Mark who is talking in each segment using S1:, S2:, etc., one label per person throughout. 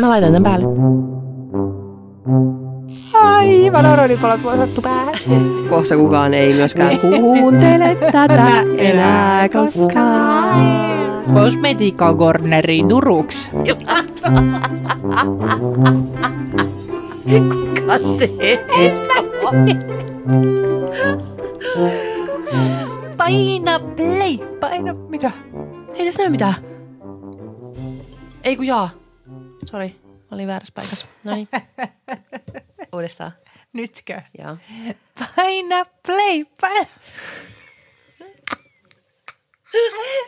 S1: Mä laitan tämän päälle.
S2: Aivan oronipalot vuosattu päähän.
S1: Kohta kukaan ei myöskään kuuntele tätä enää koskaan.
S2: Kosmetiikka Corneriin Turuks.
S1: Kuka se
S2: Paina play. Paina, mitä?
S1: Ei tässä näy mitään. Ei kun jaa. Sori, olin väärässä paikassa. No niin. Uudestaan.
S2: Nytkö?
S1: Joo.
S2: Paina play. Paina.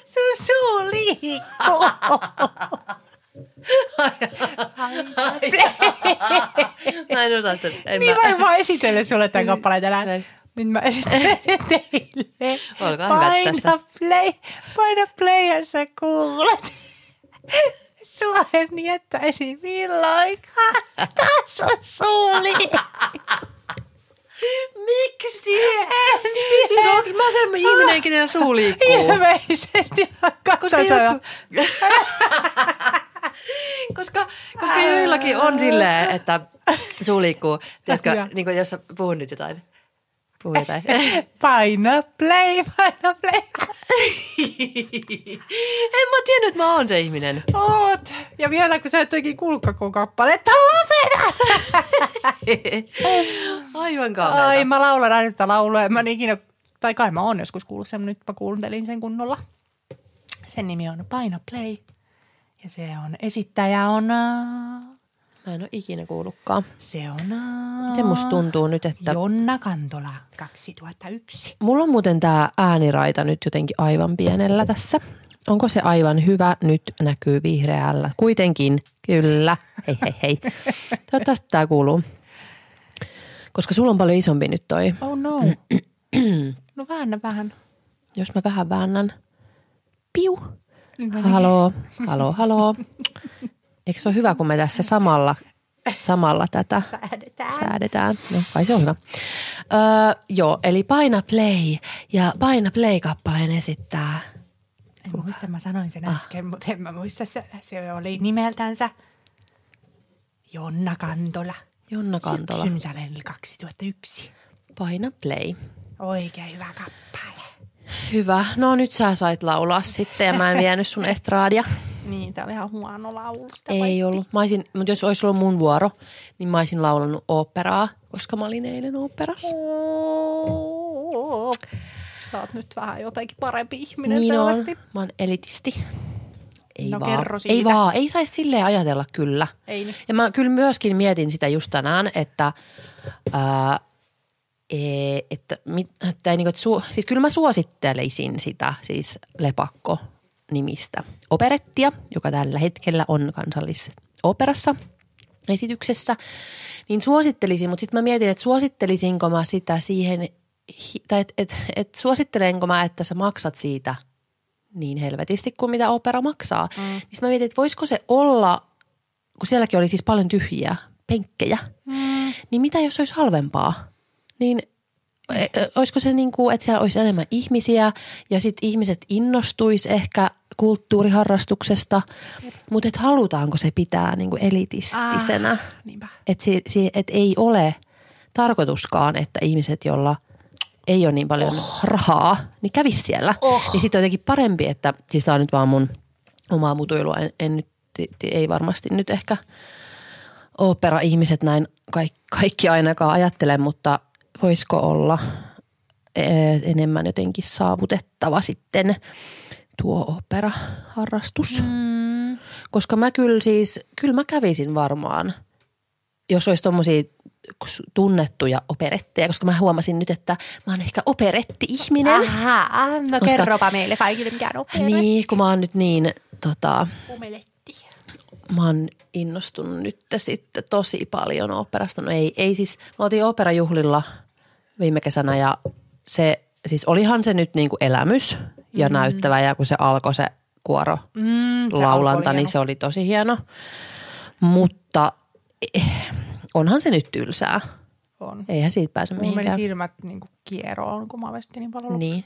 S2: Sun suu liikkuu.
S1: Mä en osaa sitä. En
S2: Niin
S1: mä...
S2: vaan esitellä sulle tämän kappaleen tänään.
S1: Näin.
S2: Nyt mä esittelen teille.
S1: Olkaa hyvät
S2: Paina
S1: tästä.
S2: play, paina play ja sä kuulet. Sua en jättäisi milloinkaan. Taas on suuli.
S1: Miksi? Siis onks mä semmoinen ihminen, kenellä suu liikkuu?
S2: Ilmeisesti
S1: Koska, jotkut... koska, koska joillakin on silleen, että suu liikkuu. Tiedätkö, niin kuin jos sä puhun nyt jotain. Puhun jotain.
S2: Paina play, paina play.
S1: en mä tiennyt, että mä oon se ihminen.
S2: Oot. Ja vielä kun sä et oikein kuullutkaan kappaletta. Lopeta!
S1: Aivan kauheeta.
S2: Ai mä laulan aina tätä laulua. en Mä en ikinä, tai kai mä oon joskus kuullut sen, nyt mä kuuntelin sen kunnolla. Sen nimi on Paina Play. Ja se on, esittäjä on, äh,
S1: Mä en ole ikinä kuullutkaan.
S2: se on
S1: Miten musta tuntuu nyt, että...
S2: Jonna Kantola 2001.
S1: Mulla on muuten tää ääniraita nyt jotenkin aivan pienellä tässä. Onko se aivan hyvä? Nyt näkyy vihreällä. Kuitenkin, kyllä. Hei hei hei. Toivottavasti tää kuuluu. Koska sulla on paljon isompi nyt toi.
S2: Oh no. no väännä vähän.
S1: Jos mä vähän väännän. Piu.
S2: No niin.
S1: Haloo, haloo, haloo. Eikö se ole hyvä, kun me tässä samalla, samalla tätä
S2: Säädetään.
S1: säädetään? No kai se on hyvä. Öö, joo, eli Paina Play ja Paina Play-kappaleen esittää.
S2: En muista, mä sanoin sen äsken, mutta en mä muista. Se, se oli nimeltänsä Jonna Kantola.
S1: Jonna Kantola.
S2: Syksyn 2001.
S1: Paina Play.
S2: Oikein hyvä kappale.
S1: Hyvä. No nyt sä sait laulaa sitten ja mä en vienyt sun estraadia.
S2: Niin, tää oli ihan huono laulu.
S1: Ei ollut. Mä olisin, mutta jos olisi ollut mun vuoro, niin mä olisin laulanut oopperaa, koska mä olin eilen oopperassa.
S2: Sä oot nyt vähän jotenkin parempi ihminen
S1: Niin on.
S2: selvästi.
S1: Mä oon elitisti. Ei
S2: No
S1: vaan. Ei vaan. Ei saisi silleen ajatella kyllä.
S2: Ei niin.
S1: Ja mä kyllä myöskin mietin sitä just tänään, että, ää, että, mit, että, ei niinku, että su, siis kyllä mä suosittelisin sitä siis Lepakko nimistä operettia, joka tällä hetkellä on kansallisoperassa esityksessä, niin suosittelisin, mutta sitten mä mietin, että suosittelisinko mä sitä siihen, tai että et, et suosittelenko mä, että sä maksat siitä niin helvetisti kuin mitä opera maksaa. Mm. Niin mä mietin, että voisiko se olla, kun sielläkin oli siis paljon tyhjiä penkkejä, mm. niin mitä jos olisi halvempaa? Niin e- e- olisiko se niin kuin, että siellä olisi enemmän ihmisiä ja sitten ihmiset innostuis ehkä kulttuuriharrastuksesta, mutta et halutaanko se pitää niin kuin elitistisena?
S2: Ah.
S1: Että si, si, et ei ole tarkoituskaan, että ihmiset, joilla ei ole niin paljon oh. rahaa, niin kävis siellä. Oh. Niin sitten on jotenkin parempi, että siis tämä on nyt vaan mun omaa mutuilua. En, en nyt, ei varmasti nyt ehkä opera-ihmiset näin kaikki, kaikki ainakaan ajattele, mutta voisiko olla eh, enemmän jotenkin saavutettava sitten tuo opera-harrastus.
S2: Mm.
S1: Koska mä kyllä siis, kyllä mä kävisin varmaan, jos olisi tommosia tunnettuja operetteja, koska mä huomasin nyt, että mä oon ehkä operetti-ihminen.
S2: Aha, no
S1: Koska-
S2: kerropa meille kaikille, mikä on opera.
S1: Niin, kun mä oon nyt niin, tota,
S2: Omeletti.
S1: mä oon innostunut nyt sitten tosi paljon operasta. No ei, ei siis, mä otin operajuhlilla viime kesänä ja se, siis olihan se nyt niinku elämys ja mm. näyttävä ja kun se alkoi se kuoro
S2: Mm, se
S1: laulanta, niin se oli tosi hieno. Mutta eh, onhan se nyt tylsää.
S2: on.
S1: Eihän siitä pääse
S2: Mulla meni
S1: mihinkään.
S2: silmät niin kuin kieroon, kun mä vestin niin paljon.
S1: Niin.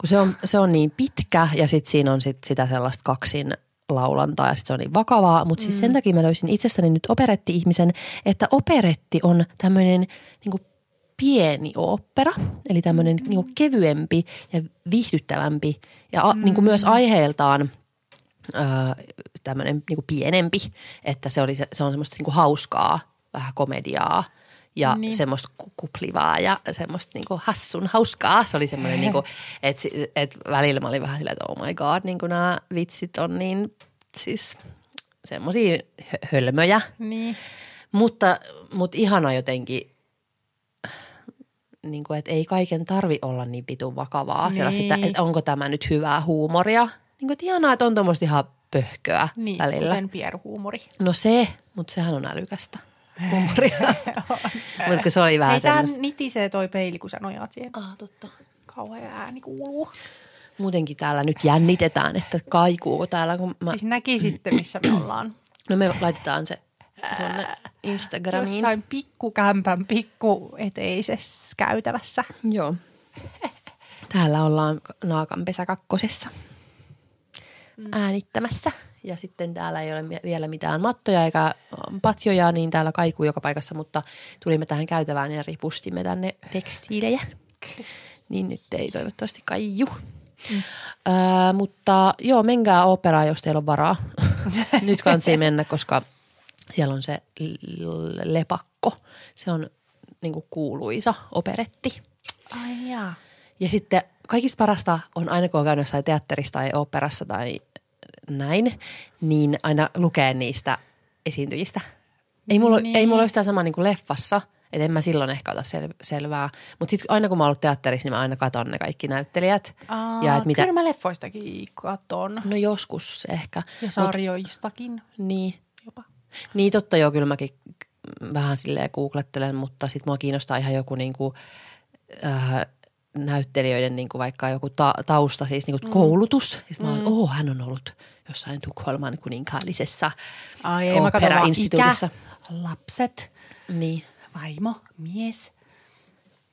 S1: Kun se on, se on niin pitkä ja sitten siinä on sit sitä sellaista kaksin laulantaa ja sit se on niin vakavaa. Mutta siis sen takia mä löysin itsestäni nyt operetti-ihmisen, että operetti on tämmöinen niin pieni opera, eli tämmöinen mm. niin kevyempi ja viihdyttävämpi ja a, niin kuin myös aiheeltaan öö, tämmöinen niin pienempi, että se, oli, se, se on semmoista niin kuin hauskaa, vähän komediaa ja niin. semmoista kuplivaa ja semmoista niinku hassun hauskaa. Se oli semmoinen, niinku, että et välillä mä olin vähän silleen, että oh my god, niin nämä vitsit on niin siis semmoisia hölmöjä.
S2: Niin.
S1: Mutta, mutta ihana jotenkin, niin kuin, että ei kaiken tarvi olla niin pitun vakavaa. Niin. että, että onko tämä nyt hyvää huumoria. Niin kuin, että ihanaa, että on tuommoista ihan pöhköä
S2: niin,
S1: välillä.
S2: Niin, pieruhuumori.
S1: No se, mutta sehän on älykästä huumoria. mutta se oli vähän Ei, semmoista.
S2: Tämä nitisee toi peili, kun sä nojaat siihen.
S1: Ah, totta.
S2: Kauhea ääni kuuluu.
S1: Muutenkin täällä nyt jännitetään, että kaikuuko täällä. Kun mä...
S2: Siis näki sitten, missä me ollaan.
S1: No me laitetaan se tuonne Instagramiin.
S2: Jossain pikkukämpän pikku eteisessä käytävässä.
S1: Joo. Täällä ollaan Naakanpesä kakkosessa mm. äänittämässä. Ja sitten täällä ei ole vielä mitään mattoja eikä patjoja, niin täällä kaikuu joka paikassa, mutta tulimme tähän käytävään ja ripustimme tänne tekstiilejä. Niin nyt ei toivottavasti kaiju. Mm. Äh, mutta joo, menkää operaan, jos teillä on varaa. nyt kansi mennä, koska siellä on se lepakko. Se on niin kuin kuuluisa operetti.
S2: Ai jaa.
S1: Ja sitten kaikista parasta on aina, kun on käynyt jossain teatterissa tai operassa tai näin, niin aina lukee niistä esiintyjistä. Ei mulla, niin. ei mulla ole yhtään sama niin kuin leffassa, että en mä silloin ehkä ota sel- selvää. Mutta sitten aina kun mä oon ollut teatterissa, niin mä aina katon ne kaikki näyttelijät.
S2: Aa, ja et mitä... Kyllä mä leffoistakin katon.
S1: No joskus ehkä.
S2: Ja sarjoistakin. Mut,
S1: niin. Niin totta joo, kyllä mäkin vähän silleen googlettelen, mutta sitten mua kiinnostaa ihan joku niinku, äh, näyttelijöiden niin kuin vaikka joku ta- tausta, siis niin kuin mm. koulutus. Sitten mm. mä oon, oh, hän on ollut jossain Tukholman kuninkaallisessa opera-instituutissa.
S2: lapset,
S1: niin.
S2: vaimo, mies.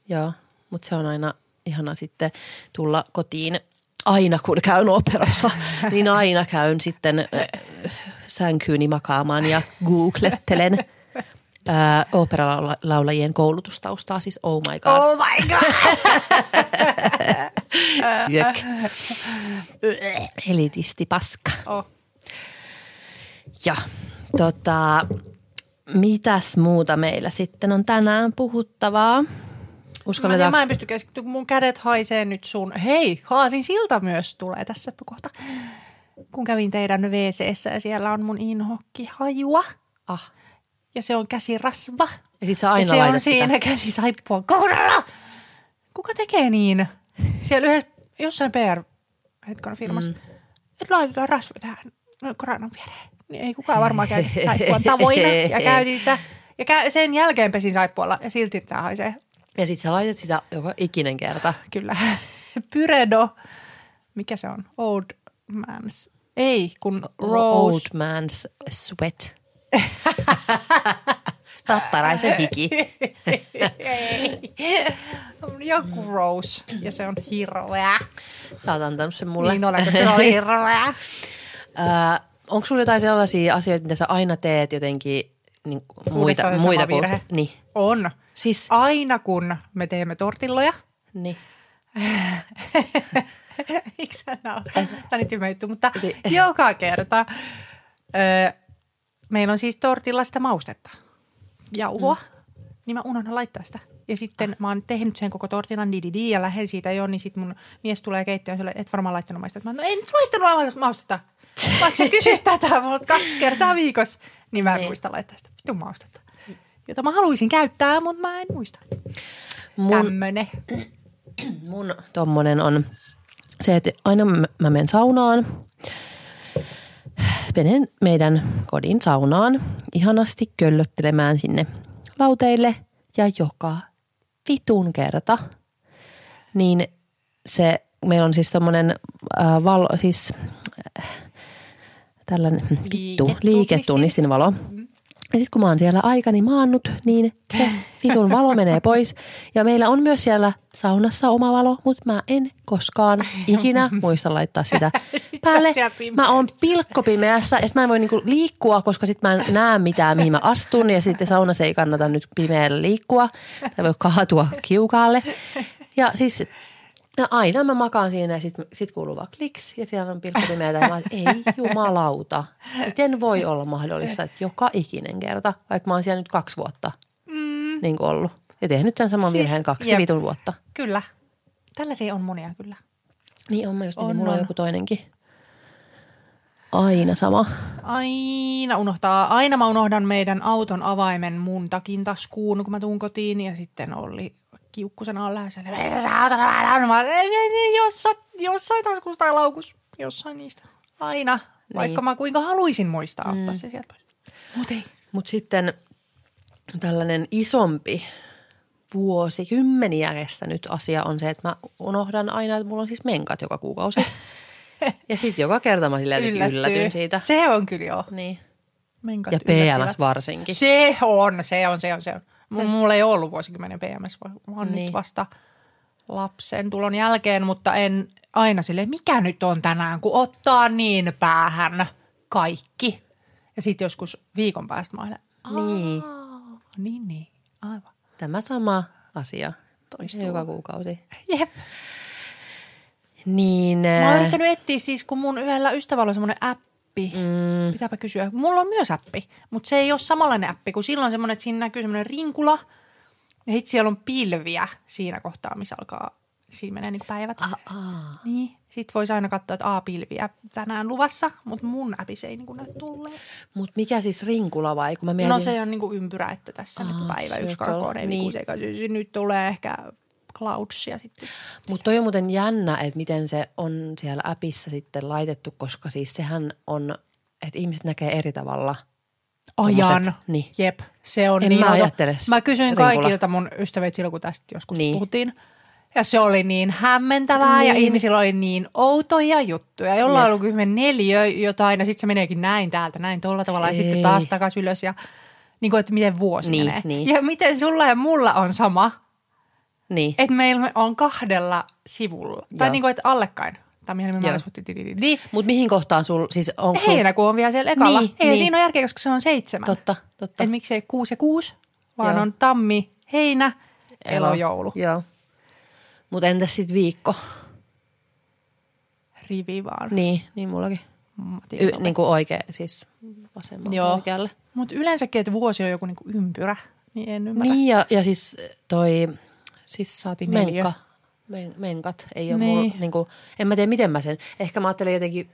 S1: Joo, mutta se on aina ihana sitten tulla kotiin aina kun käyn operassa, niin aina käyn sitten sänkyyni makaamaan ja googlettelen – operalaulajien koulutustaustaa, siis oh my god.
S2: Oh my god!
S1: Jök. Elitisti paska.
S2: Oh.
S1: Ja tota, mitäs muuta meillä sitten on tänään puhuttavaa?
S2: Mä, mä en pysty keskittyä, kun mun kädet haisee nyt sun. Hei, Haasin silta myös tulee tässä kohta. Kun kävin teidän wc ja siellä on mun inhokki hajua.
S1: Ah
S2: ja se on käsirasva.
S1: Ja sit sä aina
S2: ja
S1: se on
S2: siinä
S1: sitä.
S2: käsisaippua kohdalla. Kuka tekee niin? Siellä yhdessä, jossain PR hetken firmassa, mm. että laitetaan rasva tähän koronan viereen. Niin ei kukaan varmaan käytä saippuan tavoina ja käytin sitä. Ja sen jälkeen pesin saippualla ja silti tämä haisee.
S1: Ja sit sä laitat sitä joka ikinen kerta.
S2: Kyllä. Pyredo. Mikä se on? Old man's. Ei, kun Rose.
S1: Old man's sweat. Tattaraisen hiki.
S2: Joku Rose ja se on hirveä.
S1: Sä oot antanut sen mulle.
S2: Niin olenko se on hirveä.
S1: onko sulla jotain sellaisia asioita, mitä sä aina teet jotenkin niin, muita, muita kuin... Niin.
S2: On.
S1: Siis?
S2: Aina kun me teemme tortilloja.
S1: Niin.
S2: Miksi sä Tämä on nyt juttu, mutta niin. joka kerta öö, Meillä on siis tortilla sitä maustetta, jauhoa, mm. niin mä unohdan laittaa sitä. Ja sitten mä oon tehnyt sen koko tortillan di ja lähden siitä jo, niin sitten mun mies tulee keittiöön sille, et varmaan laittanut maustetta. Mä no en laittanut maustetta. Vaikka sä kysyt tätä mulla kaksi kertaa viikossa, niin mä en niin. muista laittaa sitä vitun maustetta. Jota mä haluaisin käyttää, mutta mä en muista. Mun, Tämmönen.
S1: Mun tommonen on se, että aina mä, menen saunaan – menen meidän kodin saunaan ihanasti köllöttelemään sinne lauteille ja joka vitun kerta, niin se, meillä on siis tommonen äh, valo, siis äh, tällainen vittu, liiketunnistin valo. Mm-hmm. Ja sitten kun mä oon siellä aikani maannut, niin se vitun valo menee pois. Ja meillä on myös siellä saunassa oma valo, mutta mä en koskaan ikinä muista laittaa sitä päälle. Mä oon pilkkopimeässä ja sit mä en voi niinku liikkua, koska sit mä en näe mitään, mihin mä astun. Ja sitten saunassa ei kannata nyt pimeällä liikkua tai voi kaatua kiukaalle. Ja siis No aina mä makaan siinä ja sitten sit kuuluu vaan kliks ja siellä on pilkkopimeätä ja mä että ei jumalauta. Miten voi olla mahdollista, että joka ikinen kerta, vaikka mä oon siellä nyt kaksi vuotta mm. niin kuin ollut. Ja tehnyt sen saman siis, virheen kaksi jep. vitun vuotta.
S2: Kyllä. Tällaisia on monia kyllä.
S1: Niin on, mä just on, mulla on joku toinenkin. Aina sama.
S2: Aina unohtaa. Aina mä unohdan meidän auton avaimen mun takin taskuun, kun mä tuun kotiin ja sitten oli kiukkusen alla ja siellä, jossain, jossain taskussa tai laukus, jossain niistä. Aina, niin. vaikka mä kuinka haluaisin muistaa ottaa mm. se sieltä pois. Mut ei.
S1: Mut sitten tällainen isompi vuosikymmeniä kestänyt asia on se, että mä unohdan aina, että mulla on siis menkat joka kuukausi. ja sitten joka kerta mä silleen yllätyn siitä.
S2: Se on kyllä joo.
S1: Niin. Menkat ja PMS varsinkin.
S2: Se on, se on, se on, se on. Mulla ei ollut vuosikymmenen PMS, vaan niin. nyt vasta lapsen tulon jälkeen, mutta en aina sille mikä nyt on tänään, kun ottaa niin päähän kaikki. Ja sitten joskus viikon päästä mä olen, niin. niin, niin, aivan.
S1: Tämä sama asia toistuu. Joka kuukausi.
S2: Jep.
S1: Niin.
S2: Mä oon yrittänyt etsiä siis, kun mun yhdellä ystävällä on semmoinen appi, appi. Mm. Pitääpä kysyä. Mulla on myös appi, mutta se ei ole samanlainen appi, kun silloin semmoinen, että siinä näkyy semmoinen rinkula. Ja sitten siellä on pilviä siinä kohtaa, missä alkaa, siinä menee niin päivät.
S1: Ah, ah.
S2: Niin, sitten voisi aina katsoa, että A-pilviä tänään luvassa, mutta mun appissa ei niin näy tulleen.
S1: Mutta mikä siis rinkula vai? Kun mä mietin...
S2: No se on niin kuin ympyrä, että tässä ah, nyt päivä yksi, kaksi, kolme, niin. kuusi, nyt tulee ehkä cloudsia sitten.
S1: Mutta toi on muuten jännä, että miten se on siellä appissa sitten laitettu, koska siis sehän on, että ihmiset näkee eri tavalla
S2: ajan. Niin. Jep, se on
S1: en
S2: niin.
S1: Mä, ajattele
S2: mä kysyin rinkula. kaikilta mun ystävät silloin, kun tästä joskus niin. puhuttiin. Ja se oli niin hämmentävää niin. ja ihmisillä oli niin outoja juttuja. Jolla on ollut kyllä neljä jotain ja sitten se meneekin näin täältä, näin tuolla tavalla Ei. ja sitten taas takaisin ylös ja niin kuin, että miten vuosi niin, menee. Niin. Ja miten sulla ja mulla on sama
S1: niin.
S2: Että meillä on kahdella sivulla. Tai niin kuin, että allekkain. Tai mihin me
S1: Niin, mutta mihin kohtaan sul, siis onko
S2: sul... Heinäkuu on vielä siellä ekalla. Niin, Ei niin. siinä ole järkeä, koska se on seitsemän.
S1: Totta, totta.
S2: Et miksei kuusi ja kuusi, vaan Joo. on tammi, heinä, elo, joulu.
S1: Joo. Mutta entäs sitten viikko?
S2: Rivi vaan.
S1: Niin, niin mullakin. Y, niin kuin oikein, siis vasemmalta Joo. oikealle.
S2: Mutta yleensäkin, että vuosi on joku niin kuin ympyrä, niin en ymmärrä.
S1: Niin ja, ja siis toi Siis Saatiin menkka. Men, menkat ei ole niin. mulla, niin kuin, en mä tiedä miten mä sen, ehkä mä ajattelen jotenkin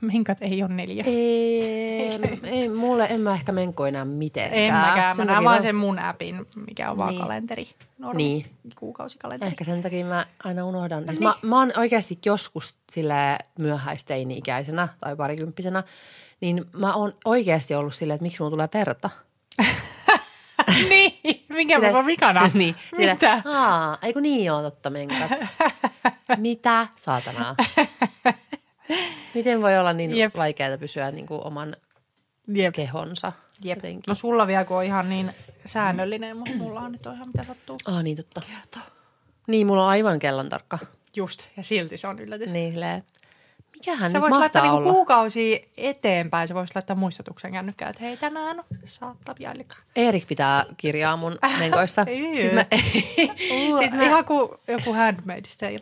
S2: Menkat ei ole neljä.
S1: Ei, ei mulle en mä ehkä menko enää mitenkään.
S2: En mäkään, mä näen vaan sen mun appin, mikä on niin. vaan kalenteri. Normi, niin. Kuukausikalenteri.
S1: Ehkä sen takia mä aina unohdan. Siis niin. mä, mä oon oikeasti joskus sille myöhäisteini-ikäisenä tai parikymppisenä, niin mä oon oikeasti ollut silleen, että miksi mulla tulee verta.
S2: niin, minkä mä oon vikana?
S1: niin, Mitä? Aa, eiku niin joo, totta menkat. Mitä saatanaa? Miten voi olla niin Jep. vaikeaa pysyä niin kuin oman Jep. kehonsa
S2: Jep. Jotenkin. No sulla vielä kun on ihan niin säännöllinen, mutta mulla on nyt ihan mitä sattuu.
S1: Ah niin totta. Kertoo. Niin, mulla on aivan kellon tarkka.
S2: Just, ja silti se on yllätys.
S1: Niin, silleen, Mikähän
S2: se
S1: nyt mahtaa
S2: laittaa
S1: niinku
S2: olla? kuukausi eteenpäin. Se voisi laittaa muistutuksen kännykkään, että hei tänään saattaa jällikään.
S1: Erik pitää kirjaa mun menkoista.
S2: Sitten mä, Sitten mä, ihan kuin joku Handmaid's Tale.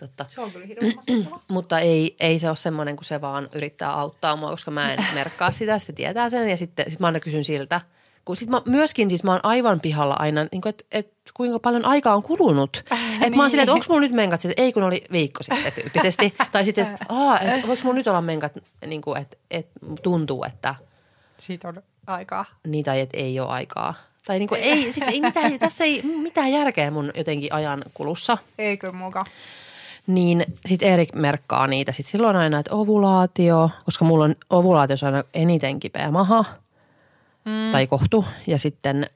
S1: Totta.
S2: Se on kyllä
S1: Mutta ei, ei se ole semmoinen, kun se vaan yrittää auttaa mua, koska mä en merkkaa sitä. Sitten tietää sen ja sitten sit mä aina kysyn siltä – kun sit mä myöskin siis mä oon aivan pihalla aina, niin että et, kuinka paljon aikaa on kulunut. Äh, että niin. mä oon silleen, että onko mulla nyt menkat sitten, ei kun oli viikko sitten tyyppisesti. tai sitten, että et, voiko mulla nyt olla menkat, niin kuin, että et, tuntuu, että.
S2: Siitä on aikaa.
S1: Niin tai että ei ole aikaa. Tai niin kuin, ei, siis ei mitään, tässä ei mitään järkeä mun jotenkin ajan kulussa.
S2: Eikö muka?
S1: Niin sitten Erik merkkaa niitä. Sitten silloin aina, että ovulaatio, koska mulla on ovulaatiossa aina eniten kipeä maha – mm. tai kohtu. Ja sitten,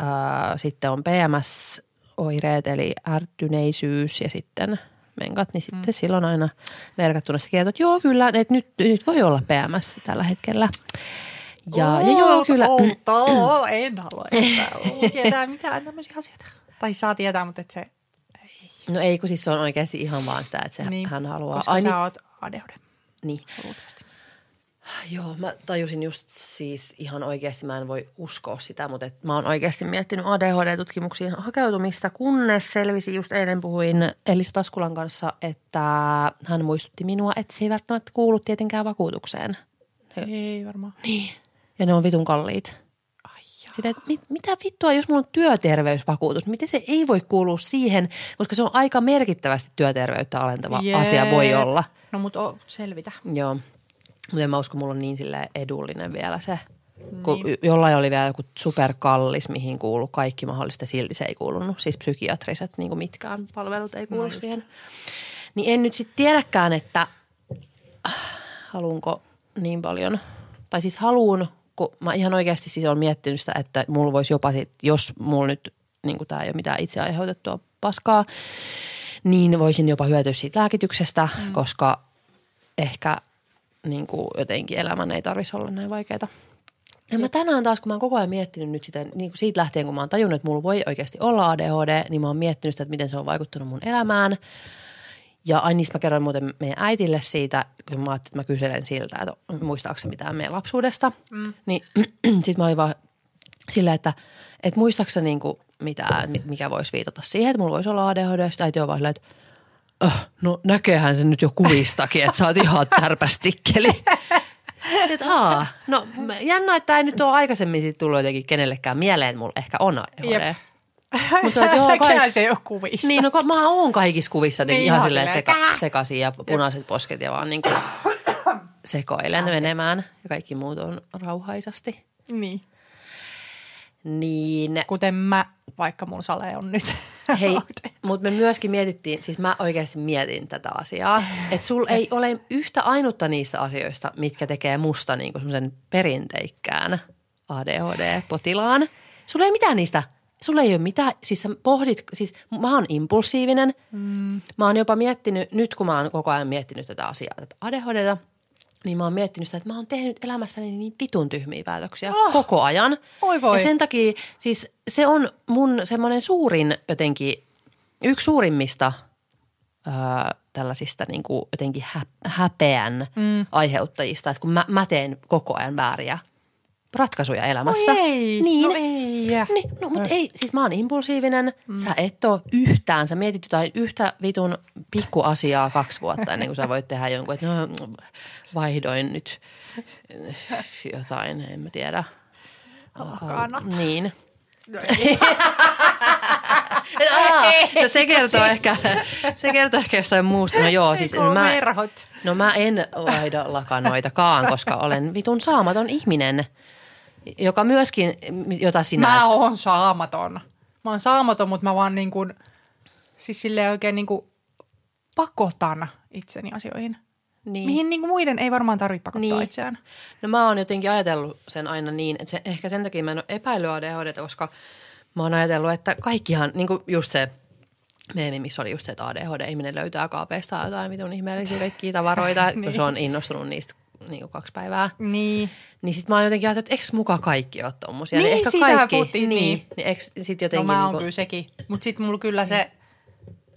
S1: ää, sitten on PMS-oireet eli ärtyneisyys ja sitten menkat, niin sitten mm. silloin aina merkattuna sitä kertoo, että joo kyllä, että nyt, nyt voi olla PMS tällä hetkellä. Ja, ja joo, kyllä.
S2: Outoa, en halua, tietää mitään tämmöisiä asioita. Tai saa tietää, mutta et se ei.
S1: No ei, kun siis se on oikeasti ihan vaan sitä, että se, niin, hän haluaa.
S2: Koska
S1: Ai,
S2: sä
S1: niin,
S2: oot ADHD,
S1: niin.
S2: luultavasti.
S1: Joo, mä tajusin just siis ihan oikeasti, mä en voi uskoa sitä, mutta et mä oon oikeasti miettinyt ADHD-tutkimuksiin hakeutumista, kunnes selvisi just eilen puhuin Elisa Taskulan kanssa, että hän muistutti minua, että se ei välttämättä kuulu tietenkään vakuutukseen.
S2: Ei varmaan.
S1: Niin. Ja ne on vitun kalliit. Sitä, että mit, mitä vittua, jos mulla on työterveysvakuutus, miten se ei voi kuulua siihen, koska se on aika merkittävästi työterveyttä alentava
S2: Jee.
S1: asia voi olla.
S2: No mutta selvitä.
S1: Joo. Mutta en mä usko, mulla on niin sille edullinen vielä se. Kun
S2: Niin.
S1: jollain oli vielä joku superkallis, mihin kuuluu kaikki mahdollista, silti se ei kuulunut. Siis psykiatriset niin kuin mitkään palvelut ei kuulu
S2: No
S1: siihen. Niin en nyt sitten tiedäkään, että äh, haluanko niin paljon. Tai siis haluun, kun mä ihan oikeasti siis olen miettinyt sitä, että mulla voisi jopa sit, jos mulla nyt niin tämä ei ole mitään itse aiheutettua paskaa, niin voisin jopa hyötyä siitä lääkityksestä, mm. koska ehkä niin kuin jotenkin elämän ei tarvitsisi olla näin vaikeaa. Ja mä tänään taas, kun mä oon koko ajan miettinyt nyt sitä, niin kuin siitä lähtien, kun mä oon tajunnut, että mulla voi oikeasti olla ADHD, niin mä oon miettinyt sitä, että miten se on vaikuttanut mun elämään. Ja ai niistä mä kerroin muuten meidän äitille siitä, kun mä ajattelin, että mä kyselen siltä, että muistaako se mitään meidän lapsuudesta. Mm. Niin sit mä olin vaan sillä, että, että muistaako sä niin kuin mitään, mi- mikä voisi viitata siihen, että mulla voisi olla ADHD. Sitten äiti on vaan silleen, että öh, no näkeehän se nyt jo kuvistakin, että sä oot ihan tärpästikkeli. että aa, no jännä, että ei nyt ole aikaisemmin siitä tullut jotenkin kenellekään mieleen, mulla ehkä on ADHD. Mutta sä oot, joo,
S2: Näkehän
S1: kai,
S2: se ei ole kuvissa.
S1: niin, no mä oon kaikissa kuvissa
S2: Niin,
S1: ihan
S2: ihan
S1: silleen seka, sekaisin ja punaiset posket ja vaan niin kuin sekoilen menemään ja kaikki muut on rauhaisasti.
S2: Niin.
S1: Niin
S2: Kuten mä, vaikka mun sale on nyt.
S1: Hei, mutta me myöskin mietittiin, siis mä oikeasti mietin tätä asiaa, että sul ei ole yhtä ainutta niistä asioista, mitkä tekee musta niinku semmoisen perinteikkään ADHD-potilaan. Sulla ei mitään niistä, sulla ei ole mitään, siis sä pohdit, siis mä oon impulsiivinen. Mm. Mä oon jopa miettinyt, nyt kun mä oon koko ajan miettinyt tätä asiaa, tätä ADHDta, niin mä oon miettinyt sitä, että mä oon tehnyt elämässäni niin vitun tyhmiä päätöksiä
S2: Oh.
S1: koko ajan.
S2: Oi voi.
S1: Ja sen takia, siis se on mun semmoinen suurin jotenkin, yksi suurimmista öö, tällaisista niin kuin jotenkin hä, häpeän mm. aiheuttajista, että kun mä, mä teen koko ajan vääriä ratkaisuja elämässä.
S2: Oi ei,
S1: Niin.
S2: no ei.
S1: Niin, no mutta ei, siis mä oon impulsiivinen, mm. sä et ole yhtään, sä mietit jotain yhtä vitun pikkuasiaa kaksi vuotta ennen kuin sä voit tehdä jonkun, että no vaihdoin nyt jotain, en mä tiedä.
S2: Lakanat.
S1: Niin.
S2: No ei.
S1: Aa, no se kertoo ehkä, se kertoo ehkä jostain muusta. No joo, siis
S2: Eikö
S1: mä,
S2: verhot?
S1: no mä en vaihda lakanoitakaan, koska olen vitun saamaton ihminen, joka myöskin, jota sinä...
S2: Mä oon saamaton. Mä oon saamaton, mutta mä vaan niin kuin, siis silleen oikein niin kuin pakotan itseni asioihin.
S1: niin.
S2: Mihin niin kuin muiden ei varmaan tarvitse pakottaa
S1: Niin.
S2: itseään.
S1: No mä oon jotenkin ajatellut sen aina niin, että se, ehkä sen takia mä en ole epäillyt ADHDta, koska mä oon ajatellut, että kaikkihan, niin kuin just se meemi, missä oli just se, että ADHD-ihminen löytää kaapeista jotain vitun ihmeellisiä kaikkia tavaroita, niin.
S2: Niin.
S1: se on innostunut niistä niin kuin kaksi päivää.
S2: Niin.
S1: Niin sit mä oon jotenkin ajatellut, että eikö muka kaikki ole tommosia?
S2: Niin,
S1: ehkä
S2: siitähän
S1: kaikki,
S2: puhuttiin,
S1: niin.
S2: niin.
S1: niin eikö sit
S2: No
S1: jotenkin
S2: mä oon
S1: niin
S2: kyllä sekin. Mutta sitten mulla kyllä se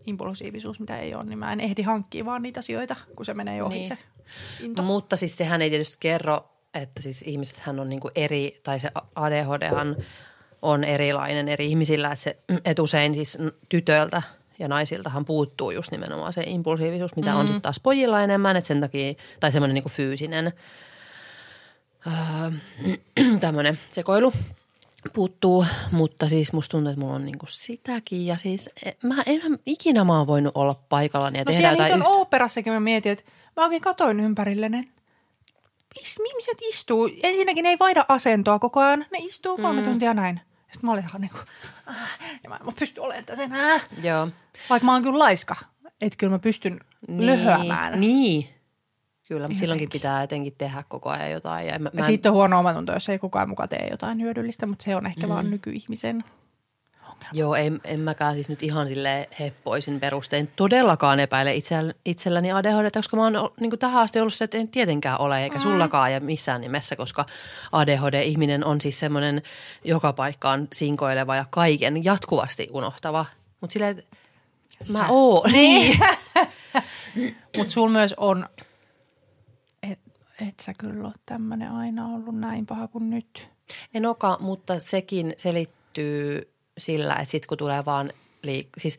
S2: impulsiivisuus, mitä ei ole, niin mä en ehdi hankkia vaan niitä asioita, kun se menee ohi
S1: Niin.
S2: se into.
S1: No, mutta siis sehän ei tietysti kerro, että siis ihmisethän on niinku eri, tai se ADHDhan on erilainen eri ihmisillä, että, se, että usein siis tytöiltä ja naisiltahan puuttuu just nimenomaan se impulsiivisuus, mitä mm. on sitten taas pojilla enemmän, että sen takia, tai semmoinen niinku fyysinen öö, tämmöinen sekoilu puuttuu, mutta siis musta tuntuu, että mulla on niinku sitäkin ja siis e- mä en ikinä mä oon voinut olla paikallani ja
S2: No
S1: tehdä jotain yhtä.
S2: oopperassakin mä mietin, että mä oikein katoin ympärilleni, että is- ihmiset istuu, ensinnäkin ne ei vaihda asentoa koko ajan, ne istuu kolme mm. tuntia näin. Sitten mä olin ihan niin kuin, äh, ja mä en pysty olemaan tässä enää.
S1: Joo.
S2: Vaikka mä oon kyllä laiska, että kyllä mä pystyn niin. löhöämään.
S1: Niin. Kyllä, mutta silloinkin pitää jotenkin tehdä koko ajan jotain. Ja mä, mä en-
S2: siitä on huono omatunto, jos ei kukaan mukaan tee jotain hyödyllistä, mutta se on ehkä mm. vaan nykyihmisen ongelma.
S1: Joo, en, en mäkään siis nyt ihan sille heppoisin perustein todellakaan epäile itsell, itselläni ADHD, koska mä oon niin tähän asti ollut se, että en tietenkään ole, eikä sullakaan ja missään nimessä, koska ADHD-ihminen on siis semmoinen joka paikkaan sinkoileva ja kaiken jatkuvasti unohtava. Mutta silleen, että mä
S2: Sä-
S1: oon. Niin.
S2: Mutta sulla myös on, et, et sä kyllä ole tämmöinen aina ollut näin paha kuin nyt.
S1: En olekaan, mutta sekin selittyy sillä, että sit kun tulee vaan liik- siis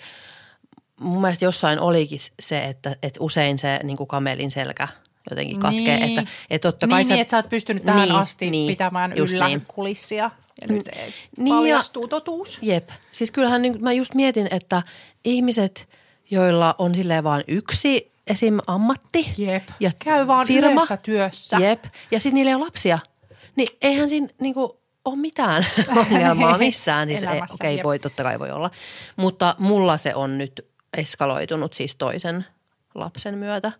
S1: mun mielestä jossain olikin se, että, että usein se niin kuin kamelin selkä jotenkin katkee.
S2: Niin.
S1: Että, että totta kai
S2: niin,
S1: sä,
S2: niin, että sä oot pystynyt tähän
S1: Niin,
S2: asti
S1: niin,
S2: pitämään yllä
S1: niin.
S2: kulissia. Ja nyt ei
S1: Niin ja-
S2: paljastuu totuus.
S1: Jep. Siis kyllähän niin, mä just mietin, että ihmiset, joilla on silleen vaan yksi esim. ammatti
S2: Jep.
S1: ja
S2: Käy vaan
S1: firma,
S2: työssä.
S1: Jep. Ja sitten niillä ei ole lapsia. Niin eihän siinä niinku ole mitään ongelmaa missään. Siis, Okei, okay, voi, totta kai voi olla. Mutta mulla se on nyt eskaloitunut siis toisen lapsen myötä.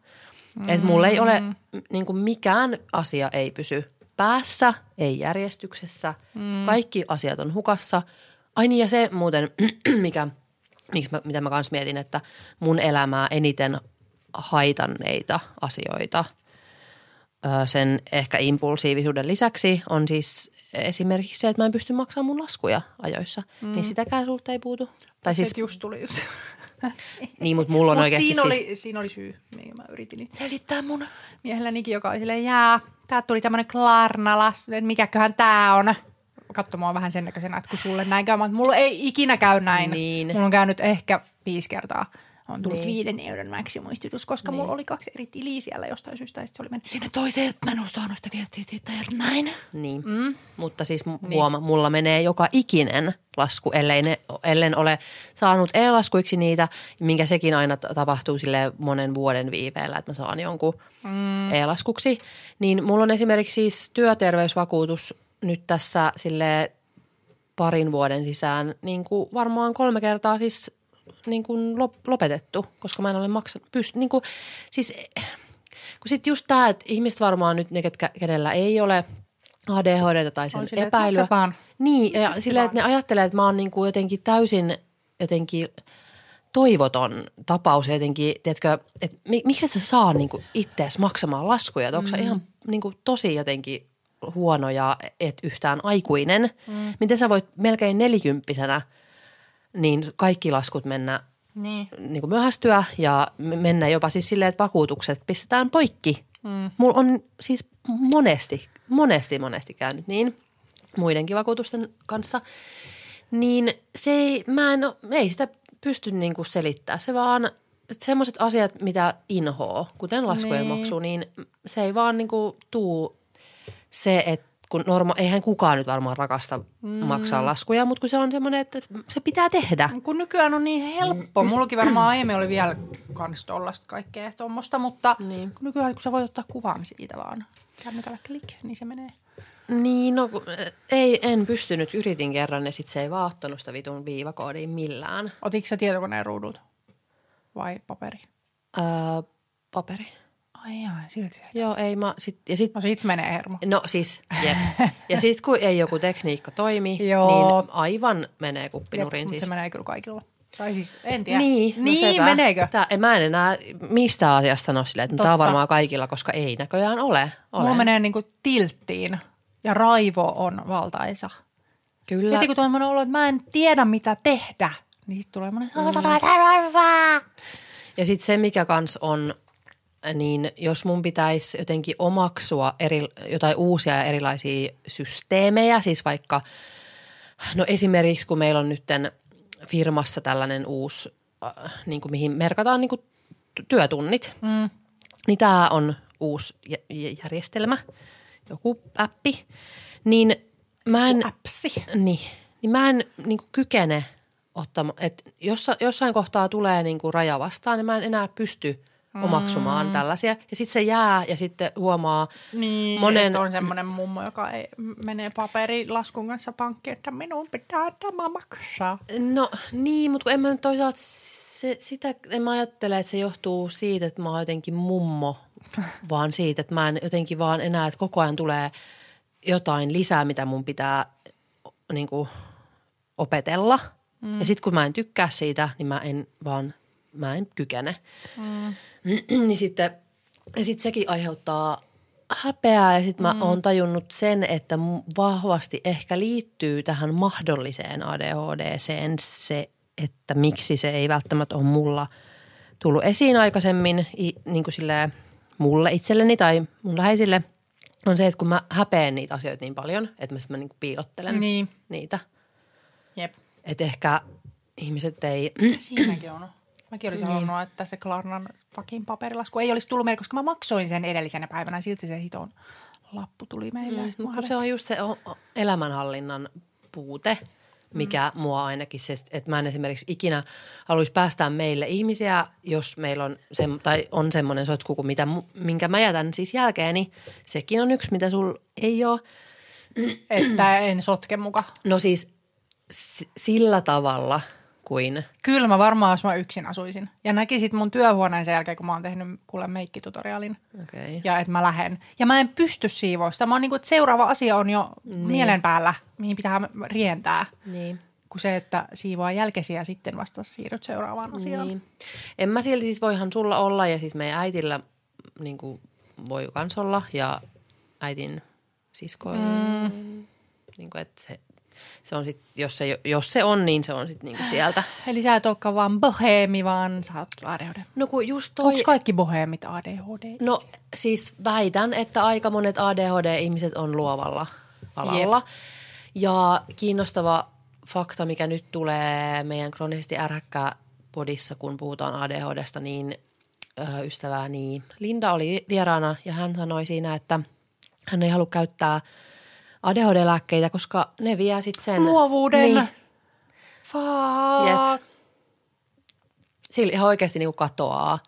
S1: Mm. Että mulla ei ole, niin kuin mikään asia ei pysy päässä, ei järjestyksessä. Mm. Kaikki asiat on hukassa. Ai niin ja se muuten, mikä, miksi mä, mitä mä kanssa mietin, että mun elämää eniten haitanneita asioita sen ehkä impulsiivisuuden lisäksi on siis esimerkiksi se, että mä en pysty maksamaan mun laskuja ajoissa. Mm. Niin sitäkään sulta ei puutu. Tai siis,
S2: just tuli yksi.
S1: niin, mutta mulla on
S2: Mut
S1: oikeasti
S2: siinä,
S1: siis,
S2: oli, siinä oli syy, mihin mä yritin selittää mun miehellänikin, joka oli silleen, jää, täältä tuli tämmönen Klarnalas, että mikäköhän tää on. Katso mua vähän sen näköisenä, että kun sulle näin käy, mutta mulla ei ikinä käy näin.
S1: Niin.
S2: Mulla on käynyt ehkä viisi kertaa. On tullut
S1: Niin.
S2: viiden euron maksimistutus, koska
S1: Niin.
S2: mulla oli kaksi eri tiliä siellä jostain syystä. Ja se oli mennyt sinne toiseen, että mä en ole saanut sitä viestiä siitä ja näin.
S1: niin. Mm. mutta siis niin. huoma, mulla menee joka ikinen lasku, ellei ne, ellen ole saanut e-laskuiksi niitä, minkä sekin aina tapahtuu sille monen vuoden viiveellä, että mä saan jonkun mm. e-laskuksi. Niin mulla on esimerkiksi siis työterveysvakuutus nyt tässä sille parin vuoden sisään niin kuin varmaan kolme kertaa siis niin kuin lop- lopetettu, koska mä en ole maksanut. Pyst- niin kuin, siis kun sitten just tämä, että ihmiset varmaan nyt ne, ketkä, kenellä ei ole ADHD tai sen
S2: että
S1: epäilyä. Niin, ja
S2: Sitten
S1: silleen, että ne ajattelee, että mä oon niin kuin jotenkin täysin jotenkin toivoton tapaus ja jotenkin, tiedätkö, että mi- miksi et sä saa niin kuin ittees maksamaan laskuja, että onko mm. ihan niin kuin tosi jotenkin huono ja et yhtään aikuinen. Mm. Miten sä voit melkein nelikymppisenä niin kaikki laskut mennä
S2: Niin.
S1: niin kuin myöhästyä ja mennä jopa siis silleen, että vakuutukset pistetään poikki. Mm. Mulla on siis monesti, monesti, monesti käynyt niin muidenkin vakuutusten kanssa. Niin se ei, mä en, ei sitä pysty niin kuin selittämään. Se vaan, semmoiset asiat, mitä inhoo, kuten laskujen
S2: Niin.
S1: maksu, niin se ei vaan niin kuin tuu se, että kun norma, eihän kukaan nyt varmaan rakasta mm. maksaa laskuja, mutta kun se on semmoinen, että se pitää tehdä.
S2: Kun nykyään on niin helppo. Mullakin varmaan aiemmin oli vielä kans tollasta kaikkea tuommoista, mutta
S1: Niin.
S2: kun nykyään kun sä voit ottaa kuvan siitä vaan kännykällä klik, niin se menee.
S1: Niin, no kun- ei, en pystynyt. Yritin kerran ja sitten se ei vaan ottanut sitä vitun viivakoodia millään.
S2: Otitko sä tietokoneen ruudut vai paperi?
S1: Öö, paperi.
S2: Ai jaa, silti se.
S1: Joo, ei mä sit, ja sit,
S2: No sit menee hermo.
S1: no siis, jep. Ja sitten kun ei joku tekniikka toimi,
S2: Joo.
S1: niin aivan menee kuppinurin
S2: Jep,
S1: siis.
S2: se menee kyllä kaikilla. Tai siis, en tiedä.
S1: Niin, no
S2: niin
S1: sepä.
S2: meneekö?
S1: Tää, en mä en enää mistä asiasta sano silleen, että tämä on
S2: Totta.
S1: varmaan kaikilla, koska ei näköjään ole.
S2: Mulla menee niinku tilttiin ja raivo on valtaisa.
S1: Kyllä.
S2: Heti kun semmoinen olo, että mä en tiedä mitä tehdä, niin sit tulee semmoinen saatana mm.
S1: Ja sitten se, mikä kans on, niin jos mun pitäisi jotenkin omaksua eri, jotain uusia ja erilaisia systeemejä, siis vaikka, no esimerkiksi kun meillä on nytten firmassa tällainen uusi, äh, niin kuin mihin merkataan niin kuin työtunnit,
S2: Mm.
S1: niin tämä on uusi jä- jä- järjestelmä, joku appi, niin mä en,
S2: Äpsi.
S1: niin, niin mä en niin kuin kykene ottamaan, että jossa, jossain kohtaa tulee niin kuin raja vastaan, niin mä en enää pysty omaksumaan mm. tällaisia. Ja sitten se jää ja sitten huomaa
S2: Niin,
S1: monen,
S2: on semmoinen mummo, joka ei menee paperilaskun kanssa pankkiin, että minun pitää tämä maksaa.
S1: no niin, mutta kun en mä nyt toisaalta se, sitä, en mä ajattele, että se johtuu siitä, että mä oon jotenkin mummo, vaan siitä, että mä en jotenkin vaan enää, että koko ajan tulee jotain lisää, mitä mun pitää niin kuin, opetella. Mm. Ja sitten kun mä en tykkää siitä, niin mä en vaan, mä en kykene. Mm. niin sitten, ja sitten sekin aiheuttaa häpeää ja sitten mä mm. oon tajunnut sen, että vahvasti ehkä liittyy tähän mahdolliseen ADHDseen se, että miksi se ei välttämättä ole mulla tullut esiin aikaisemmin niin kuin silleen mulle itselleni tai mun läheisille, on se, että kun mä häpeän niitä asioita niin paljon, että mä sitten mä niin kuin piilottelen niin. niitä.
S2: Jep.
S1: Että ehkä ihmiset ei...
S2: Siinäkin on. Mäkin olisin niin. halunnut, että se Klarnan fucking paperilasku ei olisi tullut meille, koska mä maksoin sen edellisenä päivänä. Silti se hiton lappu tuli meille.
S1: Mm, se on just se elämänhallinnan puute, mikä mm. mua ainakin se, että mä en esimerkiksi ikinä haluaisi päästää meille ihmisiä, jos meillä on, se, tai on semmoinen sotku kuin mitä, minkä mä jätän siis jälkeeni. Sekin on yksi, mitä sul ei ole.
S2: Että en sotke muka.
S1: No siis sillä tavalla – kuin...
S2: Kyllä mä varmaan, jos mä yksin asuisin. Ja näkisit mun työhuoneen sen jälkeen, kun mä oon tehnyt kuule meikkitutoriaalin.
S1: Okay.
S2: Ja että mä lähden. Ja mä en pysty siivoista. Mä oon niin kuin, että seuraava asia on jo niin. mielen päällä, mihin pitää rientää.
S1: Niin.
S2: Kuin se, että siivoaa jälkesi ja sitten vasta siirryt seuraavaan asiaan. Niin.
S1: En mä silti siis voihan sulla olla ja siis meidän äitillä niin kuin voi kans olla ja äitin siskoilla. Mm. Niin kuin, että se se on sit, jos, se, jos se on, niin se on sitten niinku sieltä.
S2: Eli sä et olekaan vaan boheemi, vaan sä oot ADHD.
S1: No kun just toi...
S2: Onko kaikki boheemit ADHD?
S1: No siis väitän, että aika monet ADHD-ihmiset on luovalla alalla. Jep. Ja kiinnostava fakta, mikä nyt tulee meidän kroonisesti ärhäkkää podissa, kun puhutaan ADHDsta, niin ö, ystäväni Linda oli vieraana ja hän sanoi siinä, että hän ei halua käyttää – ADHD-lääkkeitä, koska ne vie sitten sen...
S2: Luovuuden. Niin. Fuck.
S1: Sillä ihan oikeasti niin katoaa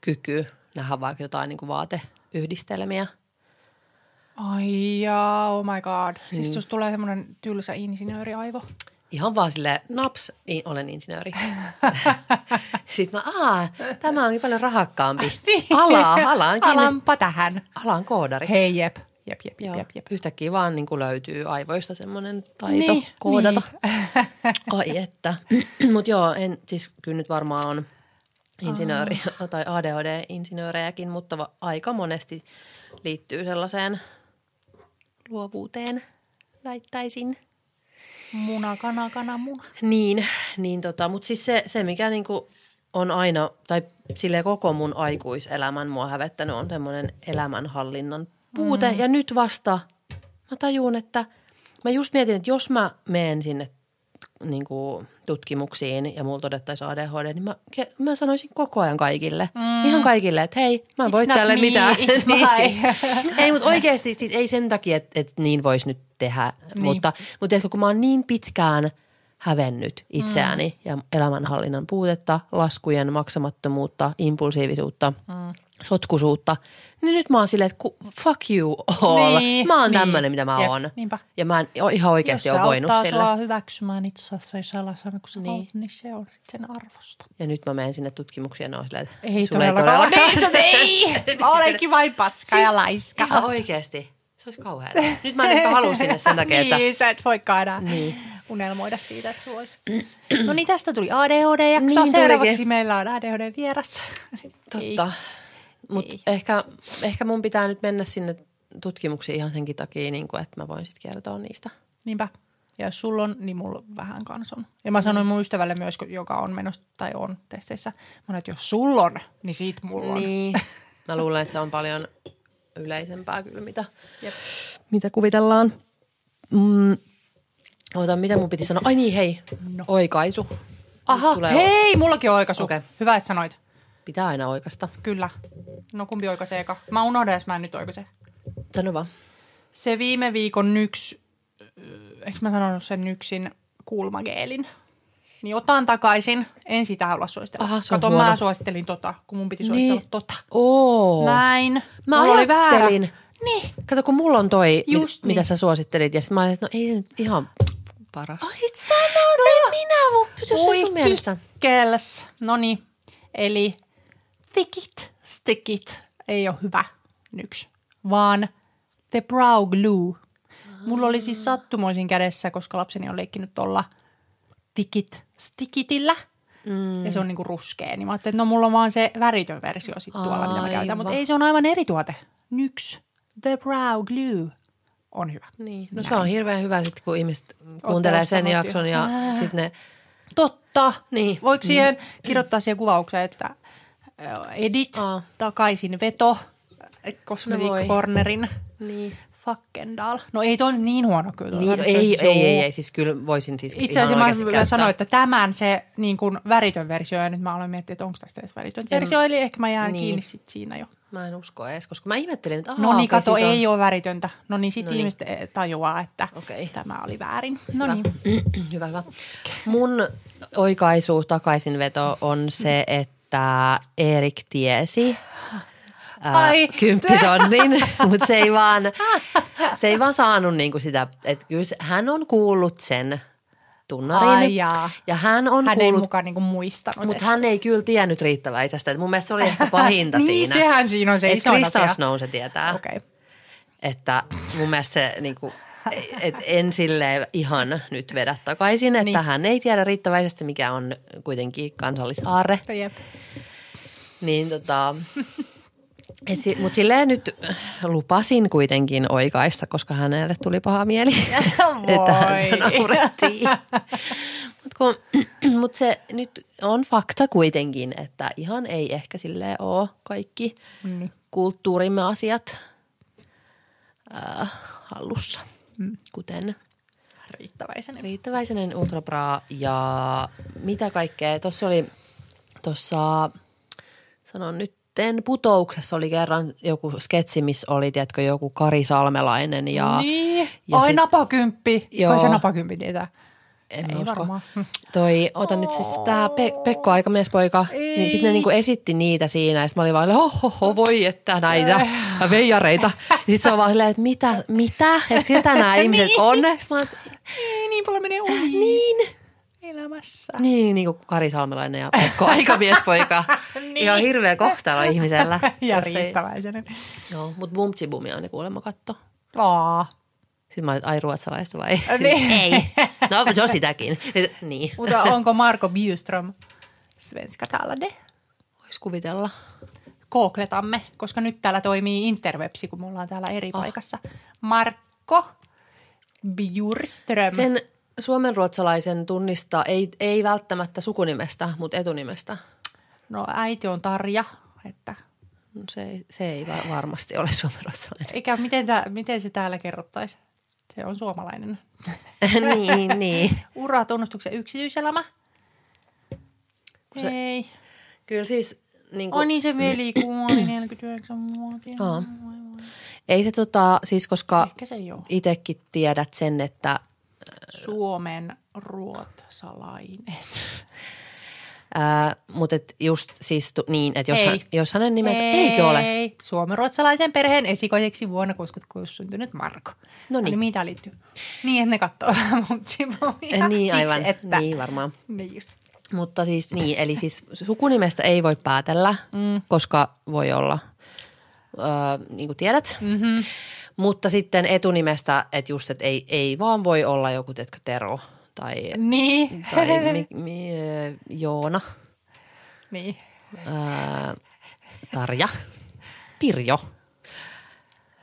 S1: kyky nähdä vaikka jotain niin vaateyhdistelmiä.
S2: Ai jaa, oh my god. Siis mm. tulee semmoinen tylsä insinööriaivo.
S1: Ihan vaan sille naps, niin olen insinööri. Sitten mä, aa, tämä onkin paljon rahakkaampi. niin. Ala, alankin.
S2: Alanpa tähän.
S1: Alan koodariksi.
S2: Hei jep. Jep, jep,
S1: jep,
S2: jep, jep.
S1: Yhtäkkiä vaan niin kuin löytyy aivoista semmoinen taito niin, koodata. Niin. Ai että. Mutta joo, en, siis kyllä nyt varmaan on insinööri oh. tai ADHD-insinöörejäkin, mutta va- aika monesti liittyy sellaiseen luovuuteen, väittäisin.
S2: Muna, kana, kana, muna.
S1: Niin, niin tota, mutta siis se, se mikä niinku on aina, tai sille koko mun aikuiselämän mua hävettänyt, on semmoinen elämänhallinnan puute. Mm. Ja nyt vasta mä tajun, että mä just mietin, että jos mä menen sinne niin kuin tutkimuksiin ja mulla todettaisiin ADHD, niin mä, mä sanoisin koko ajan kaikille. Mm. Ihan kaikille, että hei, mä en voi tälle mitään. niin. ei, mutta oikeasti siis ei sen takia, että, että niin voisi nyt tehdä. Niin. Mutta, mutta ehkä kun mä oon niin pitkään hävennyt itseäni mm. ja elämänhallinnan puutetta, laskujen maksamattomuutta, impulsiivisuutta, mm. Sotkusuutta – niin nyt mä oon silleen, että fuck you all. Niin, mä oon niin. tämmönen, mitä mä oon. Niinpä. Ja mä en ihan oikeasti ole voinut sille. Jos
S2: se auttaa hyväksymään itse asiassa salasana, kun sä niin. Haluat, niin se on sitten sen arvosta.
S1: Ja nyt mä menen sinne tutkimuksiin ja silleen, että
S2: ei sulle todellakaan. ei todellakaan. Ei, mä olenkin vain paska siis, ja laiska.
S1: Ihan oikeasti. Se olisi kauheaa. Nyt mä en halua sinne sen takia, että...
S2: niin, sä et voikaan enää niin. unelmoida siitä, että sulla olisi. no niin, tästä tuli ADHD-jakso. Niin, Seuraavaksi meillä on ADHD-vieras.
S1: Totta. Mutta ehkä, ehkä mun pitää nyt mennä sinne tutkimuksiin ihan senkin takia, niin kuin, että mä voin sitten kertoa niistä.
S2: Niinpä. Ja jos sulla on, niin mulla vähän kans on. Ja mä sanoin mun ystävälle myös, joka on menossa tai on testeissä, mä sanoin, että jos sulla on, niin siitä mulla on.
S1: Niin. Mä luulen, että se on paljon yleisempää kyllä, mitä, Jep. mitä kuvitellaan. Mm. Ota, mitä mun piti sanoa? Ai niin, hei, no. oikaisu.
S2: Aha, hei, mullakin on oikaisu. Okay. Hyvä, että sanoit.
S1: Pitää aina oikasta.
S2: Kyllä. No kumpi oikaisee eka? Mä unohdan, jos mä en nyt oikaise.
S1: Sano vaan.
S2: Se viime viikon nyks, eikö mä sanonut sen nyksin kulmageelin? Niin otan takaisin. En sitä halua suositella. Aha, se on Kato, huono. mä suosittelin tota, kun mun piti suositella niin. tota.
S1: Oo.
S2: Näin.
S1: Mä mulla oli väärä. Niin.
S2: Kato,
S1: kun mulla on toi, Just mit, niin. mitä sä suosittelit. Ja sitten mä olin, että no ei nyt ihan paras.
S2: Olit sanonut.
S1: No minä, jos se sun mielestä.
S2: No niin. Eli thick it, stick it ei ole hyvä nyks, vaan the brow glue. Mulla oli siis sattumoisin kädessä, koska lapseni on leikkinyt tuolla stikit stikitillä. Mm. Ja se on niinku ruskea. Niin mä ajattelin, että no mulla on vaan se väritön versio sitten tuolla, mitä mä käytän. Mutta
S1: Aivan.
S2: ei, se on aivan eri tuote. Nyx The Brow Glue on hyvä.
S1: Niin. No se on hirveän hyvä sitten, kun ihmiset kuuntelee sen jakson
S2: jo.
S1: ja sitten ne
S2: Totta.
S1: Niin.
S2: Voiko siihen kirjoittaa siihen kuvaukseen, että edit,
S1: Aa.
S2: takaisin veto, Cosmetic
S1: No.
S2: Cornerin
S1: Niin.
S2: Fuckendal. No ei toi niin huono kyllä.
S1: Niin, ei, ei, ei, ei, ei, siis kyllä voisin siis
S2: Itse
S1: ihan
S2: asiassa mä sanoin, että tämän se niin kuin väritön versio, ja nyt mä aloin miettiä, että onko tästä edes väritön
S1: En-
S2: versio, eli ehkä mä jään
S1: niin.
S2: kiinni sit siinä jo.
S1: Mä en usko edes, koska mä ihmettelin, että ahaa,
S2: No niin, kato,
S1: on-
S2: ei ole väritöntä. No niin, sitten
S1: No niin.
S2: ihmiset eh, tajuaa, että
S1: Okei.
S2: tämä oli väärin. No niin.
S1: hyvä, hyvä. Mun oikaisu takaisinveto on se, että Erik tiesi ää,
S2: Ai.
S1: kymppitonnin, mutta se ei vaan, se ei vaan saanut niinku sitä, että kyllä se, hän on kuullut sen tunnarin.
S2: Ai jaa.
S1: Ja hän on
S2: Hän ei
S1: kuullut,
S2: mukaan niin kuin muistanut.
S1: mutta
S2: että-
S1: hän ei kyllä tiennyt riittäväisestä. Et mun mielestä se oli ehkä pahinta
S2: niin,
S1: siinä.
S2: sehän siinä on se iso asia.
S1: Snow se tietää.
S2: Okei. Okay.
S1: Että mun mielestä se niinku, et en sille ihan nyt vedä takaisin, että
S2: Niin.
S1: hän ei tiedä riittäväisesti, mikä on kuitenkin kansallisaarre.
S2: Jep.
S1: Niin tota, et si, mutta silleen nyt lupasin kuitenkin oikaista, koska hänelle tuli paha mieli, että häntä naurettiin. Mutta mut se nyt on fakta kuitenkin, että ihan ei ehkä silleen ole kaikki
S2: Niin.
S1: kulttuurimme asiat äh, hallussa, mm. kuten
S2: Riittäväisen.
S1: riittäväisenen ultrabra ja mitä kaikkea. Tuossa oli, tuossa sanon nytten, putouksessa oli kerran joku sketsi, missä oli, tiedätkö, joku Kari Salmelainen ja
S2: niin.
S1: ja
S2: Ai
S1: sit-
S2: napakymppi.
S1: Joo.
S2: Kai se napakymppi tietää.
S1: En
S2: Ei
S1: usko.
S2: varmaan.
S1: Toi, ota nyt siis tää Pe- Pekko Aikamiespoika,
S2: Ei.
S1: niin sitten ne niinku esitti niitä siinä ja sit mä olin vaan, ho, ho, ho voi että näitä veijareita. Sitten se on vaan silleen, että mitä, mitä, että ketä nämä ihmiset on. Sitten mä oon,
S2: Ei niin paljon menee ohi
S1: niin.
S2: elämässä.
S1: Niin, niin kuin Kari Salmelainen ja Pekko Aikamiespoika. niin. Ihan hirveä kohtalo ihmisellä.
S2: Ja
S1: jos ei-
S2: riittäväisen.
S1: Joo, mutta Bumtsi Bumia ne kuulemma katto.
S2: Aa.
S1: Sitten mä olin, ai ruotsalaista vai?
S2: Niin.
S1: Ei. No, se on sitäkin. Niin,
S2: Mutta onko Marko Bjuström svenska talade?
S1: voisi kuvitella.
S2: Googletamme, koska nyt täällä toimii interwebsi, kun me ollaan täällä eri paikassa. Marko Bjurström.
S1: Sen suomenruotsalaisen tunnistaa ei, ei välttämättä sukunimestä, mutta etunimestä.
S2: No äiti on Tarja, että
S1: Se, ei- se ei va- varmasti ole suomenruotsalainen.
S2: eikä miten, tää, miten se täällä kerrottaisi? Se on suomalainen.
S1: niin, niin.
S2: Ura, tunnustuksen yksityiselämä.
S1: Se-
S2: Ei.
S1: Kyllä siis niin kuin,
S2: On niin se veli kuoli 49-vuotiaana.
S1: Aa. ei se tota, siis koska itsekin tiedät sen, että
S2: Suomen ruotsalainen.
S1: Ää, mutta et just siis tu, niin, että jos,
S2: Ei.
S1: hän, jos hänen nimensä, eikö ole?
S2: Ei. Suomen-ruotsalaisen perheen esikoiseksi vuonna 66 syntynyt Marko.
S1: No niin.
S2: Mitä liittyy? Niin, että ne katsoo mun sivumia.
S1: niin
S2: Siksi,
S1: aivan,
S2: että...
S1: niin varmaan.
S2: Niin just.
S1: Mutta siis niin, eli siis sukunimestä ei voi päätellä, mm. koska voi olla, öö, niin kuin tiedät.
S2: Mm-hmm.
S1: Mutta sitten etunimestä, että just, että ei, ei vaan voi olla joku, teetkö, Tero tai,
S2: Niin.
S1: tai mi, mi, Joona,
S2: niin.
S1: ää, Tarja, Pirjo,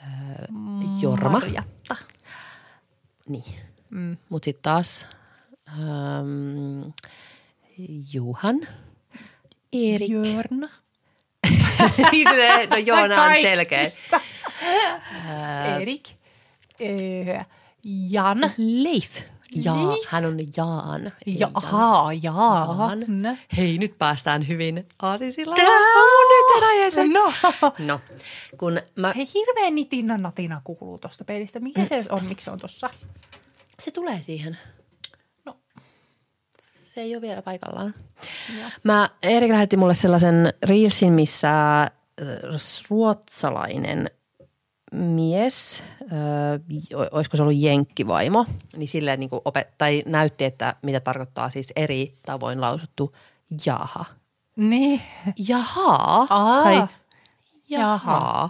S1: ää, Jorma.
S2: Marjatta.
S1: Niin.
S2: Mm.
S1: Mutta sitten taas ähm, Juhan, Erik.
S2: Jörna.
S1: Silleen, no Joona on selkeä.
S2: Erik. Eh, Jan.
S1: Leif. Ja,
S2: Leif?
S1: hän on Jaan.
S2: Jaha, jaa.
S1: Jaan.
S2: No.
S1: Hei, nyt päästään hyvin nyt eräjäsen.
S2: No.
S1: No, kun mä,
S2: Hei, hirveän nitinna natina kuuluu tuosta pelistä. Mikä se on, miksi se on tossa?
S1: se tulee siihen.
S2: No.
S1: Se ei ole vielä paikallaan.
S2: Joo.
S1: Mä, Erik lähetti mulle sellaisen reelsin, missä äh, ruotsalainen mies, äh, olisiko se ollut jenkkivaimo, niin silleen niin kuin opet- tai näytti, että mitä tarkoittaa siis eri tavoin lausuttu jaha.
S2: Niin.
S1: Jaha.
S2: Aa.
S1: Tai jaha.
S2: Jaha.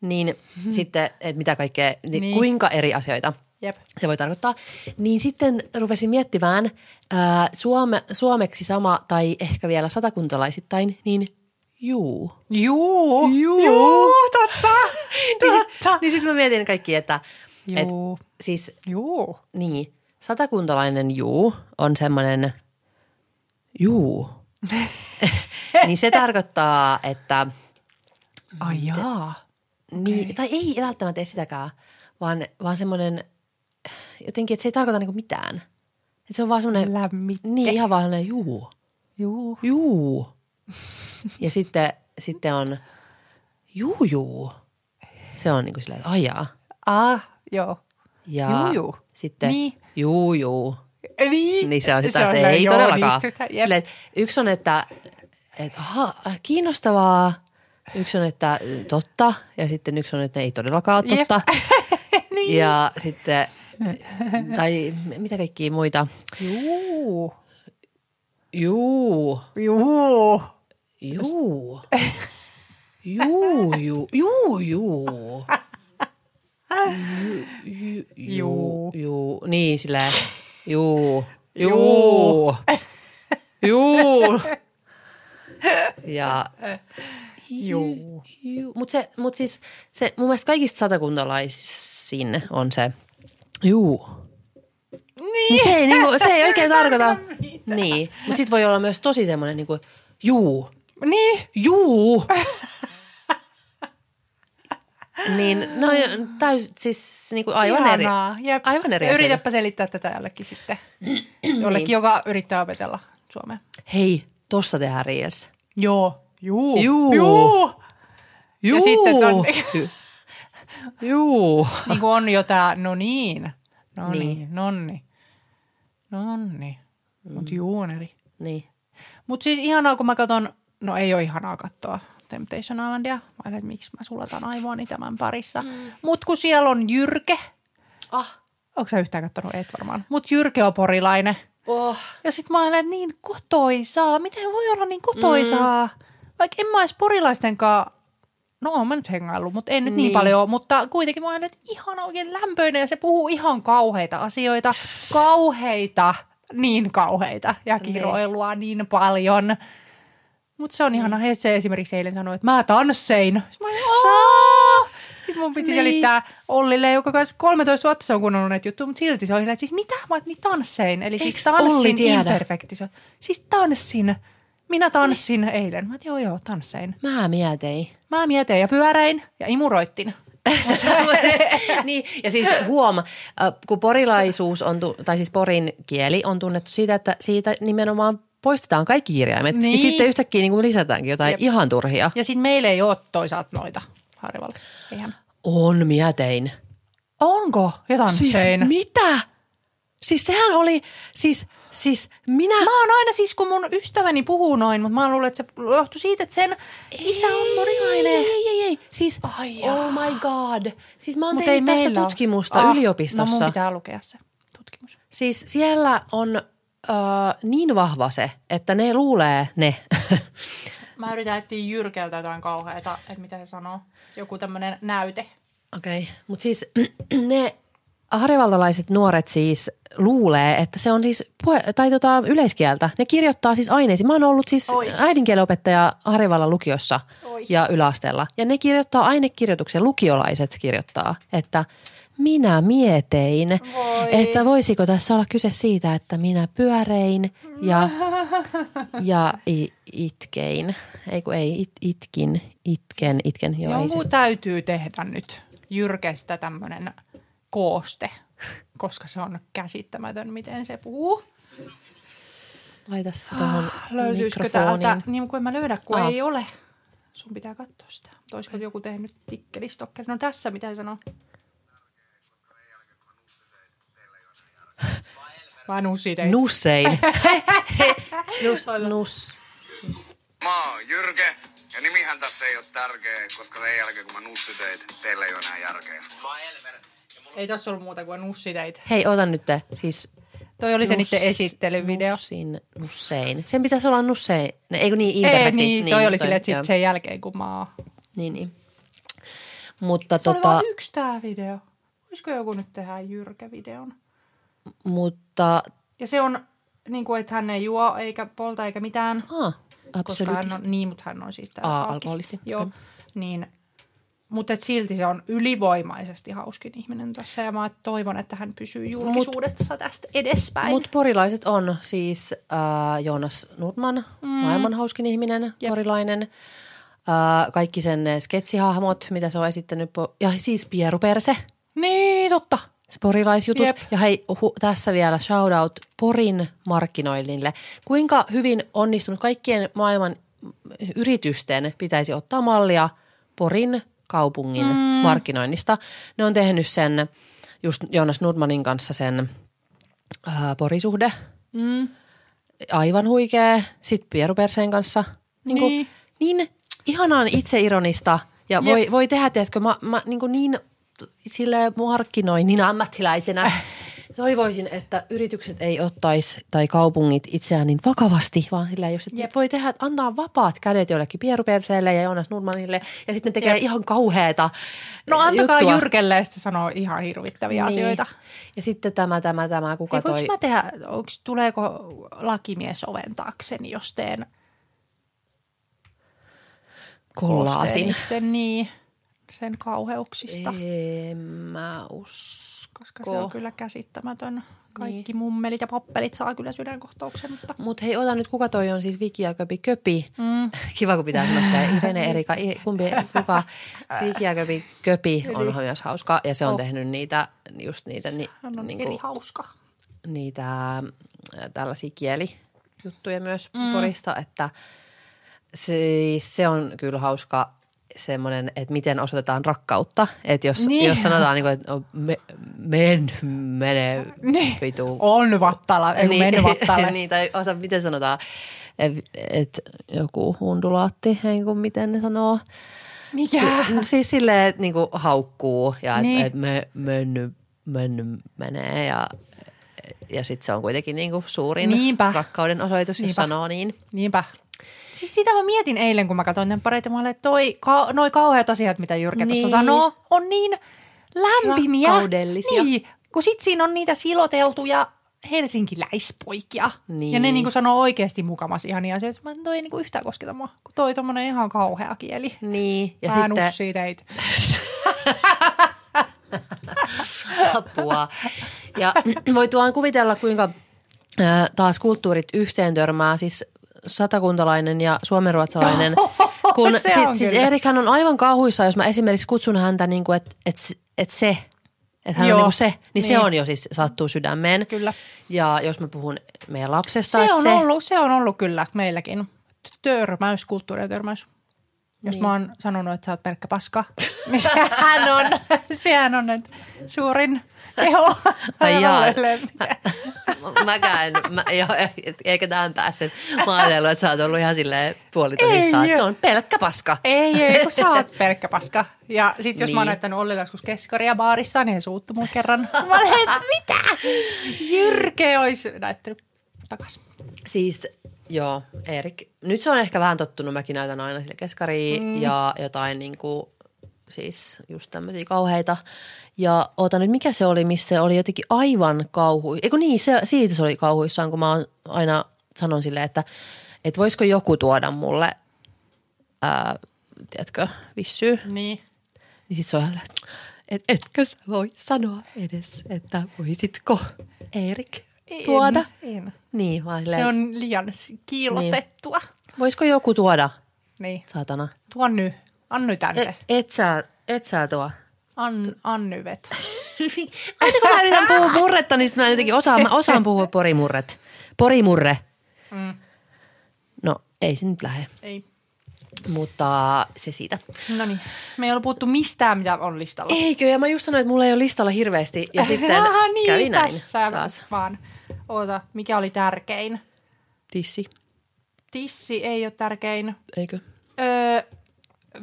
S1: Niin sitten, että mitä kaikkea, niin
S2: Niin.
S1: kuinka eri asioita.
S2: Jep.
S1: se voi tarkoittaa. Niin sitten rupesin miettimään ää, suome, suomeksi sama tai ehkä vielä satakuntalaisittain, niin juu.
S2: Juu.
S1: Juu.
S2: Juu, totta. Totta.
S1: Niin sitten mä mietin kaikki, että et,
S2: Juu.
S1: siis
S2: Juu.
S1: niin, satakuntalainen juu on semmoinen juu. niin se tarkoittaa, että
S2: Ai jaa.
S1: Niin, tai ei välttämättä edes sitäkään, vaan, vaan semmoinen jotenkin, että se ei tarkoita niinku mitään. Että se on vaan semmoinen,
S2: Lämmikke.
S1: niin ihan vaan semmoinen juu,
S2: Juu.
S1: juu. Ja sitten, sitten on juu, juu. Se on niinku silleen, että ajaa.
S2: Ah, joo.
S1: Ja
S2: Juu, juu.
S1: sitten
S2: Niin.
S1: juu, juu.
S2: Niin.
S1: Niin se on sitä,
S2: Se on
S1: se ei
S2: joo,
S1: todellakaan.
S2: niistystä, jep.
S1: Silleen, yksi on, että, että aha, kiinnostavaa. Yksi on, että totta. Ja sitten yksi on, että ei todellakaan ole totta.
S2: niin.
S1: Ja sitten, tai mitä kaikkia muita.
S2: Juu.
S1: Juu,
S2: Juu.
S1: Juu, juu, juu, juu, juu. Juu, juu, juu, niin silleen, juu, juu, juu. Ja.
S2: Juu,
S1: mutta se, mut siis se, mun mielestä kaikista satakuntalaisin on se juu. Niin. Se, ei, niinku, se ei oikein tarkoita. Niin, mutta sitten voi olla myös tosi semmoinen niinku juu,
S2: Niin.
S1: juu. niin, no täys, siis niinku aivan eri.
S2: Jep.
S1: Aivan eri.
S2: Yritäpä selittää tätä jollekin sitten. Jollekin, joka yrittää opetella suomea.
S1: Hei, tosta tehdään reels.
S2: Joo. Juu.
S1: Juu.
S2: Juu.
S1: Juu.
S2: Ja sitten ton,
S1: Juu.
S2: niin kuin on jo tää, no niin, no
S1: Niin.
S2: niin, nonni, nonni. Mut juu on eri.
S1: Niin.
S2: Mut siis ihanaa, kun mä katson, no ei ole ihanaa katsoa Temptation Islandia. Mä ajattelin, että miksi mä sulatan aivoani tämän parissa. Mm. Mut kun siellä on Jyrke,
S1: Ah.
S2: onko sä yhtään katsonut? Et varmaan. Mut Jyrke on porilainen.
S1: Oh.
S2: Ja sit mä että niin kotoisaa. Miten voi olla niin kotoisaa? Mm. Vaikka en mä edes porilaistenkaan, no oon mä nyt hengaillut, mutta en nyt niin,
S1: Niin.
S2: niin paljon. Mutta kuitenkin mä ajattelen, että ihan oikein lämpöinen ja se puhuu ihan kauheita asioita. Kauheita, niin kauheita ja kiroilua niin paljon. Mutta se on ihana. Ja se esimerkiksi eilen sanoi, että mä tanssein. Mä olin! Sitten mun piti
S1: Niin.
S2: selittää Ollille, joka kanssa 13 vuotta se on kuunnellut näitä juttuja, mutta silti se on että siis mitä? Mä oon, niin tanssein. Eli siis
S1: Eiks Olli
S2: tanssin
S1: tiedä?
S2: imperfektiso. Siis tanssin. Minä tanssin eilen. Mä oon, joo joo, tanssein.
S1: Mä mietin.
S2: Mä mietin ja pyöräin ja imuroittin.
S1: niin, ja siis huoma, äh, kun porilaisuus on, tu- tai siis porin kieli on tunnettu siitä, että siitä nimenomaan poistetaan kaikki kirjaimet. Niin,
S2: Niin.
S1: sitten yhtäkkiä niin kuin lisätäänkin jotain
S2: Jep.
S1: ihan turhia.
S2: Ja sitten meillä ei ole toisaalta noita Harjavalla. Eihän.
S1: On mietein.
S2: Onko? Ja
S1: Siis
S2: tanssein.
S1: mitä? Siis sehän oli, siis, siis minä...
S2: Mä oon aina siis, kun mun ystäväni puhuu noin, mutta mä luulen, että se johtui siitä, että sen isä on porilainen.
S1: Ei, ei, ei, ei. Siis,
S2: Ai
S1: oh my god. Siis mä oon
S2: Mut
S1: tehnyt tästä
S2: ole.
S1: tutkimusta
S2: Ah,
S1: yliopistossa.
S2: No mun pitää lukea se tutkimus.
S1: Siis siellä on niin vahva se, että ne luulee ne.
S2: Mä yritän etsiä Jyrkeltä jotain kauheata, että mitä se sanoo. Joku tämmönen näyte.
S1: Okei, okay. mutta siis ne harjavaltalaiset nuoret siis luulee, että se on siis puhe, tai tota, yleiskieltä. Ne kirjoittaa siis aineisiin. Mä oon ollut siis
S2: Oi.
S1: äidinkielenopettaja Harjavallan lukiossa
S2: Oi.
S1: ja yläasteella. Ja ne kirjoittaa ainekirjoituksen, lukiolaiset kirjoittaa, että minä mietein,
S2: Voi.
S1: että voisiko tässä olla kyse siitä, että minä pyörein ja, ja itkein. Ei kun ei, it, itkin, itken, itken. Joo, ei se.
S2: Joku täytyy tehdä nyt Jyrkestä tämmönen kooste, koska se on käsittämätön, miten se puhuu.
S1: Laita se tuohon
S2: Löytyisikö
S1: mikrofoniin.
S2: täältä? Niin kun en mä löydä, kun
S1: Aa.
S2: ei ole. Sun pitää katsoa sitä. Olisiko joku tehnyt tikkelistokkeli? No tässä, mitä sanoo? Vai nussiteit?
S1: Nussein. Nus, nus.
S3: Mä oon Jyrke, ja nimihän tässä ei ole tärkeä, koska sen jälkeen kun mä nussiteit, teillä ei ole enää järkeä.
S2: Ei tässä ollut muuta kuin nussiteit.
S1: Hei, ota nyt te. Siis
S2: Toi oli se
S1: nus-
S2: niiden esittelyvideo.
S1: Nussin, nussein. Sen pitäisi olla nussein. Ne, eikö niin
S2: Ei,
S1: imperfekti?
S2: niin, toi oli silleen, että
S1: joo.
S2: sit sen jälkeen kun mä oon.
S1: Niin, niin. Mutta
S2: Se oli
S1: tota,
S2: vain yksi tää video. Voisiko joku nyt tehdä Jyrkä-videon?
S1: Mutta,
S2: Ja se on, niin kuin, että hän ei juo eikä polta eikä mitään.
S1: ah,
S2: koska hän on, niin, mutta hän on siis tää
S1: Aa,
S2: alkis.
S1: alkoholisti,
S2: Joo,
S1: okei.
S2: niin, mutta et silti se on ylivoimaisesti hauskin ihminen tässä ja mä toivon, että hän pysyy julkisuudessa tästä edespäin.
S1: Mutta porilaiset on siis äh, Joonas Nurman, mm. maailman hauskin ihminen, Jep. porilainen. Äh, kaikki sen sketsihahmot, mitä se on esittänyt. Po- ja siis Pieru Perse,
S2: niin, totta.
S1: Porilaisjutut.
S2: Jep.
S1: Ja hei, hu, tässä vielä shout out Porin markkinoinnille. Kuinka hyvin onnistunut kaikkien maailman yritysten pitäisi ottaa mallia Porin kaupungin mm. markkinoinnista. Ne on tehnyt sen just Joonas Nurmanin kanssa sen äh, porisuhde.
S2: Mm.
S1: Aivan huikea. Sitten Pieru Perseen kanssa. Niin, kuin,
S2: Niin.
S1: niin ihanaan itseironista ja
S2: Jep.
S1: voi, voi tehdä, tiedätkö, mä, mä niin, kuin niin sille markkinoinnin ammattilaisena toivoisin, että yritykset ei ottaisi tai kaupungit itseään niin vakavasti, vaan sillä jos
S2: Jep.
S1: voi tehdä, antaa vapaat kädet jollekin Pieru Perseelle ja Joonas Nurmanille ja sitten tekee
S2: Jep.
S1: ihan kauheata
S2: No antakaa
S1: juttua.
S2: Jyrkelle sitten sanoo ihan hirvittäviä
S1: Niin.
S2: asioita.
S1: Ja sitten tämä, tämä, tämä, kuka
S2: voinko
S1: toi...
S2: mä tehdä, onks, tuleeko lakimies oven taakseni, jos teen
S1: Kollaasin.
S2: sen niin, sen kauheuksista.
S1: En mä usko.
S2: Koska se on kyllä käsittämätön. Kaikki niin. mummelit ja pappelit saa kyllä sydänkohtauksen, mutta...
S1: Mutta hei, ota nyt, kuka toi on siis Viki ja Köpi Köpi.
S2: Mm.
S1: Kiva, kun pitää sanoa tämä Irene Erika, I- kumpi, kuka, Viki ja Köpi Köpi on myös hauska. Ja se on
S2: Oh.
S1: tehnyt niitä, just niitä, ni,
S2: Hän on
S1: niinku,
S2: eri hauska.
S1: niitä tällaisia kielijuttuja myös mm. Porista, että siis se on kyllä hauska semmoinen, että miten osoitetaan rakkautta. Että jos,
S2: Niin.
S1: jos sanotaan, niin kuin, että on me, men, mene
S2: Niin.
S1: vitu
S2: On vattala, ei niin. mennyt vattaalle.
S1: niin, tai ota, miten sanotaan, että et joku undulaatti, ei kun miten ne sanoo.
S2: Mikä?
S1: Siis silleen, että niinku haukkuu ja että
S2: Niin.
S1: et me, menny, menny menee ja, ja sitten se on kuitenkin niinku suurin
S2: Niinpä.
S1: rakkauden osoitus, jos
S2: Niinpä.
S1: sanoo niin.
S2: Niinpä. Siis sitä mä mietin eilen, kun mä katsoin tämän pareita, mä olin, että toi, ka, noi kauheat asiat, mitä Jyrkä niin.
S1: Niin.
S2: tuossa sanoo, on niin lämpimiä. Niin, kun sit siinä on niitä siloteltuja helsinkiläispoikia.
S1: Niin.
S2: Ja ne niinku sanoo oikeasti mukamas ihania asioita. Mä en toi ei niinku yhtään kosketa mua, kun toi tommonen ihan kauhea kieli.
S1: Niin, ja
S2: Mä
S1: sitten
S2: teitä.
S1: apua. Ja voi tuon kuvitella, kuinka taas kulttuurit yhteen törmää, siis satakuntalainen ja suomenruotsalainen. Kun
S2: Se
S1: sit,
S2: on
S1: siis
S2: kyllä.
S1: On aivan kauhuissa, jos mä esimerkiksi kutsun häntä niin kuin, että et, et se, että hän
S2: Joo.
S1: on niin kuin se, niin, niin se
S2: Niin.
S1: on jo siis sattuu sydämeen.
S2: Kyllä.
S1: Ja jos mä puhun meidän lapsesta,
S2: Se on,
S1: se,
S2: ollut, se on ollut kyllä meilläkin törmäys, kulttuurien törmäys. Jos
S1: Niin.
S2: mä oon sanonut, että sä oot pelkkä paska, niin sehän on, sehän on nyt suurin keho.
S1: Ai jaa. Mäkään, mä, jo, eikä tähän päässyt. Mä ajatellut, että sä oot ollut ihan silleen puolitosissaan,
S2: Ei
S1: että se on pelkkä paska.
S2: Ei, ei, kun sä oot pelkkä paska. Ja sit jos niin. mä oon
S1: Niin.
S2: näyttänyt Ollille joskus keskaria baarissa, niin he suuttu mun kerran. Mä olin, että mitä? Jyrke olisi näyttänyt takas.
S1: Siis joo, Erik. Nyt se on ehkä vähän tottunut. Mäkin näytän aina sille keskariin mm. ja jotain niin kuin, siis just tämmöisiä kauheita. Ja oota nyt, mikä se oli, missä se oli jotenkin aivan kauhu. Eikö niin, se, siitä se oli kauhuissaan, kun mä aina sanon silleen, että, että voisiko joku tuoda mulle, ää, tiedätkö, vissyy.
S2: Niin.
S1: Niin sit se on et, etkö sä voi sanoa edes, että voisitko Erik tuoda?
S2: En, en.
S1: Niin, vaan silleen,
S2: Se on liian kiilotettua.
S1: voisiko joku tuoda,
S2: Niin.
S1: saatana?
S2: Tuo nyt. Anny tänne.
S1: Et, et, sä, et sä tuo.
S2: An, Annyvet.
S1: Aina kun mä yritän puhua murretta, niin mä jotenkin osaan, mä osaan puhua porimurret. Porimurre.
S2: Mm.
S1: No, ei se nyt lähde,
S2: Ei.
S1: mutta se siitä.
S2: No niin. Me ei ollut puhuttu mistään, mitä on listalla.
S1: Eikö? Ja mä just sanoin, että mulla ei ole listalla hirveästi. Ja sitten
S2: Ah, niin,
S1: kävi näin
S2: tässä
S1: taas.
S2: vaan. Oota, mikä oli tärkein?
S1: Tissi,
S2: Tissi ei ole tärkein.
S1: eikö?
S2: Öö,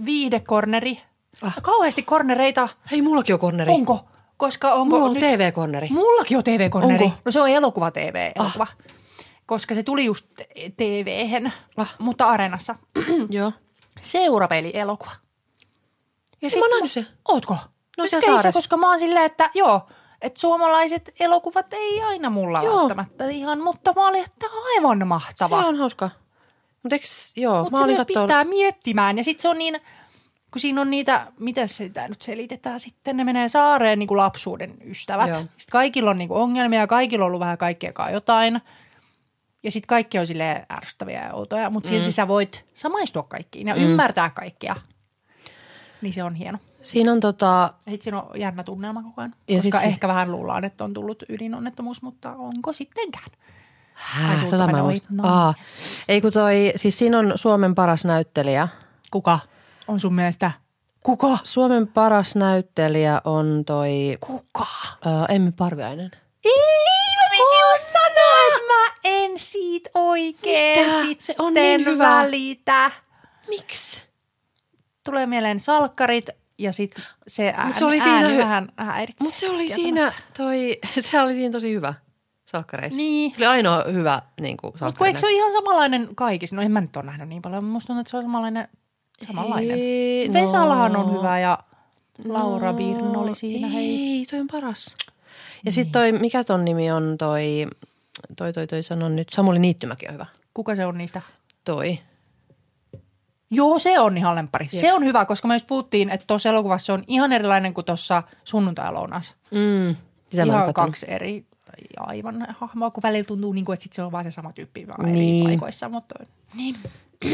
S2: viidekorneri.
S1: Ah.
S2: Kauheasti kornereita.
S1: Hei, mullakin on korneri.
S2: Onko? Koska onko
S1: Mulla on
S2: nyt...
S1: TV-korneri.
S2: Mullakin on TV-korneri.
S1: Onko?
S2: No se on elokuva TV-elokuva. Ah. Koska se tuli just TV-hen,
S1: Ah.
S2: mutta Areenassa.
S1: Joo.
S2: Seurapeli-elokuva. Ja
S1: Mä oon sen.
S2: Ootko?
S1: No
S2: se,
S1: saaressa.
S2: koska mä oon silleen, että joo, että suomalaiset elokuvat ei aina mulla
S1: Joo.
S2: välttämättä ihan, mutta mä olin, että on aivan mahtava.
S1: Se on hauska. Mutta eks, joo,
S2: Mutta
S1: mä
S2: se myös
S1: kattoo...
S2: pistää miettimään ja sitten se on niin, kun siinä on niitä, miten sitä nyt selitetään sitten, ne menee saareen niin kuin lapsuuden ystävät.
S1: Joo.
S2: Sitten kaikilla on niin kuin ongelmia ja kaikilla on ollut vähän kaikkeakaan jotain. Ja sitten kaikki on silleen ärsyttäviä ja outoja, mutta silti sä voit samaistua kaikkiin ja mm. ymmärtää kaikkea. Niin se on hieno.
S1: Siinä on tota,
S2: Ja sit siinä on jännä tunnelma koko ajan.
S1: Ja
S2: Ja
S1: sit
S2: koska
S1: se-
S2: ehkä vähän luullaan, että on tullut ydinonnettomuus, mutta onko sittenkään? Sulta
S1: tota mä
S2: meni
S1: en
S2: ohi.
S1: muista.
S2: No.
S1: Aa, ei kun toi, siis siinä on Suomen paras näyttelijä.
S2: Kuka on sun mielestä? Kuka?
S1: Suomen paras näyttelijä on toi
S2: Kuka?
S1: ää, Emmi Parviainen.
S2: Ei, mä piti just sanoa, että mä en siitä oikein
S1: Mitä?
S2: sitten
S1: Se on niin hyvä.
S2: välitä.
S1: Miksi?
S2: Tulee mieleen salkkarit ja sitten se ääni,
S1: se oli siinä
S2: ääni
S1: hy-
S2: vähän häiritsee.
S1: Mutta se oli siinä toi, se oli siinä tosi hyvä salkkareissa.
S2: Niin.
S1: Se oli ainoa hyvä niin kuin
S2: Mut kun eikö se ole ihan samanlainen kaikissa? No en mä nyt ole nähnyt niin paljon, mutta musta tuntuu, että se on samanlainen. samanlainen.
S1: Ei, no.
S2: On hyvä ja Laura Birn oli siinä.
S1: Ei,
S2: Hei.
S1: toi on paras. Ja sitten toi, mikä ton nimi on toi, toi, toi, toi sanon nyt, Samuli Niittymäki on hyvä.
S2: Kuka se on niistä?
S1: Toi.
S2: Joo, se on ihan lemppari.
S1: Jep.
S2: Se on hyvä, koska me just puhuttiin, että tuossa elokuvassa se on ihan erilainen kuin tuossa sunnuntai-lounas.
S1: Mm. Sitä
S2: ihan kaksi eri aivan hahmoa, kun välillä tuntuu, niin kuin, että sit se on vaan se sama tyyppi vaan eri
S1: Niin.
S2: paikoissa. Mutta niin.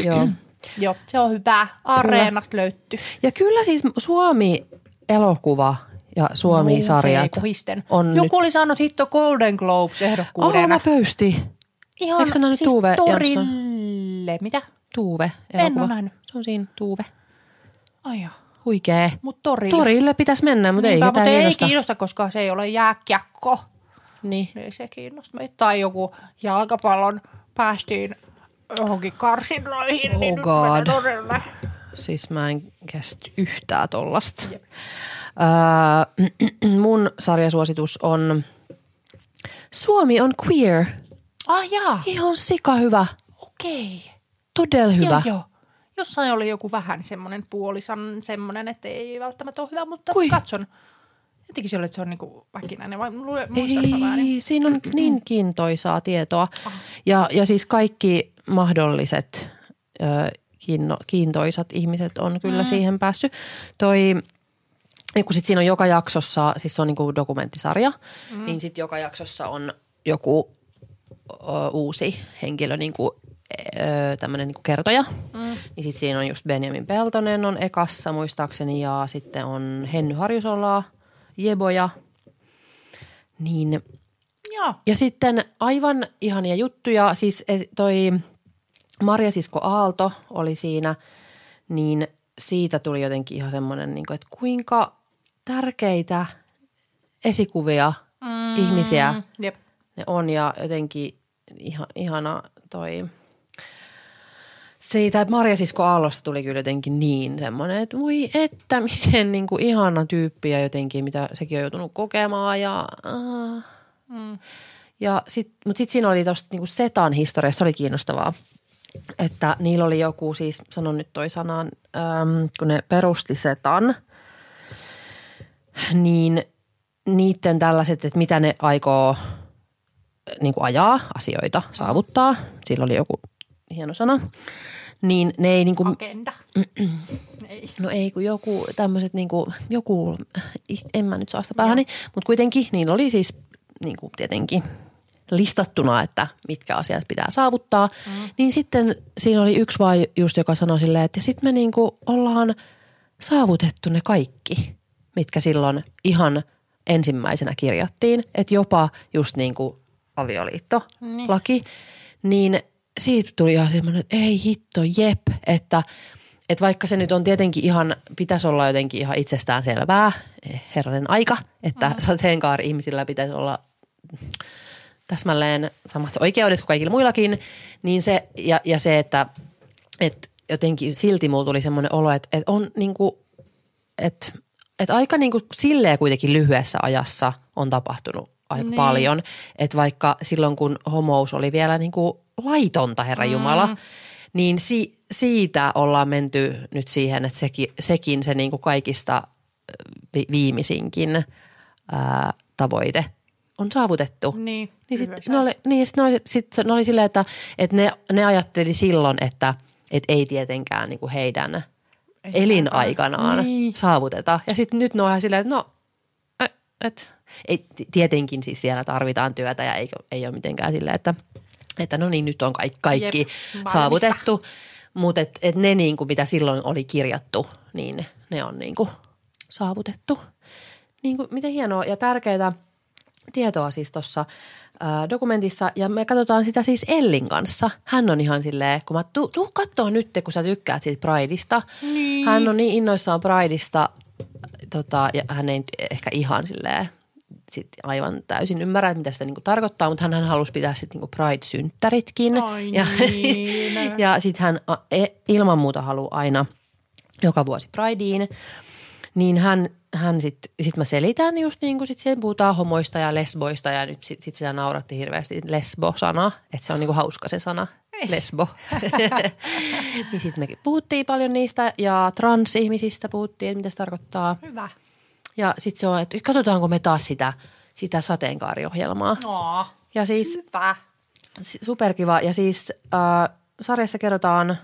S1: Joo.
S2: Joo, se on hyvä. Areenasta löytyy.
S1: Ja kyllä siis Suomi-elokuva ja Suomi-sarjat
S2: Kohisten.
S1: on
S2: Joku
S1: nyt...
S2: oli saanut hitto Golden Globes ehdokkuudena.
S1: Aa, pöysti.
S2: Ihan
S1: Eikö nähnyt
S2: siis
S1: Tuve Jansson?
S2: torille. Mitä?
S1: Tuuve
S2: En
S1: elokuva.
S2: oo nähnyt.
S1: Se on siinä Tuuve.
S2: Ai joo.
S1: Huikee.
S2: Mut torille.
S1: Torille pitäisi mennä, mutta ei
S2: Niinpä,
S1: ketään
S2: mutta ei
S1: kiinnosta.
S2: kiinnosta, koska se ei ole jääkiekko.
S1: Niin.
S2: Ei se kiinnosta meitä. Tai joku jalkapallon päästiin johonkin karsinnoihin,
S1: Oh
S2: niin nyt
S1: God.
S2: mennään torille.
S1: Siis mä en kestä yhtään tollasta. Öö, mun sarjasuositus on Suomi on queer.
S2: Ah jaa,
S1: Ihan sika hyvä.
S2: okei.
S1: Todella hyvä.
S2: Joo, joo. Jossain oli joku vähän semmoinen puolisan semmoinen, että ei välttämättä ole hyvä, mutta
S1: Kui?
S2: katson. Jotenkin oli, että se on niinku väkinäinen, vai muistatko väärin?
S1: Ei, siinä on niin kiintoisaa tietoa. Ja, ja siis kaikki mahdolliset ö, kiinno, kiintoisat ihmiset on kyllä mm. siihen päässyt. Toi, ja kun sit siinä on joka jaksossa, siis se on niinku dokumenttisarja, mm. niin sitten joka jaksossa on joku ö, uusi henkilö, niinku, ö, tämmöinen niinku kertoja. Mm. Niin sitten siinä on just Benjamin Peltonen on ekassa muistaakseni ja sitten on Henny Harjusolaa, Jeboja. Niin
S2: Joo.
S1: ja sitten aivan ihania juttuja, siis es- toi Marja Sisko Aalto oli siinä, niin siitä tuli jotenkin ihan semmoinen, niin että kuinka tärkeitä esikuvia mm. ihmisiä
S2: Jep.
S1: ne on ja jotenkin ihan, ihana toi siitä, Marja Sisko Aallosta tuli kyllä jotenkin niin semmoinen, että voi että miten niin kuin ihana tyyppi ja jotenkin mitä sekin on joutunut kokemaan ja äh.
S2: Mm.
S1: ja sit, mutta sitten siinä oli tuosta niinku Setan historiasta, se oli kiinnostavaa, että niillä oli joku, siis sanon nyt toi sanan, äm, kun ne perusti Setan, niin niiden tällaiset, että mitä ne aikoo niin kuin ajaa asioita, saavuttaa, sillä oli joku hieno sana, niin ne ei niin kuin,
S2: Agenda. ei.
S1: No ei, kun joku tämmöiset niinku, joku, en mä nyt saa sitä päähäni, mutta kuitenkin niin oli siis niinku tietenkin listattuna, että mitkä asiat pitää saavuttaa. Mm. Niin sitten siinä oli yksi vaan just, joka sanoi silleen, että sitten me niinku ollaan saavutettu ne kaikki, mitkä silloin ihan ensimmäisenä kirjattiin. Että jopa just niin kuin avioliitto,
S2: Niin.
S1: laki, niin siitä tuli ihan semmoinen, että ei hitto, jep, että, että vaikka se nyt on tietenkin ihan, pitäisi olla jotenkin ihan itsestään selvää, eh, herranen aika, että mm. sateenkaari-ihmisillä pitäisi olla täsmälleen samat oikeudet kuin kaikilla muillakin, niin se, ja, ja se, että, että jotenkin silti mulla tuli semmoinen olo, että, että on niin kuin, että, että aika niin kuin silleen kuitenkin lyhyessä ajassa on tapahtunut aika
S2: Niin.
S1: niin. paljon, että vaikka silloin kun homous oli vielä niin kuin laitonta, Herra Jumala,
S2: Mm.
S1: niin si, siitä ollaan menty nyt siihen, että sekin, sekin se niin kuin kaikista vi- viimeisinkin ää, tavoite on saavutettu.
S2: Niin,
S1: Niin, sit,
S2: lyhyessä
S1: ne oli, niin sit ne oli, sit ne oli silleen, että, että ne, ne ajatteli silloin, että, että ei tietenkään niin kuin heidän elinaikanaan
S2: Niin.
S1: saavuteta. Ja sitten nyt ne on ihan silleen, että no, et, ei, ti- tietenkin siis vielä tarvitaan työtä ja ei, ei ole mitenkään silleen, että, että no niin, nyt on kaikki, kaikki
S2: Jep,
S1: saavutettu. Mutta et, et ne, niin kuin, mitä silloin oli kirjattu, niin ne on niin kuin, saavutettu. Niin kuin, miten hienoa ja tärkeää tietoa siis tuossa dokumentissa. Ja me katsotaan sitä siis Ellin kanssa. Hän on ihan silleen, kun mä tuu, tuu kattoo nyt, kun sä tykkäät siitä Prideista.
S2: Niin.
S1: Hän on niin innoissaan Prideista tota, ja hän ei ehkä ihan silleen sit aivan täysin ymmärrä, mitä sitä niinku tarkoittaa, mutta hän, hän halusi pitää sitten niinku Pride-synttäritkin.
S2: Ai
S1: ja
S2: niin.
S1: ja sitten hän e, ilman muuta haluaa aina joka vuosi Prideen. Niin hän, hän sitten sit mä selitän just niin kuin sit siellä puhutaan homoista ja lesboista ja nyt sit, sit sitä nauratti hirveästi lesbo-sana, että se on niinku hauska se sana, lesbo. niin sitten me puhuttiin paljon niistä ja transihmisistä puhuttiin, että mitä se tarkoittaa.
S2: Hyvä.
S1: Ja sitten se on, että katsotaanko me taas sitä, sitä sateenkaariohjelmaa.
S2: No,
S1: Ja siis
S2: hyvä.
S1: Superkiva. Ja siis äh, sarjassa kerrotaan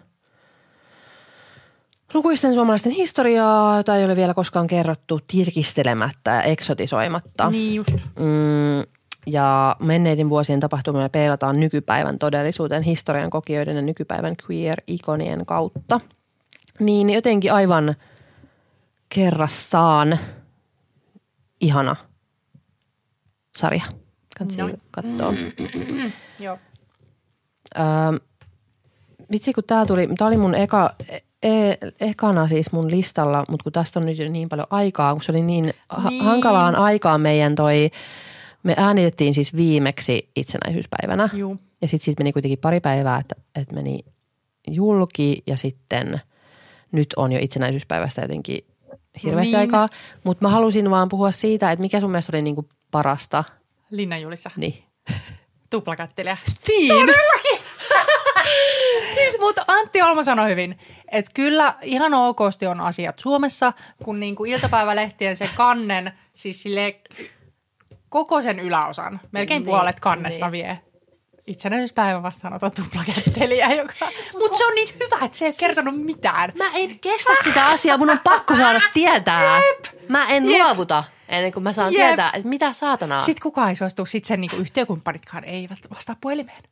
S1: lukuisten suomalaisten historiaa, jota ei ole vielä koskaan kerrottu tirkistelemättä ja eksotisoimatta.
S2: Niin just.
S1: Mm, ja menneiden vuosien tapahtumia peilataan nykypäivän todellisuuteen historian kokijoiden ja nykypäivän queer-ikonien kautta. Niin jotenkin aivan kerrassaan ihana sarja. Kansi
S2: Noin.
S1: katsoa.
S2: Joo.
S1: Öö, vitsi, kun tämä tuli, tämä oli mun eka, e, ekana siis mun listalla, mutta kun tästä on nyt jo niin paljon aikaa, kun se oli niin, ha-
S2: Niin.
S1: hankalaan aikaan meidän toi, me äänitettiin siis viimeksi itsenäisyyspäivänä.
S2: Juu.
S1: Ja sitten sit meni kuitenkin pari päivää, että, että meni julki ja sitten nyt on jo itsenäisyyspäivästä jotenkin hirveästi
S2: Niin.
S1: aikaa. Mutta mä halusin vaan puhua siitä, että mikä sun mielestä oli niinku parasta.
S2: Linna Julissa.
S1: Niin.
S2: Tuplakättelijä.
S1: Niin.
S2: Mutta Antti Olmo sanoi hyvin, että kyllä ihan okosti on asiat Suomessa, kun niinku iltapäivälehtien se kannen, siis sille koko sen yläosan, melkein
S1: Niin,
S2: puolet kannesta
S1: niin.
S2: vie itsenäisyyspäivän vastaanoton tuplakättelijä. Joka... Mutta se on niin hyvä, että se ei ole kertonut mitään.
S1: Mä en kestä sitä asiaa, mun on pakko saada tietää. Mä en
S2: Jep.
S1: luovuta ennen kuin mä saan
S2: Jep.
S1: tietää, että mitä saatanaa.
S2: Sitten kukaan ei suostu, sitten sen niinku yhtiökumppanitkaan eivät vastaa puhelimeen.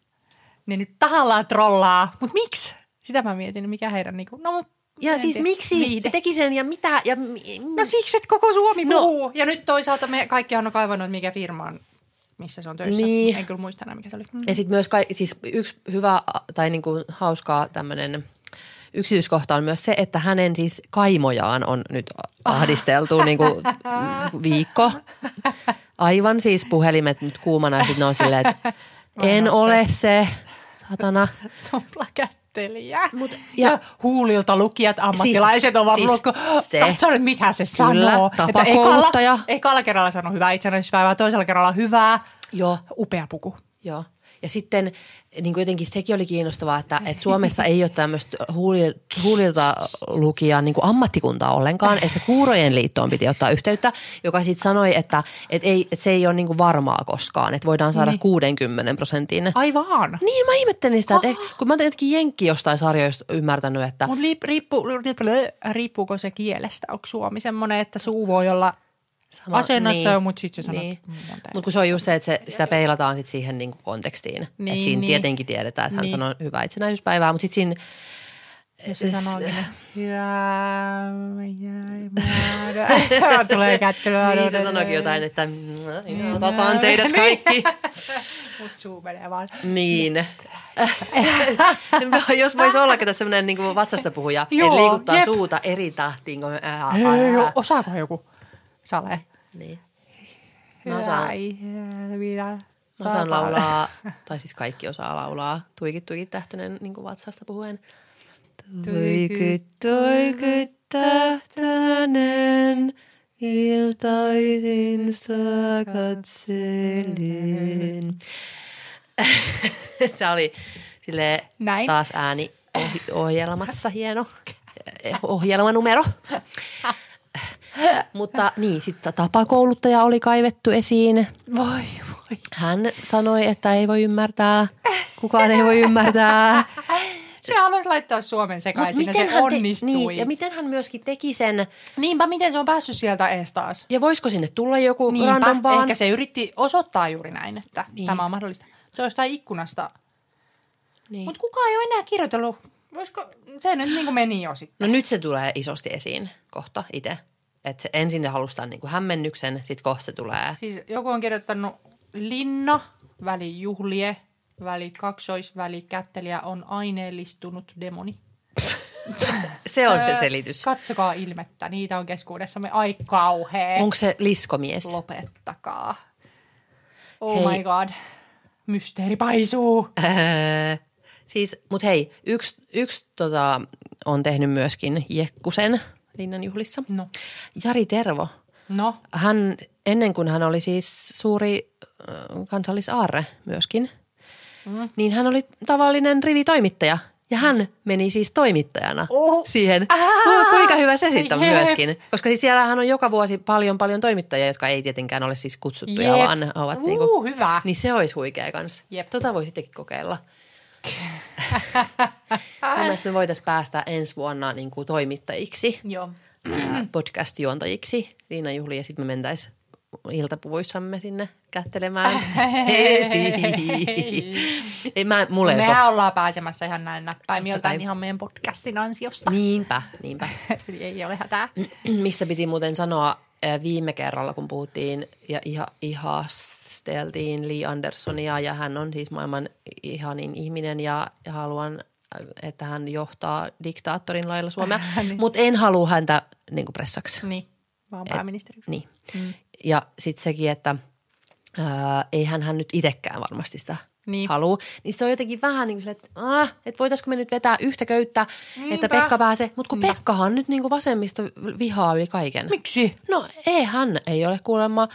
S2: Ne nyt tahallaan trollaa, mutta miksi? Sitä mä mietin, mikä heidän niinku, no mut
S1: ja siis
S2: tiedä.
S1: miksi
S2: Viihde.
S1: se teki sen ja mitä? Ja,
S2: No siksi, että koko Suomi
S1: No.
S2: puhuu. Ja nyt toisaalta me kaikki on kaivannut, mikä firma on, missä se on töissä.
S1: Niin.
S2: En kyllä muista enää, mikä se oli. Mm.
S1: Ja sitten myös kai, siis yksi hyvä tai niinku hauskaa tämmöinen yksityiskohta on myös se, että hänen siis kaimojaan on nyt ahdisteltu niinku viikko. Aivan siis puhelimet nyt kuumana ja sitten ne on silleen, että en
S2: se.
S1: ole se, satana.
S2: Tuplakättelijä.
S1: Mut-
S2: ja,
S1: ja-
S2: huulilta lukijat, ammattilaiset
S1: Siis-
S2: ovat
S1: siis
S2: lukko.
S1: se.
S2: Katso nyt, mitä se
S1: Kyllä,
S2: sanoo.
S1: tapakouluttaja.
S2: ekalla, ekalla kerralla sanoo hyvää itsenäisyyspäivää, toisella kerralla hyvää.
S1: Joo.
S2: Upea puku.
S1: Joo. Ja sitten niin kuin jotenkin sekin oli kiinnostavaa, että, että Suomessa ei ole tämmöistä huuli- huulilta lukijaa niin kuin ammattikuntaa ollenkaan, että Kuurojen liittoon piti ottaa yhteyttä, joka sitten sanoi, että, että, ei, että se ei ole niin kuin varmaa koskaan, että voidaan saada
S2: Niin.
S1: 60 prosentin.
S2: Aivan.
S1: Niin, mä ihmettelin sitä, että ei, kun mä oon jotenkin jenkki jostain sarjoista ymmärtänyt, että
S2: Mutta riippu, riippuuko se kielestä? Onko Suomi semmoinen, että suu voi olla
S1: sama,
S2: asennossa, niin, mutta sitten se sanoo,
S1: niin.
S2: niin. monta
S1: Mutta kun se on just se, että se, sitä peilataan sit siihen niinku kontekstiin. Niin, että
S2: Niin,
S1: siinä
S2: niin.
S1: tietenkin tiedetään, että hän
S2: Niin.
S1: sanoo hyvää itsenäisyyspäivää, mutta sitten siinä
S2: Ja se
S1: S-
S2: sanookin, hyvää, tulee kättelyä.
S1: Niin, se sanoikin jotain, että mm, tapaan teidät kaikki.
S2: Mut suu menee vaan.
S1: Niin. Jos voisi olla kato semmoinen niin vatsasta puhuja, että liikuttaa suuta eri tahtiin.
S2: Osaako joku sale?
S1: Niin. Mä osaan,
S2: Minä,
S1: mä osaan laulaa, tai siis kaikki osaa laulaa, tuikit tuikit tähtönen niin vatsasta puhuen. Tuikit tuikit tähtönen, iltaisin sua katselin. Tämä oli sille
S2: Näin.
S1: taas ääni ohjelmassa hieno ohjelmanumero. Mutta niin, sitten tapakouluttaja oli kaivettu esiin.
S2: Voi, voi.
S1: Hän sanoi, että ei voi ymmärtää, kukaan ei voi ymmärtää.
S2: Se haluaisi laittaa Suomen sekaisin ja se
S1: hän
S2: onnistui.
S1: niin, ja miten hän myöskin teki sen,
S2: Niinpä, miten se on päässyt sieltä ees taas?
S1: ja voisiko sinne tulla joku
S2: Niinpä,
S1: random vaan?
S2: ehkä se yritti osoittaa juuri näin, että
S1: niin.
S2: tämä on mahdollista. Se on jostain ikkunasta.
S1: Niin.
S2: Mutta kukaan ei ole enää kirjoitellut. Voisiko, se nyt niin kuin meni jo sitten.
S1: No nyt se tulee isosti esiin kohta itse. Että se ensin ne halustaa niinku hämmennyksen, sitten kohta se tulee.
S2: Siis joku on kirjoittanut linna, väli juhlie, väli kaksois, väli kättelijä on aineellistunut demoni.
S1: Se on se selitys.
S2: Katsokaa ilmettä, niitä on keskuudessamme. Ai kauhea.
S1: Onko se liskomies?
S2: Lopettakaa. Oh
S1: Hei.
S2: my god. Mysteeri paisuu.
S1: Öö, siis, mut hei, yksi, yksi tota, on tehnyt myöskin Jekkusen linnanjuhlissa.
S2: No.
S1: Jari Tervo.
S2: No,
S1: Hän, ennen kuin hän oli siis suuri kansallisaarre myöskin, mm. niin hän oli tavallinen rivitoimittaja. Ja hän meni siis toimittajana
S2: Oho.
S1: siihen.
S2: Ää!
S1: Kuinka hyvä se sitten on
S2: Jep.
S1: myöskin. Koska siis siellähän on joka vuosi paljon paljon toimittajia, jotka ei tietenkään ole siis kutsuttuja,
S2: Jep.
S1: vaan ovat
S2: Uh,
S1: niinku,
S2: hyvä.
S1: Niin se olisi huikea kans.
S2: Jep.
S1: Tota voi sittenkin kokeilla. Mun mielestä me voitaisiin päästä ensi vuonna niin kuin toimittajiksi,
S2: joo.
S1: ää, podcast-juontajiksi liinajuhliin ja sitten me mentäisiin iltapuvuissamme sinne kättelemään. ei, mä, mulle ei ole
S2: Mehän ollaan pääsemässä ihan näin näppäimiltä
S1: kai.
S2: ihan meidän podcastin ansiosta.
S1: Niinpä, niinpä.
S2: Eli ei ole hätää.
S1: Mistä piti muuten sanoa viime kerralla, kun puhuttiin ja iha, ihasteltiin Lee Andersonia ja hän on siis maailman ihanin ihminen ja, haluan, että hän johtaa diktaattorin lailla Suomea,
S2: Niin.
S1: mutta en halua häntä niin kuin pressaksi.
S2: Niin, vaan pääministeri.
S1: Niin. Mm. Ja sitten sekin, että ää, eihän hän nyt itsekään varmasti sitä
S2: Niin.
S1: halua. Niin se on jotenkin vähän niin kuin että, ah, että voitaisiko me nyt vetää yhtä köyttä, että
S2: Niinpä.
S1: Pekka pääsee. Mutta kun
S2: Niinpä.
S1: Pekkahan nyt niin kuin vasemmisto vihaa yli kaiken.
S2: Miksi?
S1: No ei hän ei ole kuulemma.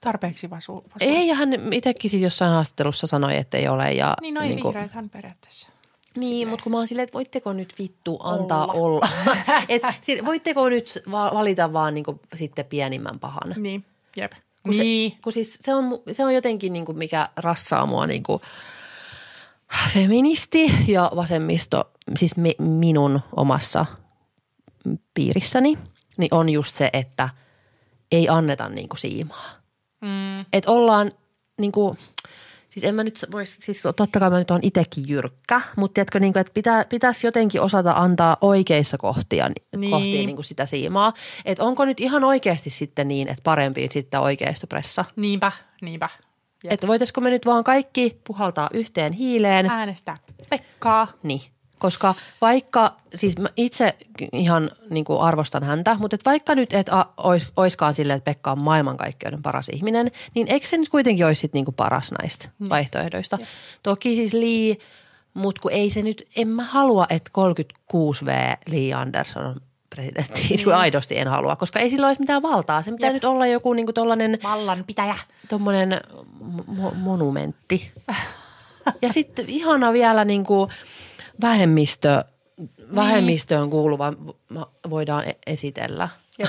S2: Tarpeeksi vasu. vasu.
S1: Ei ja hän itsekin siis jossain haastattelussa sanoi, että ei ole. Ja,
S2: Niin noin
S1: niinku-
S2: vihreät hän periaatteessa.
S1: Niin, mutta kun mä oon silleen, että voitteko nyt vittu antaa
S2: Olla.
S1: olla. Et, voitteko nyt va- valita vaan niinku sitten pienimmän pahan.
S2: Niin, jep.
S1: Kun, se,
S2: niin.
S1: kun siis se on, se on jotenkin niinku, mikä rassaa mua niinku feministi ja vasemmisto, siis me, minun omassa piirissäni, niin on just se, että ei anneta niinku siimaa.
S2: Mm.
S1: Että ollaan niinku, siis en mä nyt vois, siis totta kai mä nyt oon itekin jyrkkä, mutta tiedätkö niinku, että pitää, pitäisi jotenkin osata antaa oikeissa kohtia, niin.
S2: Niin.
S1: kohtiin niinku sitä siimaa. Että onko nyt ihan oikeasti sitten niin, että parempi sitten oikeistopressa?
S2: Niinpä, niinpä.
S1: Että voitaisiko me nyt vaan kaikki puhaltaa yhteen hiileen?
S2: Äänestää Pekkaa.
S1: Niin. Koska vaikka, siis mä itse ihan niin kuin arvostan häntä, mutta et vaikka nyt et a, ois, oiskaan silleen, että Pekka on maailmankaikkeuden paras ihminen, niin eikö se nyt kuitenkin olisi sit niin kuin paras näistä
S2: Mm.
S1: vaihtoehdoista? Toki siis Lee, mutta kun ei se nyt, en mä halua, että 36V Lee Anderson on presidentti, niin. aidosti en halua, koska ei sillä olisi mitään valtaa. Se pitää
S2: Jep.
S1: nyt olla joku niin kuin tollainen
S2: Vallan pitäjä.
S1: tommonen mo- monumentti. Ja sitten ihana vielä niin kuin vähemmistö, vähemmistöön kuuluva ma- voidaan e- esitellä.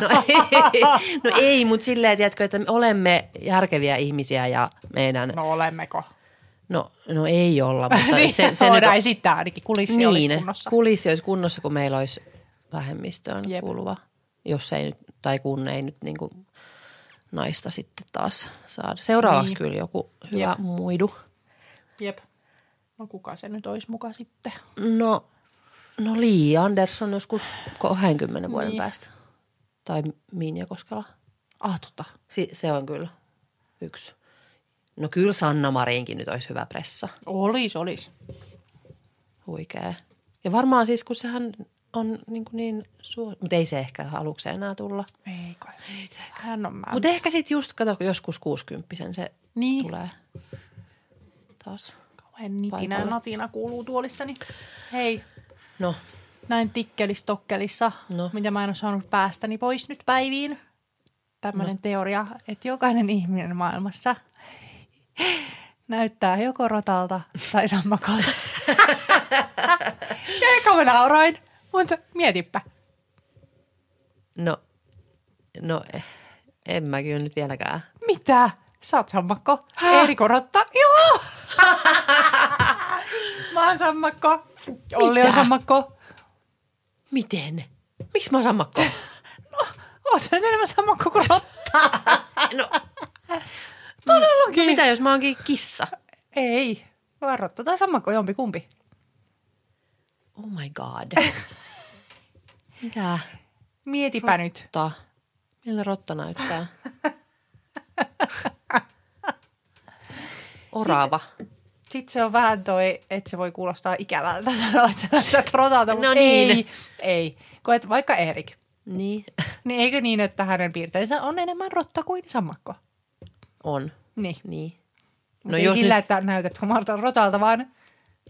S1: No ei, no ei mutta silleen, tiedätkö, että me olemme järkeviä ihmisiä ja meidän,
S2: No olemmeko?
S1: no, no ei olla, mutta
S2: niin,
S1: se, se
S2: voidaan
S1: nyt,
S2: esittää ainakin. Kulissi olisi kunnossa.
S1: kulissi olisi kunnossa, kun meillä olisi vähemmistöön
S2: Jep.
S1: kuuluva, jos ei nyt, tai kun ei nyt niin kuin naista sitten taas saada. Seuraavaksi
S2: Niin.
S1: kyllä joku hyvä
S2: Jep.
S1: muidu.
S2: Jep. No kuka se nyt olisi muka sitten?
S1: No, no Lee Anderson joskus 20 vuoden
S2: Niin.
S1: päästä. Tai Minja Koskela.
S2: Ah, tota.
S1: Si- se on kyllä yksi. No kyllä Sanna Marinkin nyt olisi hyvä pressa.
S2: Olis, olis.
S1: Huikea. Ja varmaan siis, kun sehän on niin, kuin niin suo... Mutta ei se ehkä aluksi enää tulla.
S2: Ei kai. Hän on.
S1: Mutta ehkä sitten just, kato, joskus 60 se
S2: Niin.
S1: tulee taas.
S2: Kauhean nitinä
S1: paikalle.
S2: natina kuuluu tuolistani. Hei,
S1: No,
S2: näin tikkelistokkelissa,
S1: No.
S2: mitä mä en ole saanut päästäni pois nyt päiviin. Tämmöinen no. teoria, että jokainen ihminen maailmassa näyttää joko rotalta tai sammakolta. ja eka mä nauroin, mutta mietipä.
S1: No, no eh, en mä kyllä nyt vieläkään.
S2: Mitä? Sä oot sammakko? Eeri korotta? Joo! oon sammakko. Olli on sammakko.
S1: Miten? Miksi mä oon sammakko?
S2: Oot sä nyt enemmän sammakko kuin rotta?
S1: no,
S2: Todellakin.
S1: mitä jos mä oonkin kissa?
S2: Ei. Vaan rotta tai sammakko, jompi kumpi.
S1: Oh my god. Mitä?
S2: Mietipä nyt.
S1: Rotta. Miltä rotta näyttää? Orava.
S2: Sitten se on vähän toi, että se voi kuulostaa ikävältä sanoa, että sä näytät rotalta, mutta
S1: No niin.
S2: ei. Ei. Koet vaikka Erik.
S1: Niin,
S2: Niin eikö niin, että hänen piirteensä on enemmän rotta kuin sammakko?
S1: on.
S2: Niin.
S1: Niin.
S2: No ei sillä, nyt... että näytät humalta rotalta, vaan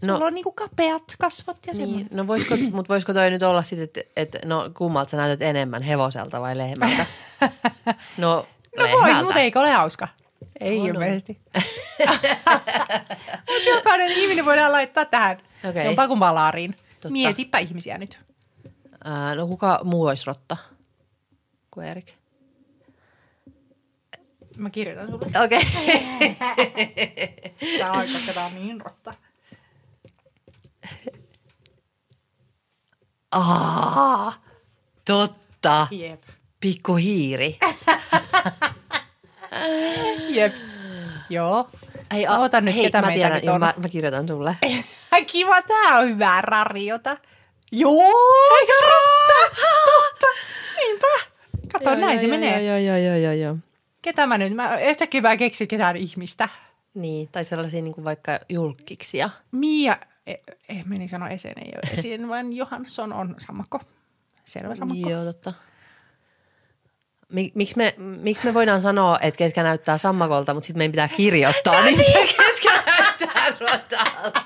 S1: No-
S2: sulla on niinku kapeat kasvot ja
S1: Niin,
S2: semmoinen.
S1: no voisiko, mut voisiko toi nyt olla sitten, että, että no kummalta sä näytät enemmän, hevoselta vai lehmältä? No,
S2: No
S1: lehmältä.
S2: vois, mutta eikö ole hauska? Ei
S1: On, on.
S2: ilmeisesti. Mutta jokainen ihminen voidaan laittaa tähän.
S1: Okei.
S2: Jopa kuin malaariin.
S1: Totta.
S2: Mietipä ihmisiä nyt.
S1: Ää, no kuka muu olisi rotta kuin Erik?
S2: Mä kirjoitan sulle.
S1: Okei.
S2: Tää on, koska tää on niin rotta.
S1: Aa, totta.
S2: Jep.
S1: Pikku hiiri.
S2: Jep. Joo.
S1: Ei,
S2: Mä otan nyt,
S1: hei,
S2: ketä
S1: mä
S2: meitä
S1: tiedän,
S2: nyt on.
S1: mä, mä kirjoitan sulle.
S2: Kiva, tää on hyvää rariota. Joo, eikö rotta? Totta. Niinpä. Kato,
S1: Joo,
S2: näin
S1: joo,
S2: se
S1: joo,
S2: menee.
S1: Joo, joo, joo, joo, joo.
S2: Ketä mä nyt? Mä yhtäkkiä mä keksin ketään ihmistä.
S1: Niin, tai sellaisia niin kuin vaikka julkkiksia.
S2: Mia, e, e, meni sanoa Esen, ei ole Esen, vaan Johansson on sammakko. Selvä sammakko.
S1: Joo, totta. Mi- Miksi me, miksi me voidaan sanoa, että ketkä näyttää sammakolta, mutta sitten meidän pitää kirjoittaa niitä, ketkä näyttää rotalta.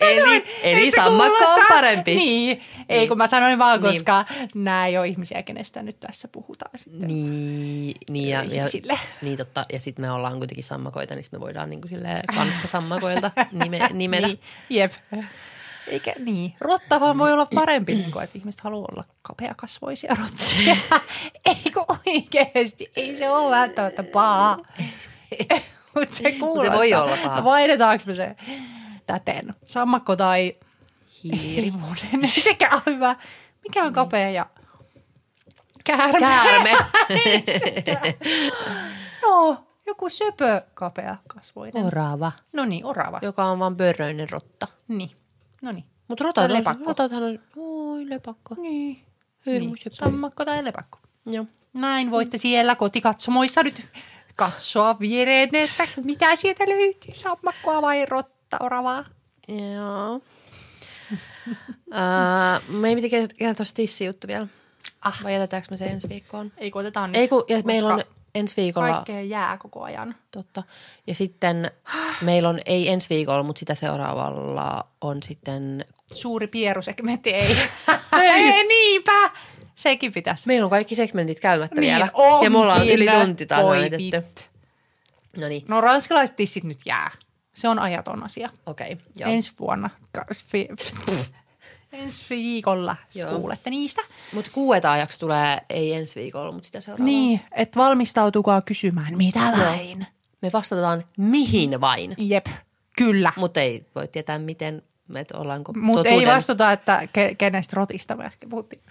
S1: eli eli
S2: Että
S1: sammakko on parempi.
S2: Niin, ei kun mä sanoin vaan,
S1: Niin.
S2: koska nämä ei ole ihmisiä, kenestä nyt tässä puhutaan sitten.
S1: Niin, niin, ja, ja, niin totta. Ja sitten me ollaan kuitenkin sammakoita, niin me voidaan niin kuin kanssa sammakoilta nime, nimetä.
S2: Niin, jep. Eikä niin. Rotta vaan voi olla parempi, niin kuin, että ihmiset haluaa olla kapeakasvoisia rottia. Eikö oikeasti? Ei se ole välttämättä paha. Mutta se kuulostaa.
S1: voi olla paha.
S2: Vaihdetaanko me se täten? Sammakko tai
S1: Hiiri.
S2: hiirivuuden? Sekä on hyvä. Mikä on kapea ja käärme?
S1: Käärme.
S2: No, joku söpö kapea kasvoinen.
S1: Orava,
S2: No niin, orava.
S1: joka on vaan pörröinen rotta.
S2: Niin. No niin.
S1: Mutta rotat,
S2: Tai
S1: on,
S2: lepakko.
S1: rotathan on, oi lepakko.
S2: Niin.
S1: Hirmu
S2: niin. Sammakko tai lepakko.
S1: Joo.
S2: Näin voitte siellä kotikatsomoissa nyt katsoa viereen, että mitä sieltä löytyy. Sammakkoa vai rotta, oravaa?
S1: Joo. uh, me ei piti kertoa se tissijuttu vielä.
S2: Ah.
S1: Vai jätetäänkö me se ensi viikkoon?
S2: Ei kun otetaan nyt.
S1: Ei kun, ja
S2: koska
S1: meillä on ensi viikolla,
S2: Kaikkea jää koko ajan.
S1: totta. Ja sitten meillä on, ei ensi viikolla, mutta sitä seuraavalla on sitten,
S2: Suuri pierusegmentti ei. ei. niinpä. Sekin pitäisi.
S1: meillä on kaikki segmentit käymättä
S2: Niin
S1: vielä.
S2: onkin.
S1: Ja me ollaan yli tunti näytetty. No niin,
S2: No ranskalaiset tissit nyt jää. Se on ajaton asia.
S1: okei. Okay, joo.
S2: Ensi vuonna. Ensi viikolla
S1: Joo.
S2: kuulette niistä.
S1: Mutta kuueta-ajaksi tulee, ei ensi viikolla, mutta sitä seuraavalla.
S2: Niin, että valmistautukaa kysymään, mitä vain.
S1: Me vastataan mihin vain,
S2: Jep, kyllä.
S1: mutta ei voi tietää miten, että ollaanko
S2: Mutta ei vastuta, että ke, kenestä rotista me äsken puhuttiin.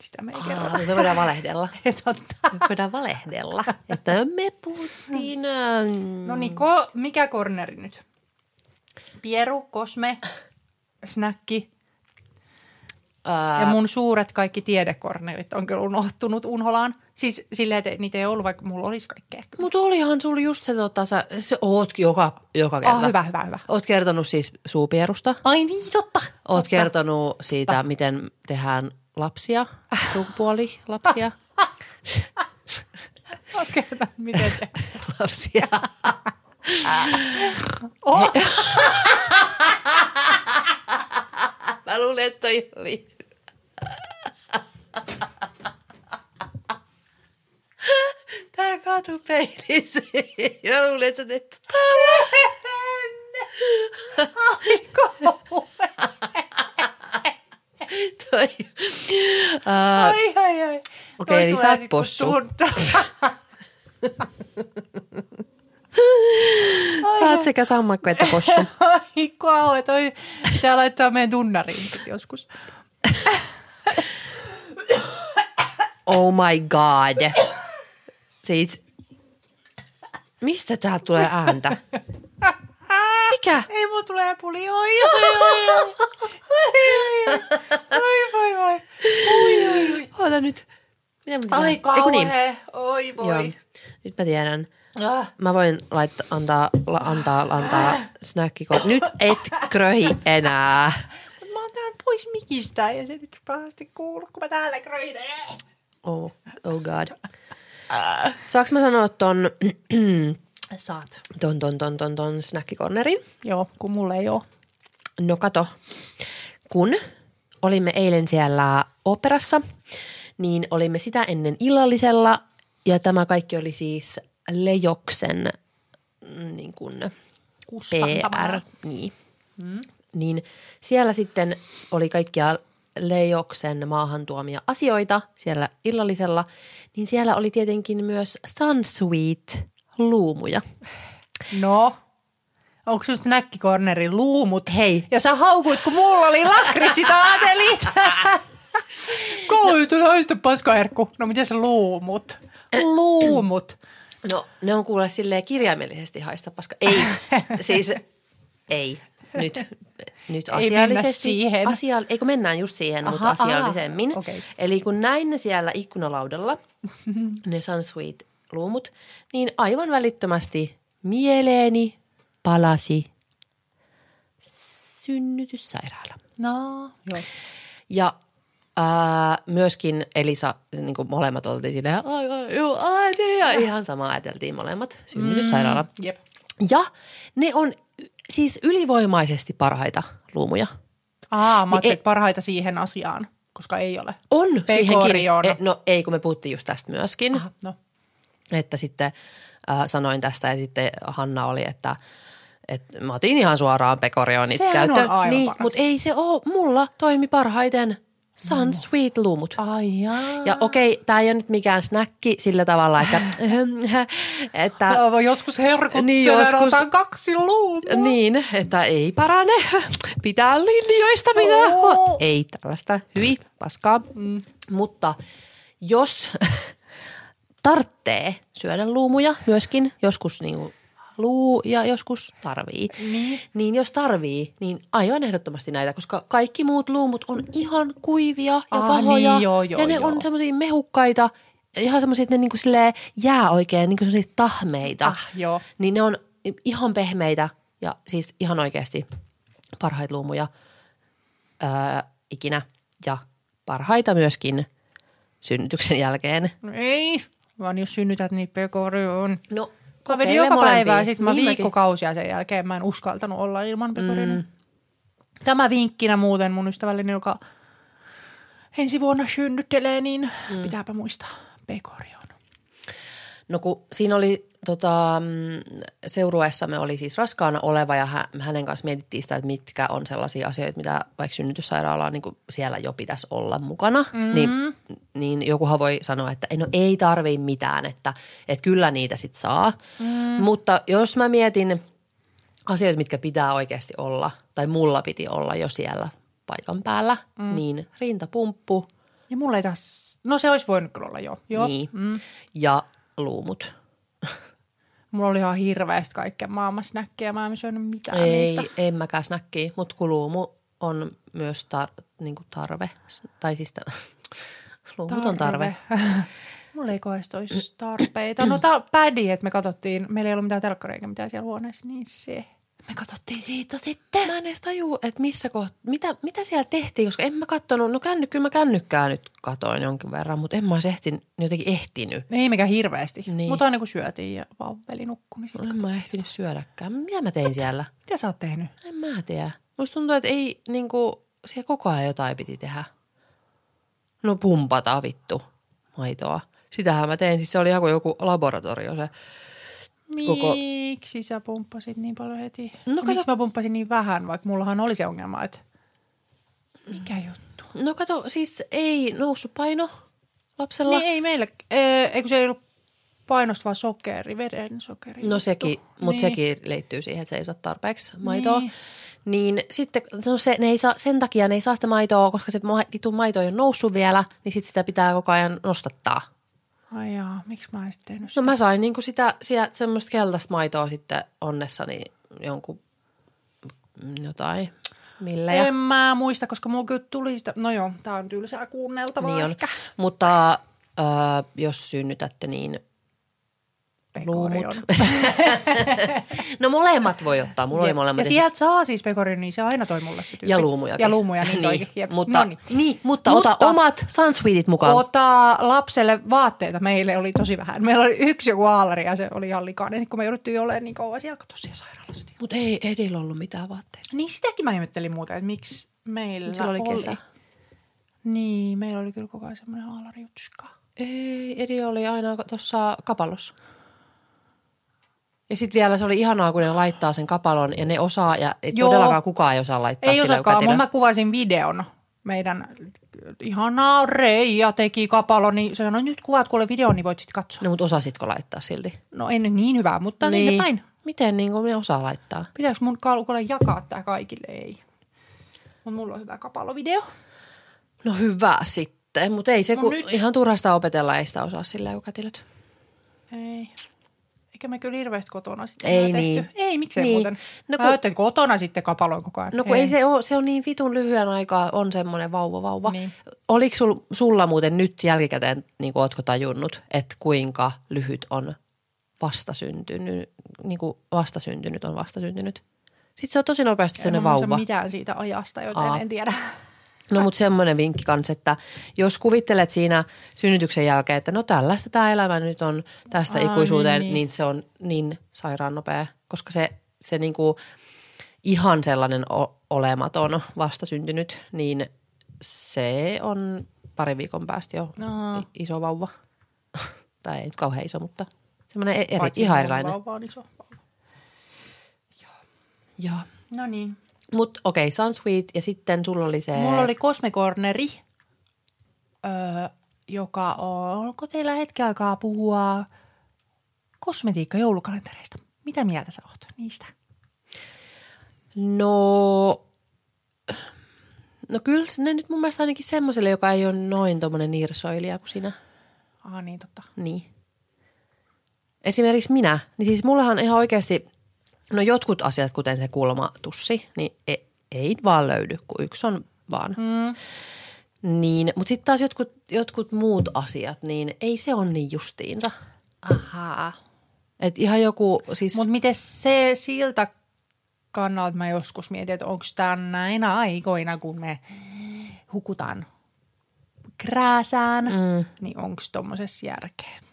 S2: Sitä me ei kerrota.
S1: Aa, me voidaan valehdella.
S2: Totta.
S1: Me voidaan valehdella, että me puhuttiin... ähm,
S2: No niin, ko, mikä corneri nyt? Pieru, Kosme, Snäkki
S1: ää,
S2: ja mun suuret kaikki tiedekornerit on kyllä unohtunut unholaan. Siis silleen, että niitä ei ollut, vaikka mulla olisi kaikkea.
S1: Mutta olihan sulla just se, tota, sä, se oot joka, joka kerta.
S2: Ah, hyvä, hyvä, hyvä.
S1: Oot kertonut siis suupierusta.
S2: Ai niin, totta.
S1: Oot
S2: totta.
S1: kertonut siitä, miten tehdään lapsia, sukupuolilapsia.
S2: Okei, okay, miten te?
S1: lapsia.
S2: Oh,
S1: Mä luulen, että toi oli... Tää kaatu peilissä. Mä luulen, että sä teet toi. Uh,
S2: ai, ai, ai.
S1: Okei,
S2: Toi
S1: eli sä oot possu. Oot sekä sammakko että possu.
S2: Ai kauhe, toi pitää laittaa meidän tunnariin joskus.
S1: Oh my god. Siis, mistä tää tulee ääntä? Mikä?
S2: Ei mun tulee puli, oi, oi, oi, oi. Oi, voi, voi. Oi, oi, oi.
S1: Oota nyt. Mitä mun pitää?
S2: Ai
S1: Eiku niin.
S2: kauhe, oi
S1: Joo.
S2: voi.
S1: Nyt mä tiedän.
S2: Ah.
S1: Mä voin laittaa, antaa, la, antaa, antaa snackiko. Nyt et kröhi enää.
S2: Mut Mä oon täällä pois mikistä ja se nyt pahasti kuuluu, kun mä täällä kröiden.
S1: Oh, oh god. Saanko mä sanoa ton,
S2: Saat.
S1: ton, ton, ton, ton, ton snackikornerin?
S2: Joo, kun mulla ei oo.
S1: No kato, kun olimme eilen siellä operassa, niin olimme sitä ennen illallisella ja tämä kaikki oli siis Lejoksen mm, niin kuin PR. Niin. Mm. niin siellä sitten oli kaikkia Lejoksen maahan tuomia asioita siellä illallisella, niin siellä oli tietenkin myös Sunsweet luumuja.
S2: No, onko sun snäkkikornerin luumut?
S1: Hei.
S2: Ja sä haukuit, kun mulla oli lakritsit, aatelit. Koulutu naisten paskaherkku. No miten se luumut? Luumut.
S1: No ne on kuule silleen kirjaimellisesti haista paska. Ei, siis ei. Nyt, nyt
S2: Ei
S1: asiallisesti.
S2: siihen.
S1: Asia, eikö mennään just siihen, aha, mutta asiallisemmin.
S2: aha, okei.
S1: Eli kun näin ne siellä ikkunalaudalla, ne Sunsweet luumut, niin aivan välittömästi mieleeni palasi synnytyssairaala.
S2: No, joo.
S1: Ja ää, myöskin Elisa, niin kuin molemmat oltiin silleen, ai, ai, joo, ai, niin, ja ihan sama ajateltiin molemmat, synnytyssairaala.
S2: Mm, jep.
S1: Ja ne on siis ylivoimaisesti parhaita luumuja.
S2: Aa, mä
S1: ei-
S2: että parhaita siihen asiaan, koska ei ole.
S1: On siihenkin. E, no ei, kun me puhuttiin just tästä myöskin.
S2: Aha, no.
S1: Että sitten äh, sanoin tästä ja sitten Hanna oli, että että mä otin ihan suoraan pekorionit
S2: Sehän
S1: käyttöön. niin,
S2: paras.
S1: mutta ei se ole, mulla toimi parhaiten Sunsweet luumut.
S2: Ai jaa.
S1: Ja okei, tämä ei ole nyt mikään snäkki sillä tavalla, että, että
S2: Joo, voi joskus herkuttelee,
S1: Niin,
S2: niin
S1: joskus-
S2: kaksi luumua.
S1: niin, että ei parane, pitää linjoista pitää.
S2: Oo.
S1: Ei tällaista, hyvin paskaa. Mm. Mutta jos tarttee syödä luumuja myöskin, joskus niin luu ja joskus tarvii.
S2: Niin.
S1: niin jos tarvii, niin aivan ehdottomasti näitä, koska kaikki muut luumut on ihan kuivia ja
S2: Ah,
S1: pahoja.
S2: niin, joo, joo,
S1: ja ne
S2: joo.
S1: on semmoisia mehukkaita, ihan semmoisia, että ne niinku jää oikein niinku semmoisia tahmeita.
S2: Ah, joo.
S1: Niin ne on ihan pehmeitä ja siis ihan oikeasti parhaita luumuja öö, ikinä. Ja parhaita myöskin synnytyksen jälkeen.
S2: No ei, vaan jos synnytät, niin pekori on.
S1: No,
S2: Mä vedin joka päivä ja sitten mä viikkokausia sen jälkeen mä en uskaltanut olla ilman pekorina. Mm. Tämä vinkkinä muuten mun ystävälleni, joka ensi vuonna synnyttelee, niin mm. pitääpä muistaa pekori on.
S1: No kun siinä oli tota, mm, seurueessamme oli siis raskaana oleva ja hä- hänen kanssa mietittiin sitä, että mitkä on sellaisia asioita, mitä vaikka synnytyssairaalaa niin siellä jo pitäisi olla mukana. Mm-hmm. Niin, niin jokuhan voi sanoa, että no ei tarvii mitään, että, että kyllä niitä sit saa. Mm. Mutta jos mä mietin asioita, mitkä pitää oikeasti olla tai mulla piti olla jo siellä paikan päällä, mm. niin rintapumppu
S2: Ja mulla ei taas, no se olisi voinut kyllä olla jo. Joo.
S1: niin, mm. ja luumut.
S2: Mulla oli ihan hirveästi kaikkea maailmassa näkkejä, mä en syönyt mitään
S1: Ei,
S2: niistä.
S1: en mäkään snäkkiä, mutta kuluumu on myös tar- niinku tarve. Tai siis ta- luumut on tarve.
S2: Mulla ei olisi tarpeita. No tää pädi, että me katsottiin, meillä ei ollut mitään telkkaria eikä mitään siellä huoneessa, niin se. Me katsottiin siitä sitten.
S1: Mä en edes tajua, että missä koht- mitä, mitä siellä tehtiin, koska en mä kattonut, no känny, kyllä mä kännykkää nyt katoin jonkin verran, mutta en mä olisi ehtinyt, jotenkin ehtinyt.
S2: Ei mikään hirveästi,
S1: Niin.
S2: mutta aina kun syötiin ja vauveli nukkui, niin.
S1: En mä ehtinyt syödäkään. Mitä mä tein siellä?
S2: Mitä sä oot tehnyt?
S1: En mä tiedä. Musta tuntuu, että ei niinku, siellä koko ajan jotain piti tehdä. No pumpata vittu maitoa. Sitähän mä tein. Siis se oli ihan kuin joku laboratorio se. Koko-
S2: Miksi sä pumppasit niin paljon heti?
S1: No kato-
S2: Miksi mä pumppasin niin vähän, vaikka mullahan oli se ongelma, että mikä juttu?
S1: No kato, siis ei noussut paino lapsella.
S2: Niin ei meillä, ee, eikö se ei ollut painosta vaan sokeri, veren sokeri.
S1: No sekin, mutta
S2: niin.
S1: sekin liittyy siihen, että se ei saa tarpeeksi maitoa.
S2: Niin.
S1: Niin, sitten no se, ne ei saa, sen takia ne ei saa sitä maitoa, koska se vitun maito ei ole noussut vielä, niin sitten sitä pitää koko ajan nostattaa.
S2: Ai jaa, miksi mä en sitten tehnyt
S1: No
S2: sitä?
S1: mä sain niinku sitä, sitä semmoista keltaista maitoa sitten onnessani jonkun jotain millejä.
S2: En mä muista, koska mulla kyllä tuli sitä, no joo, tää on tylsää kuunneltavaa
S1: Niin on.
S2: ehkä.
S1: Mutta äh, jos synnytätte, niin luumut.
S2: Pekorion.
S1: no molemmat voi ottaa, mulla oli molemmat.
S2: Ja sieltä saa siis pekorion, niin se aina toi mulle se tyyppi.
S1: ja luumujakin.
S2: Ja luumuja, niin toikin. Jep.
S1: mutta,
S2: Noniin.
S1: niin, mutta, ota
S2: Mutta-
S1: omat sunsweetit mukaan.
S2: Ota lapselle vaatteita. Meille oli tosi vähän. Meillä oli yksi joku aalari ja se oli ihan likainen, kun me jouduttiin olemaan niin kauan siellä kato siellä sairaalassa. Niin.
S1: Mutta ei Edillä ollut mitään vaatteita.
S2: niin sitäkin mä ihmettelin muuten, että miksi meillä
S1: Sillä oli kesä.
S2: Niin, meillä oli kyllä koko ajan semmoinen aalari jutska.
S1: Ei, Edi oli aina tuossa kapalossa. Ja sitten vielä se oli ihanaa, kun ne laittaa sen kapalon ja ne osaa, ja ei
S2: Joo.
S1: todellakaan kukaan ei osaa laittaa
S2: Ei
S1: sillä kätilöllä.
S2: mutta mä kuvasin videon. Meidän ihanaa Reija teki kapalo, niin se sanoi, nyt kuvaat kuule videon, niin voit sitten katsoa.
S1: No mutta osasitko laittaa silti?
S2: No ei nyt niin hyvää, mutta niin. sinne päin.
S1: Miten niin kuin ne osaa laittaa?
S2: Pitääkö mun kalkulle jakaa tää kaikille? Ei. Mutta mulla on hyvä kapalovideo.
S1: No hyvä sitten, mutta ei se,
S2: No
S1: kun
S2: nyt.
S1: ihan turhasta opetella, ei sitä osaa sillä kun kätilöt.
S2: Ei. Eikä me kyllä hirveästi kotona sitten
S1: Ei
S2: tehty.
S1: niin.
S2: Ei, miksei
S1: Niin.
S2: muuten.
S1: No kun-
S2: mä kotona sitten kapaloin koko ajan.
S1: No kun ei se ole, se on niin vitun lyhyen aikaa, on semmoinen vauva vauva.
S2: Niin.
S1: Oliko sul, sulla muuten nyt jälkikäteen, niin kuin ootko tajunnut, että kuinka lyhyt on vastasyntynyt, niin kuin vastasyntynyt on vastasyntynyt? Sitten se on tosi nopeasti
S2: En
S1: sellainen
S2: mä muista
S1: vauva.
S2: mitään siitä ajasta, joten
S1: Aa.
S2: en tiedä.
S1: No mutta semmoinen vinkki kanssa, että jos kuvittelet siinä synnytyksen jälkeen, että no tällaista tämä elämä nyt on tästä
S2: Aa,
S1: ikuisuuteen,
S2: niin,
S1: niin,
S2: niin.
S1: se on niin sairaan nopea, koska se, se niinku ihan sellainen o- olematon vastasyntynyt, niin se on pari viikon päästä jo
S2: No.
S1: i- iso vauva. tai ei nyt kauhean iso, mutta semmoinen eri,
S2: Paitsi
S1: ihan erilainen.
S2: Vauva on iso vauva.
S1: Joo.
S2: No niin.
S1: Mutta okei, okay, Sunsweet ja sitten sulla oli se...
S2: Mulla oli Cosmecorneri, öö, joka on, onko teillä hetki aikaa puhua kosmetiikka-joulukalentereista? Mitä mieltä sä oot niistä?
S1: No, no kyllä ne nyt mun mielestä ainakin semmoiselle, joka ei ole noin tommonen nirsoilija kuin sinä.
S2: Ah niin, totta.
S1: Niin. Esimerkiksi minä, niin siis mullahan ihan oikeasti, no jotkut asiat, kuten se kulmatussi, niin ei, ei vaan löydy, kun yksi on vaan.
S2: Mm.
S1: Niin, mutta sitten taas jotkut, jotkut muut asiat, niin ei se ole niin justiinsa.
S2: Ahaa.
S1: Et ihan joku, siis...
S2: Mutta miten se siltä kannalta mä joskus mietin, että onko tämä näinä aikoina, kun me hukutaan krääsään, mm. niin onko tuommoisessa järkeä?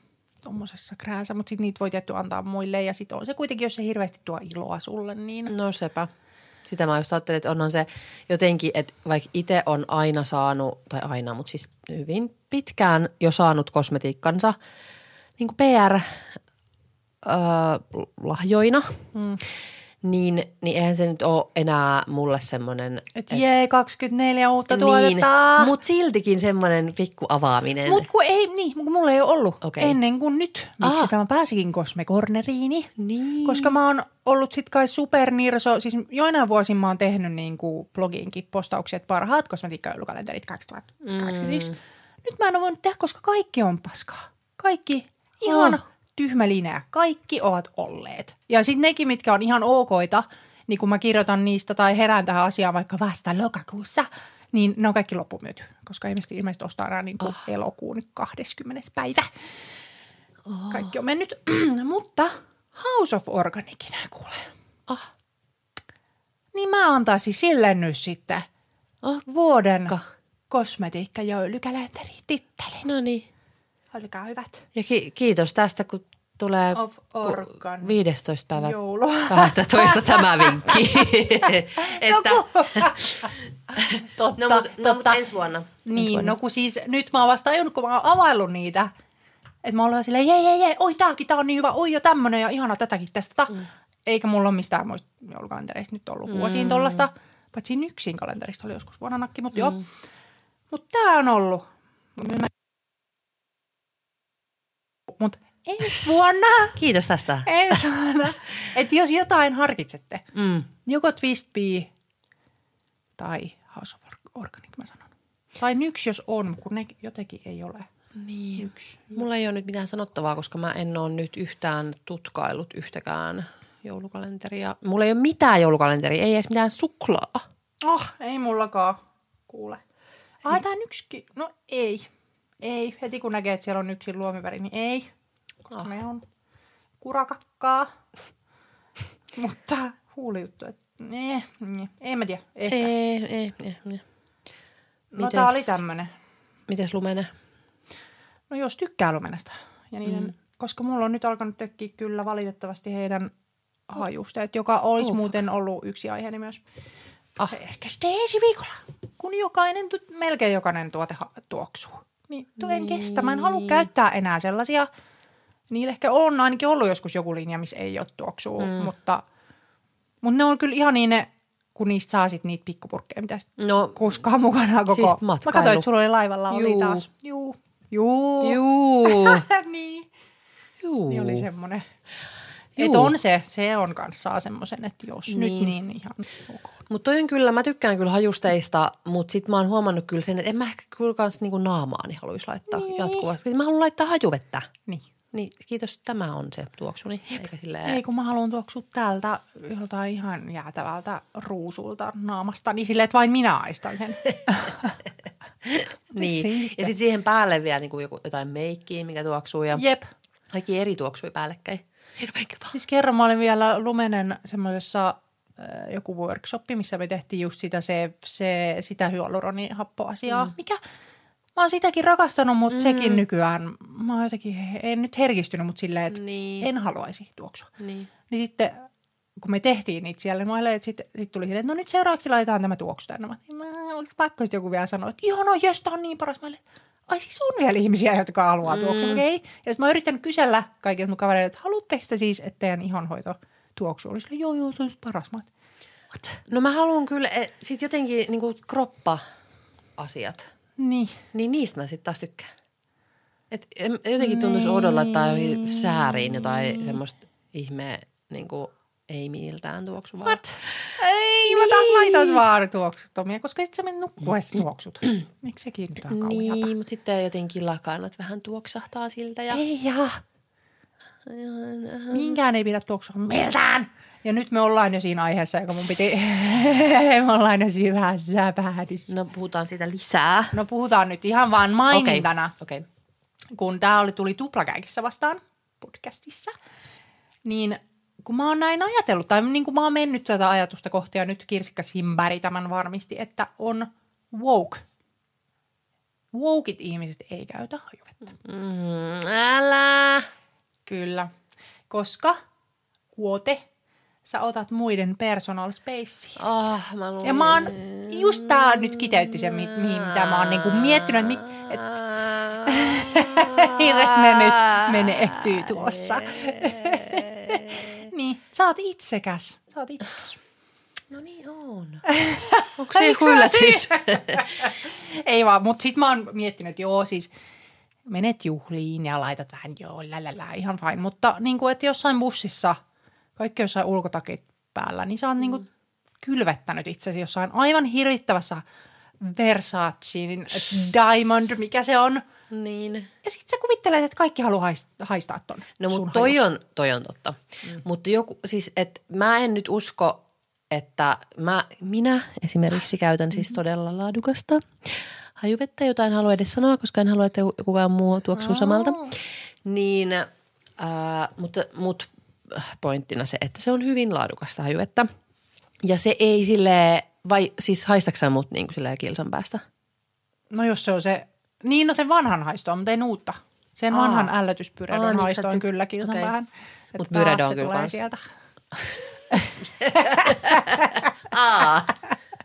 S2: Tuommoisessa krääsä, mutta sitten niitä voi tietty antaa muille ja sitten on se kuitenkin, jos se hirveästi tuo iloa sulle, niin
S1: No sepä. Sitä mä just ajattelin, että onhan se jotenkin, että vaikka itse on aina saanut, tai aina, mutta siis hyvin pitkään jo saanut kosmetiikkansa niin kuin PR-lahjoina, mm. Niin, niin eihän se nyt ole enää mulle semmoinen,
S2: että jee, 24 uutta
S1: niin,
S2: tuotetta.
S1: mutta siltikin semmoinen pikku avaaminen.
S2: Mut kun ei, niin, kun mulla ei ole ollut
S1: Okei.
S2: ennen kuin nyt. Miksi
S1: Ah.
S2: tämä pääsikin Cosme Corneriini?
S1: niin.
S2: Koska mä oon ollut sit kai supernirso, siis joinain vuosin mä oon tehnyt niin kuin blogiinkin postauksia, että parhaat kosmetiikkajoulukalenterit 2021. Mm. Nyt mä en ole voinut tehdä, koska kaikki on paskaa. Kaikki ihan
S1: Oh.
S2: Oh. tyhmä linja. Kaikki ovat olleet. Ja sitten nekin, mitkä on ihan okoita, niin kun mä kirjoitan niistä tai herään tähän asiaan vaikka vasta lokakuussa, niin ne on kaikki loppumyyty. Koska ilmeisesti, ilmeisesti ostaa enää niin kuin oh. elokuun 20. päivä. Oh. Kaikki on mennyt. Mutta House of Organicin kuule.
S1: Ah,
S2: Niin mä antaisin sille nyt sitten
S1: oh,
S2: vuoden
S1: Ka.
S2: kosmetiikka joulukalenteri tittelin.
S1: no niin.
S2: Olkaa hyvät.
S1: Ja ki- kiitos tästä, kun tulee
S2: Of
S1: ku-
S2: Organ.
S1: 15. päivä
S2: Joulu.
S1: 12 tämä vinkki. että,
S2: Totta,
S1: no, mutta no, ensi vuonna. ensi
S2: Niin,
S1: vuonna.
S2: no kun siis nyt mä oon vasta tajunnut, kun mä oon availlut niitä. Että mä olen silleen, jee, jee, jee, oi tääkin, tää on niin hyvä, oi jo tämmönen ja ihana tätäkin testata. Mm. Eikä mulla ole mistään muista joulukalentereista nyt ollut vuosiin tollasta. Paitsi yksin kalenterista oli joskus vuonna nakki, mutta mm. joo. Mutta tää on ollut. Mä ensi vuonna.
S1: Kiitos tästä.
S2: Ensi vuonna. Että jos jotain harkitsette,
S1: Mm.
S2: joko Twist Bee tai House of Organic, mä sanon. Tai Nyks, jos on, kun ne jotenkin ei ole.
S1: Niin. Yksi. Mulla ei ole nyt mitään sanottavaa, koska mä en ole nyt yhtään tutkailut yhtäkään joulukalenteria. Mulla ei ole mitään joulukalenteria, ei edes mitään suklaa.
S2: Oh, ei mullakaan. Kuule. Ai, tää yksikin. No ei. Ei. Heti kun näkee, että siellä on yksi luomiväri, niin ei. Koska
S1: Ah.
S2: ne on kurakakkaa. Mutta huulijuttu, että nee, nee. ei mä tiedä. Ehkä.
S1: Ei, ei, ei, ei.
S2: no tää oli
S1: mites-
S2: tämmönen.
S1: Mites lumene?
S2: No jos tykkää lumenesta. Ja niiden, mm. Koska mulla on nyt alkanut tökkiä kyllä valitettavasti heidän hajusteet, joka olisi
S1: Oh,
S2: oh,
S1: fuck.
S2: muuten ollut yksi aiheeni myös.
S1: Ah.
S2: Se ehkä sitten ensi viikolla, kun jokainen, melkein jokainen tuote tuoksuu. Niin tuo en kestä. Mä en halua
S1: Niin.
S2: käyttää enää sellaisia. Niillä ehkä on ainakin ollut joskus joku linja, missä ei ole tuoksuu, mm. mutta, mutta ne on kyllä ihan niin ne, kun niistä saa sit niitä pikkupurkkeja, mitä
S1: No,
S2: kuskaa mukana koko.
S1: Siis
S2: Mä
S1: matkailu.
S2: katsoin, että sulla oli laivalla oli
S1: Juu.
S2: taas. Juu. Juu.
S1: juu,
S2: niin.
S1: juu.
S2: Niin oli semmoinen. Että on se, se on kanssa semmoisen, että jos niin.
S1: Niin.
S2: nyt niin ihan ok.
S1: Mutta toi on kyllä, mä tykkään kyllä hajusteista, mutta sit mä oon huomannut kyllä sen, että en mä ehkä kyllä kans niinku naamaani haluaisi laittaa
S2: Niin.
S1: jatkuvasti. Mä haluan laittaa hajuvettä.
S2: Niin.
S1: Niin kiitos, tämä on se tuoksuni. Eikä silleen,
S2: Ei kun mä haluan tuoksua täältä joltain ihan jäätävältä ruusulta naamasta, niin silleen, että vain minä aistan sen.
S1: niin.
S2: Sitten.
S1: Ja sitten siihen päälle vielä niinku joku, jotain meikkiä, mikä tuoksuu ja
S2: Jep.
S1: kaikki eri tuoksui päällekkäin. Hirveän kiva.
S2: Siis kerran mä olin vielä Lumenen semmoisessa äh, joku workshoppi, missä me tehtiin just sitä, se, se, sitä hyaluronihappoasiaa, mm. mikä mä oon sitäkin rakastanut, mutta mm. sekin nykyään, mä oon jotenkin, en nyt herkistynyt, mutta silleen, että
S1: Niin.
S2: en haluaisi tuoksua.
S1: Niin.
S2: Niin sitten kun me tehtiin niitä siellä, niin mä että sitten sit tuli silleen, että no nyt seuraavaksi laitetaan tämä tuoksu tänne. Mä, mä olisi pakko sitten joku vielä sanoa, että joo, no jes, on niin paras. Mä olin, ai siis on vielä ihmisiä, jotka haluaa mm. tuoksua, okei. Okay. Ja sitten mä oon yrittänyt kysellä kaikilta mun kavereilta, että haluatteko te siis, että teidän ihonhoito tuoksuu? Oli silleen, joo, joo, se olisi paras. Mä, what?
S1: No mä haluan kyllä, et, sit jotenkin niinku kroppa-asiat,
S2: Niin.
S1: niin niistä mä sitten taas tykkään. Et en- jotenkin tuntuisi oudolta, että johonkin sääriin jotain semmoista ihme, niinku, ei miltään tuoksuvaa.
S2: What? Ei, mä taas laitan vaan tuoksuttomia, koska sitten sä menet nukkuessa tuoksut. Miksi sekin nyt on kauheata?
S1: Niin, mutta sitten jotenkin lakanat vähän tuoksahtaa siltä. Ja...
S2: Ei jaa. Minkään ei pidä tuoksua miltään. Ja nyt me ollaan jo siinä aiheessa, joka mun piti, me ollaan jo syvässä päädyssä.
S1: No puhutaan siitä lisää.
S2: No puhutaan nyt ihan vaan mainintana,
S1: Okei. Okay.
S2: kun tämä oli, tuli tuplakäikissä vastaan podcastissa, niin kun mä oon näin ajatellut, tai niin kuin mä oon mennyt tätä ajatusta kohti, ja nyt Kirsikka Simberg tämän varmisti, että on woke. Wokeit ihmiset ei käytä hajuvettä.
S1: Mm, älä.
S2: Kyllä, koska kuote, sä otat muiden personal space.
S1: Ah, mä luulen.
S2: Ja mä oon, just tää nyt kiteytti sen, mi- mihin mitä mä oon niinku miettinyt, että mi- et, Irene nyt menehtyy tuossa. niin, sä oot itsekäs. Sä oot itsekäs.
S1: No niin on. Onko se joku yllätys?
S2: Ei vaan, mutta sit mä oon miettinyt, että joo siis menet juhliin ja laitat vähän joo, lälälä, ihan fine. Mutta niin kuin, että jossain bussissa, kaikki jossain ulkotakit päällä, niin sä oot niin kuin kylvettänyt itsesi jossain aivan hirvittävässä Versacein Diamond, mikä se on.
S1: niin.
S2: Ja sit sä kuvittelet, että kaikki haluaa haist- haistaa ton
S1: No mutta toi on, toi on totta. Mm. Mutta joku, siis että mä en nyt usko, että mä, minä esimerkiksi käytän siis todella laadukasta hajuvettä, jota en halua edes sanoa, koska en halua, että kukaan muu tuoksuu samalta. Niin, äh, mutta, mutta pointtina se, että se on hyvin laadukasta hajuvettä. Ja se ei sille vai siis haistaksä mut niin kuin kilsan päästä?
S2: No jos se on se, niin no sen vanhan haisto on, mutta ei uutta. Sen
S1: Aa.
S2: vanhan ällötyspyredon
S1: Aa, niin,
S2: haisto on kyllä kilsan
S1: okei.
S2: vähän.
S1: Mut
S2: Että
S1: Pyredo
S2: taas
S1: on
S2: se
S1: kyllä
S2: tulee
S1: kans.
S2: sieltä.
S1: Aa,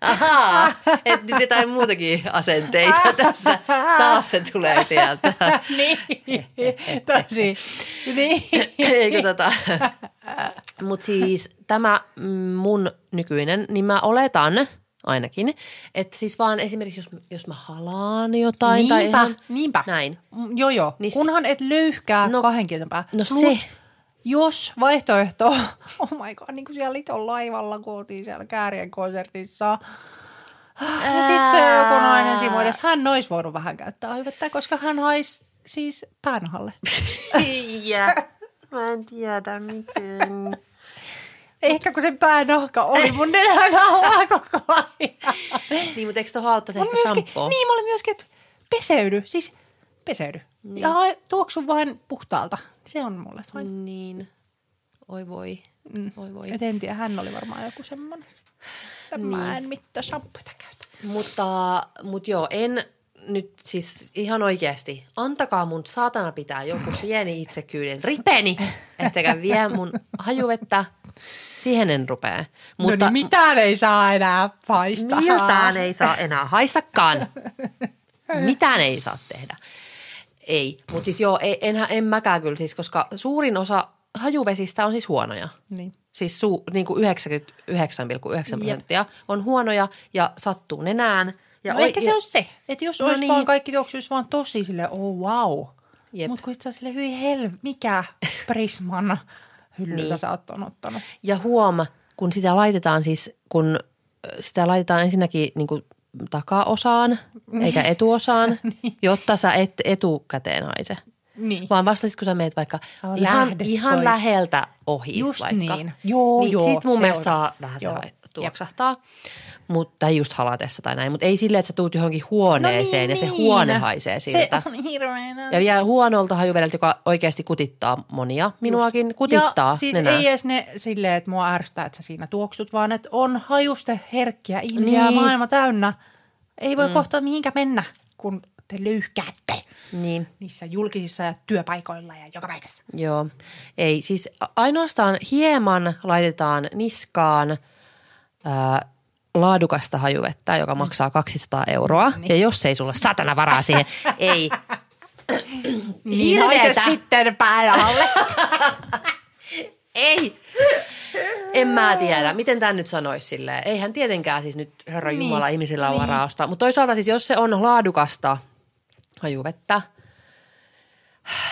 S1: ahaa, että nyt jotain muutakin asenteita tässä. Taas se tulee sieltä.
S2: niin, tosi. niin.
S1: Eikö tota. Mutta siis tämä mun nykyinen, niin mä oletan, ainakin. Että siis vaan esimerkiksi, jos, jos mä halaan jotain tai
S2: niinpä,
S1: ihan,
S2: niinpä.
S1: näin.
S2: Joo, joo.
S1: Niin
S2: Kunhan et löyhkää
S1: No-
S2: kahden pää.
S1: no
S2: Plus,
S1: se.
S2: Jos vaihtoehto, oh my god, niin kuin siellä Liton laivalla, kun oltiin siellä Käärien konsertissa. Ja sit se joku nainen siinä edes, hän olisi voinut vähän käyttää aivettä, koska hän haisi siis päänahalle.
S1: Ja. Mä en tiedä miten.
S2: Ehkä kun se päänahka oli mun nenän alla koko ajan.
S1: Niin, mutta eikö tuohon auttaisi
S2: Mä
S1: ehkä shampoo?
S2: niin, mä olin myöskin, että peseydy, siis peseydy. Niin. Ja tuoksu vain puhtaalta. Se on mulle vain.
S1: Niin. Oi voi.
S2: Mm.
S1: Oi voi.
S2: Et en tiedä, hän oli varmaan joku semmoinen. Että niin. mä en mitään shampoita käytä.
S1: Mutta, mutta joo, en nyt siis ihan oikeasti. Antakaa mun saatana pitää joku pieni itsekyyden ripeni, ettekä vie mun hajuvettä. Siihen en rupea. Mutta
S2: no niin, mitään ei saa enää paistaa.
S1: miltään ei saa enää haistakaan. Mitään ei saa tehdä. Ei, mutta siis joo, ei- enhän, en mäkään kyllä siis, koska suurin osa hajuvesistä on siis huonoja.
S2: Niin.
S1: Siis su, niin kuin 99,9 prosenttia on huonoja ja sattuu nenään. Ja
S2: No
S1: oi-
S2: ehkä se on se, että jos
S1: No
S2: olisi
S1: niin.
S2: vaan kaikki tuoksuisi vaan tosi sille, oh wow. Mutta kun itse sille hyi hel, mikä Prisman hyllyltä
S1: Niin.
S2: sä oot on ottanut.
S1: Ja huom, kun sitä laitetaan siis, kun sitä laitetaan ensinnäkin niin kuin takaosaan eikä etuosaan, jotta sä et etukäteen haise.
S2: Niin.
S1: Vaan vasta sit, kun sä meet vaikka
S2: Oh,
S1: ihan, ihan
S2: pois.
S1: läheltä ohi
S2: Just
S1: vaikka.
S2: niin. Joo,
S1: niin
S2: joo,
S1: Sit mun mielestä
S2: on.
S1: saa vähän se
S2: Joo.
S1: tuoksahtaa. Mutta just halatessa tai näin. Mutta ei silleen, että sä tuut johonkin huoneeseen ja se huone haisee siltä.
S2: No niin, Se on hirveänä.
S1: Ja vielä huonolta hajuvedeltä, joka oikeasti kutittaa monia. Minuakin kutittaa
S2: ja siis
S1: nenää.
S2: ei edes ne silleen, että mua ärsyttää, että sä siinä tuoksut, vaan että on hajuste herkkiä ihmisiä
S1: Niin.
S2: niin. maailma täynnä. Ei voi mm. kohta mihinkä mennä, kun te löyhkäätte
S1: Niin.
S2: niissä julkisissa ja työpaikoilla ja joka paikassa.
S1: Joo, ei siis ainoastaan hieman laitetaan niskaan laadukasta hajuvettä, joka maksaa 200 euroa. Niin. Ja jos ei sulla satana varaa siihen, ei.
S2: Niin haise
S1: Hirveetä.
S2: sitten päälle.
S1: Ei. En mä tiedä. Miten tämä nyt sanoisi silleen? Eihän tietenkään siis nyt herra
S2: Niin.
S1: Jumala ihmisillä on varaa ostaa. Mutta toisaalta siis jos se on laadukasta hajuvettä,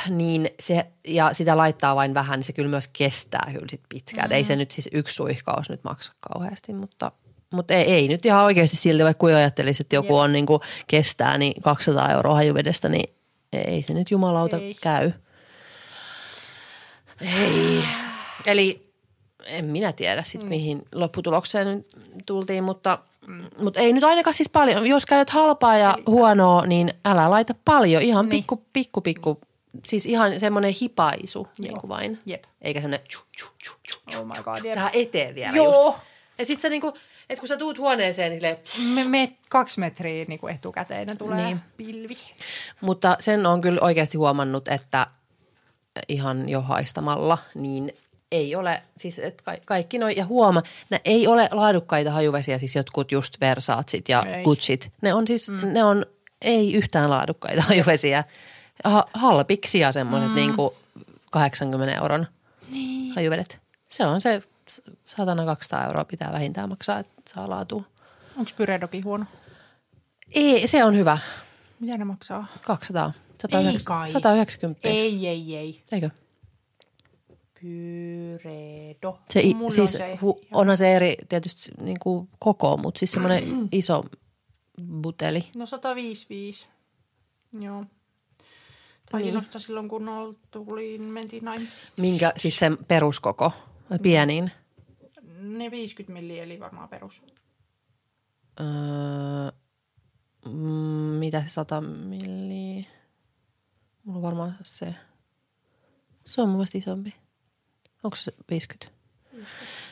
S1: niin se, ja sitä laittaa vain vähän, niin se kyllä myös kestää kyllä sit pitkään. Mm. Ei se nyt siis yksi suihkaus nyt maksa kauheasti, mutta, mutta ei, ei nyt ihan oikeasti silti, vaikka kuin ajattelisi, että joku on niin kuin kestää niin 200 euroa hajuvedestä, niin ei se nyt jumalauta
S2: Ei.
S1: käy. Ei. Eli en minä tiedä sitten, mihin lopputulokseen nyt tultiin, mutta, mutta ei nyt ainakaan siis paljon. Jos käyt halpaa ja huonoa, niin älä laita paljon. Ihan
S2: Niin.
S1: pikku, pikku, pikku. Siis ihan semmoinen hipaisu niin kuin vain.
S2: Jep.
S1: Eikä semmoinen tju, tju, tju, tju, tju,
S2: Oh my god,
S1: tähän eteen vielä
S2: Joo.
S1: just. Ja sit sä niinku, että kun sä tuut huoneeseen, niin silleen,
S2: Me, me kaksi metriä niin kuin etukäteen tulee
S1: Niin.
S2: pilvi.
S1: Mutta sen on kyllä oikeasti huomannut, että ihan jo haistamalla, niin ei ole, siis et ka- kaikki noi, ja huoma, ne ei ole laadukkaita hajuvesiä, siis jotkut just Versaatsit ja
S2: Ei.
S1: Gucciit. Ne on siis, mm. ne on ei yhtään laadukkaita hajuvesiä. Ha- halpiksia semmoiset mm. niin kuin 80 euron niin. hajuvedet. Se on se satana 200 euroa pitää vähintään maksaa, että saa laatua.
S2: Onko Pyredokin huono?
S1: Ei, se on hyvä.
S2: Mitä ne maksaa?
S1: 200.
S2: Ei
S1: 190.
S2: kai.
S1: 190.
S2: Ei, ei, ei.
S1: Eikö?
S2: Pyredo.
S1: Se, i-
S2: Mulla
S1: siis
S2: on se.
S1: hu, onhan se eri tietysti niin kuin koko, mutta siis semmoinen iso buteli.
S2: No 155. Joo. Taisin
S1: Niin.
S2: niin. ostaa silloin, kun ol- tulin, mentiin naimisiin.
S1: Minkä, siis sen peruskoko, pieniin.
S2: Ne 50 milliä, eli varmaan perus.
S1: Öö, mm, mitä se 100 milliä? Mulla on varmaan se. Se on mun mielestä isompi. Onko se 50?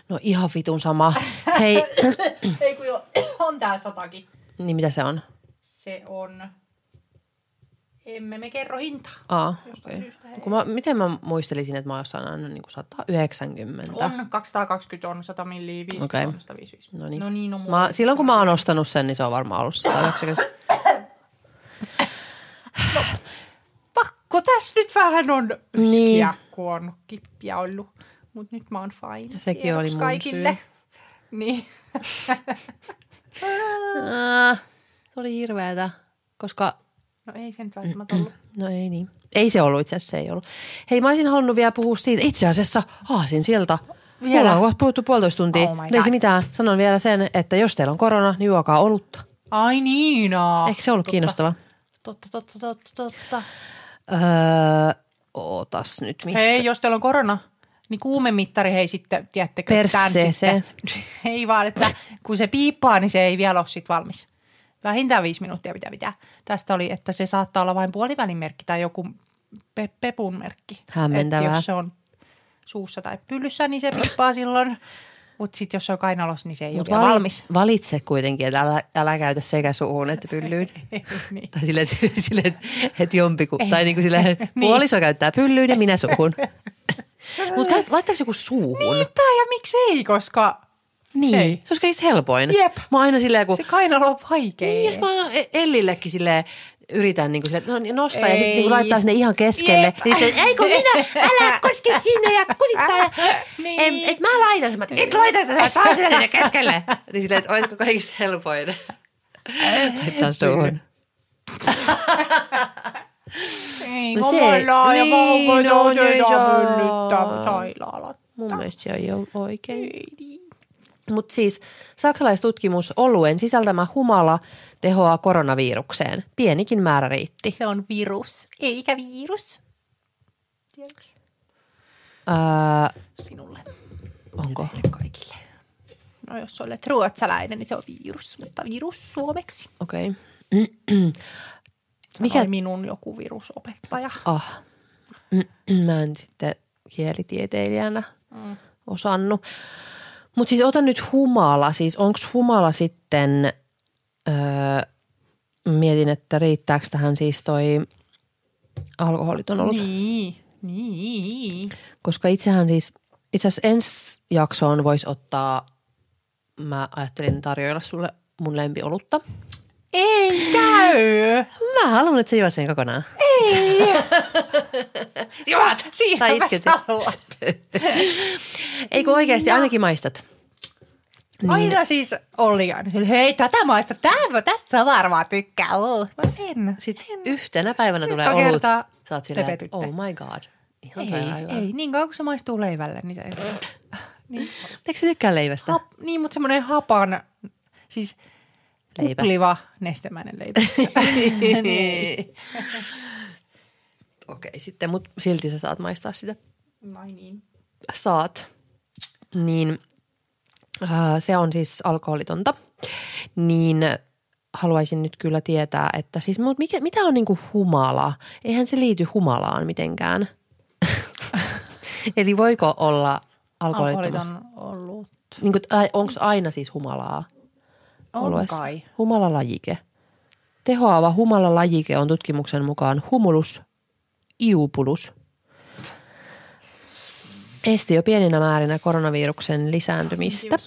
S1: No ihan vitun sama. Hei,
S2: Ei kun jo, on tää satakin.
S1: niin mitä se on?
S2: Se on, emme me kerro hintaa.
S1: Aa,
S2: syystä ei.
S1: Kun mä, miten mä muistelisin, että mä oon aina niin kuin 190.
S2: On 220 on 100 milliä, 50
S1: Okei.
S2: on 155.
S1: No niin.
S2: No niin, no
S1: Mä, silloin kun mä oon ostanut sen, niin se on varmaan ollut 190.
S2: Pakko tässä nyt vähän on yskiä,
S1: Niin.
S2: niin. kun on kippiä ollut. Mutta nyt mä oon fine.
S1: Ja sekin
S2: Tiedoksi
S1: oli mun
S2: kaikille.
S1: syy.
S2: Niin.
S1: Äh, se oli hirveetä, koska
S2: No ei se nyt välttämättä ollut.
S1: No ei niin. Ei se ollut itse asiassa, se ei ollut. Hei, mä olisin halunnut vielä puhua siitä. Itse asiassa haasin sieltä.
S2: Vielä?
S1: Mulla on puhuttu puolitoista tuntia.
S2: Oh
S1: ei se mitään. Sanon vielä sen, että jos teillä on korona, niin juokaa olutta.
S2: Ai niin.
S1: Eikö se ollut
S2: Totta.
S1: kiinnostava?
S2: Totta, totta, totta, totta.
S1: Öö, ootas nyt missä.
S2: Hei, jos teillä on korona, niin kuumemittari hei sitten, tiedättekö, tämän
S1: Perseeseen.
S2: sitten. Ei vaan, että kun se piippaa, niin se ei vielä ole sit valmis. Vähintään viisi minuuttia pitää pitää. Tästä oli, että se saattaa olla vain puolivälin merkki tai joku pe- pepun merkki.
S1: Hämmentävää.
S2: Et jos se on suussa tai pyllyssä, niin se piippaa silloin. Mutta sitten jos se on kainalossa, niin se ei
S1: Mut
S2: ole
S1: vali-
S2: valmis.
S1: Valitse kuitenkin, että älä, älä käytä sekä suuhun että pyllyyn.
S2: niin.
S1: tai silleen, että, silleen, että, jompiku,
S2: Ei.
S1: tai niin kuin silleen,
S2: Niin.
S1: puoliso käyttää pyllyyn ja minä suuhun. Mutta laittaako joku suuhun?
S2: Niinpä, ja miksei, koska
S1: Niin,
S2: Se
S1: olisi kaikista helpoin.
S2: Jep.
S1: Mä oon aina silleen, kun...
S2: se kainalo on vaikea.
S1: Niin, jos mä aina E- Ellillekin silleen yritän niin kuin silleen, no, niin nosta ja
S2: Ei.
S1: sitten niin laittaa sinne ihan keskelle.
S2: Jep.
S1: Niin se, ei kun minä, älä koske sinne ja kutittaa. Ja,
S2: Niin.
S1: en, et mä laitan sen, mä, et laita sitä, sitä sinne keskelle. Niin silleen, että olisiko kaikista helpoin laittaa suuhun.
S2: Ei,
S1: No
S2: no
S1: se-
S2: ja
S1: niin,
S2: vauvoja
S1: no,
S2: no,
S1: niin,
S2: ja sairaalat.
S1: Mun mielestä se ei ole oikein. Mutta siis saksalaistutkimus oluen sisältämä humala tehoaa koronavirukseen. Pienikin määrä riitti.
S2: Se on virus, eikä virus. Tiedätkö?
S1: Öö,
S2: Sinulle.
S1: onko?
S2: Meille kaikille. No jos olet ruotsalainen, niin se on virus, mutta virus suomeksi.
S1: Okei.
S2: Mikä?
S1: Mikä-
S2: minun joku virusopettaja.
S1: Ah. Mä en sitten kielitieteilijänä
S2: Mm.
S1: osannut. Mutta siis otan nyt humala. Siis onko humala sitten, öö, mietin, että riittääkö tähän siis toi alkoholiton olut.
S2: Niin, niin.
S1: Koska itsehän siis, itse asiassa ensi jaksoon voisi ottaa, mä ajattelin tarjoilla sulle mun lempiolutta.
S2: Ei käy.
S1: Mä haluan, että sä juot sen kokonaan.
S2: Ei.
S1: Juot!
S2: Siihen
S1: Tai
S2: mä haluan.
S1: Ei kun oikeasti ainakin maistat. Niin,
S2: Aina siis sille, hei tätä maista, tämä, tässä varmaan tykkää. Oh. Mä en.
S1: Sitten yhtenä päivänä tulee
S2: Joka
S1: olut. Sä oot silleen, että oh my god. Ihan
S2: Ei, ei, niin kauan kun se maistuu leivälle, niin se ei niin,
S1: Eikö sä tykkää leivästä?
S2: hap, niin, mutta semmoinen hapan, siis
S1: Leipä.
S2: kupliva nestemäinen leipä. niin.
S1: Okei, sitten, mutta silti sä saat maistaa sitä.
S2: Vai niin.
S1: Saat. Niin äh, se on siis alkoholitonta. Niin haluaisin nyt kyllä tietää, että siis mut mikä, mitä on niinku humala? Eihän se liity humalaan mitenkään. Eli voiko olla?
S2: Alkoholiton ollut.
S1: Niin Onko aina siis humalaa? Oluessa?
S2: kai.
S1: Humalalajike. Tehoava humalalajike on tutkimuksen mukaan humulus iupulus. Esti jo pieninä määrinä koronaviruksen lisääntymistä.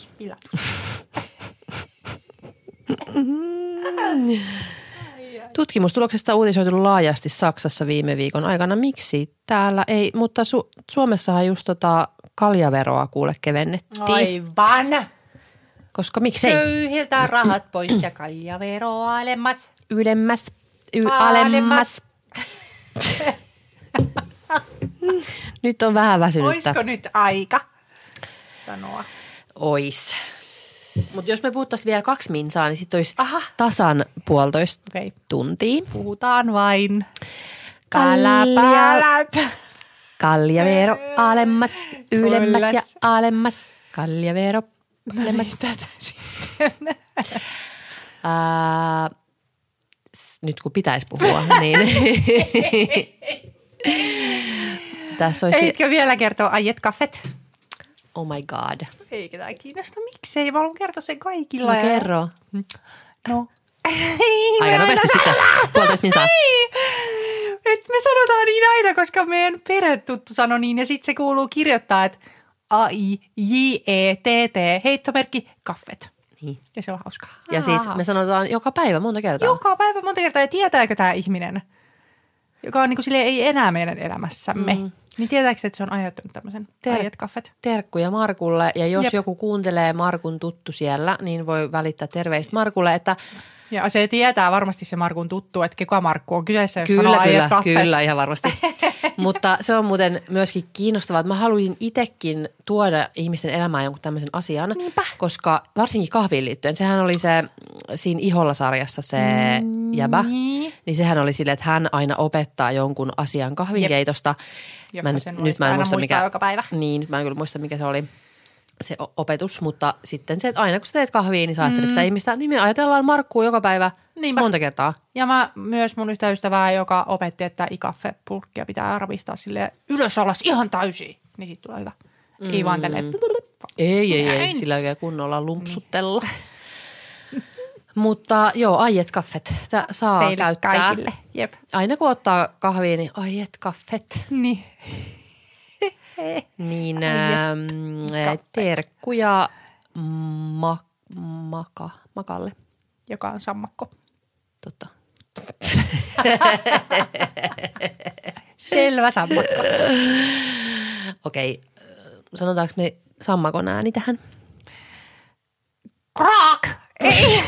S1: Tutkimustuloksesta uutisoitu laajasti Saksassa viime viikon aikana. Miksi täällä ei, mutta Su- Suomessahan just tota kaljaveroa kuule kevennettiin.
S2: Aivan.
S1: Koska miksei?
S2: Köyhiltä rahat pois ja kaljaveroa alemmas.
S1: Ylemmäs, y-
S2: Alemmas.
S1: alemmas. Nyt on vähän väsynyttä.
S2: Olisiko nyt aika sanoa?
S1: Ois. Mutta jos me puhuttaisiin vielä kaksi minsaa, niin sitten olisi
S2: Aha.
S1: tasan puolitoista
S2: Okei.
S1: tuntia.
S2: Puhutaan vain.
S1: Kalja- Kaljavero alemmas, ylemmäs ja
S2: Ylläs.
S1: Alemmas. Kaljavero alemmas.
S2: Tätä sitten.
S1: S- nyt kun pitäisi puhua, niin tässä olisi,
S2: Eitkö vielä kertoa aiet kaffet?
S1: oh my god.
S2: Eikä tämä kiinnosta. Miksei? Mä haluan kertoa sen kaikilla.
S1: No
S2: ja-
S1: kerro.
S2: No.
S1: Aika nopeasti sitten, puolitoista minsaa.
S2: Ei! Et me sanotaan niin aina, koska meidän perhetuttu sanoi niin ja sitten se kuuluu kirjoittaa, että A-I-J-E-T-T, heittomerkki, kaffet.
S1: Niin.
S2: Ja se on hauskaa.
S1: Ja siis me sanotaan joka päivä monta kertaa.
S2: Joka päivä monta kertaa, ja tietääkö tämä ihminen, joka on niin kuin sille ei enää meidän elämässämme. Mm. Niin tietääkö, että se on aiheuttanut tämmöisen
S1: Ter-
S2: äijät kaffet?
S1: Terkkuja Markulle ja jos
S2: Jep.
S1: joku kuuntelee Markun tuttu siellä, niin voi välittää terveistä Markulle, että
S2: Ja se tietää varmasti se Markun tuttu, että kuka Markku on kyseessä, jos sanoo
S1: kyllä,
S2: äijät
S1: kyllä,
S2: kaffet.
S1: kyllä ihan varmasti. Mutta se on muuten myöskin kiinnostavaa, että mä haluaisin itsekin tuoda ihmisten elämään jonkun tämmöisen asian,
S2: Niinpä.
S1: koska varsinkin kahviin liittyen, sehän oli se siinä Iholla-sarjassa se jäbä,
S2: Niin.
S1: niin sehän oli silleen, että hän aina opettaa jonkun asian kahvinkeitosta.
S2: Joka
S1: Mä en,
S2: sen
S1: nyt mä en muista, mikä,
S2: joka päivä.
S1: Niin, mä en kyllä muista, mikä se oli se opetus, mutta sitten se, että aina kun sä teet kahvia, niin sä ajattelet sitä ihmistä, niin me ajatellaan Markkua joka päivä
S2: Niinpä.
S1: monta kertaa.
S2: Ja mä myös mun yhtä ystävää, joka opetti, että ikaffepulkkia pitää ravistaa sille ylös alas ihan täysin. Niin siitä tulee hyvä. Mm. Ei vaan tälleen.
S1: Ei, ei, ei, sillä oikein kunnolla lumpsuttella. Mutta joo, aiet kaffet. Tää saa
S2: Teille
S1: käyttää.
S2: kaikille. Jep.
S1: Aina kun ottaa kahvia, niin aiet kaffet.
S2: Niin.
S1: Niin
S2: Aiet
S1: ähm,
S2: kaffet.
S1: terkkuja ma, maka, makalle.
S2: Joka on sammakko.
S1: Totta.
S2: Selvä sammakko.
S1: Okei, äh, sanotaanko me sammakon ääni tähän?
S2: Kraak! Ei.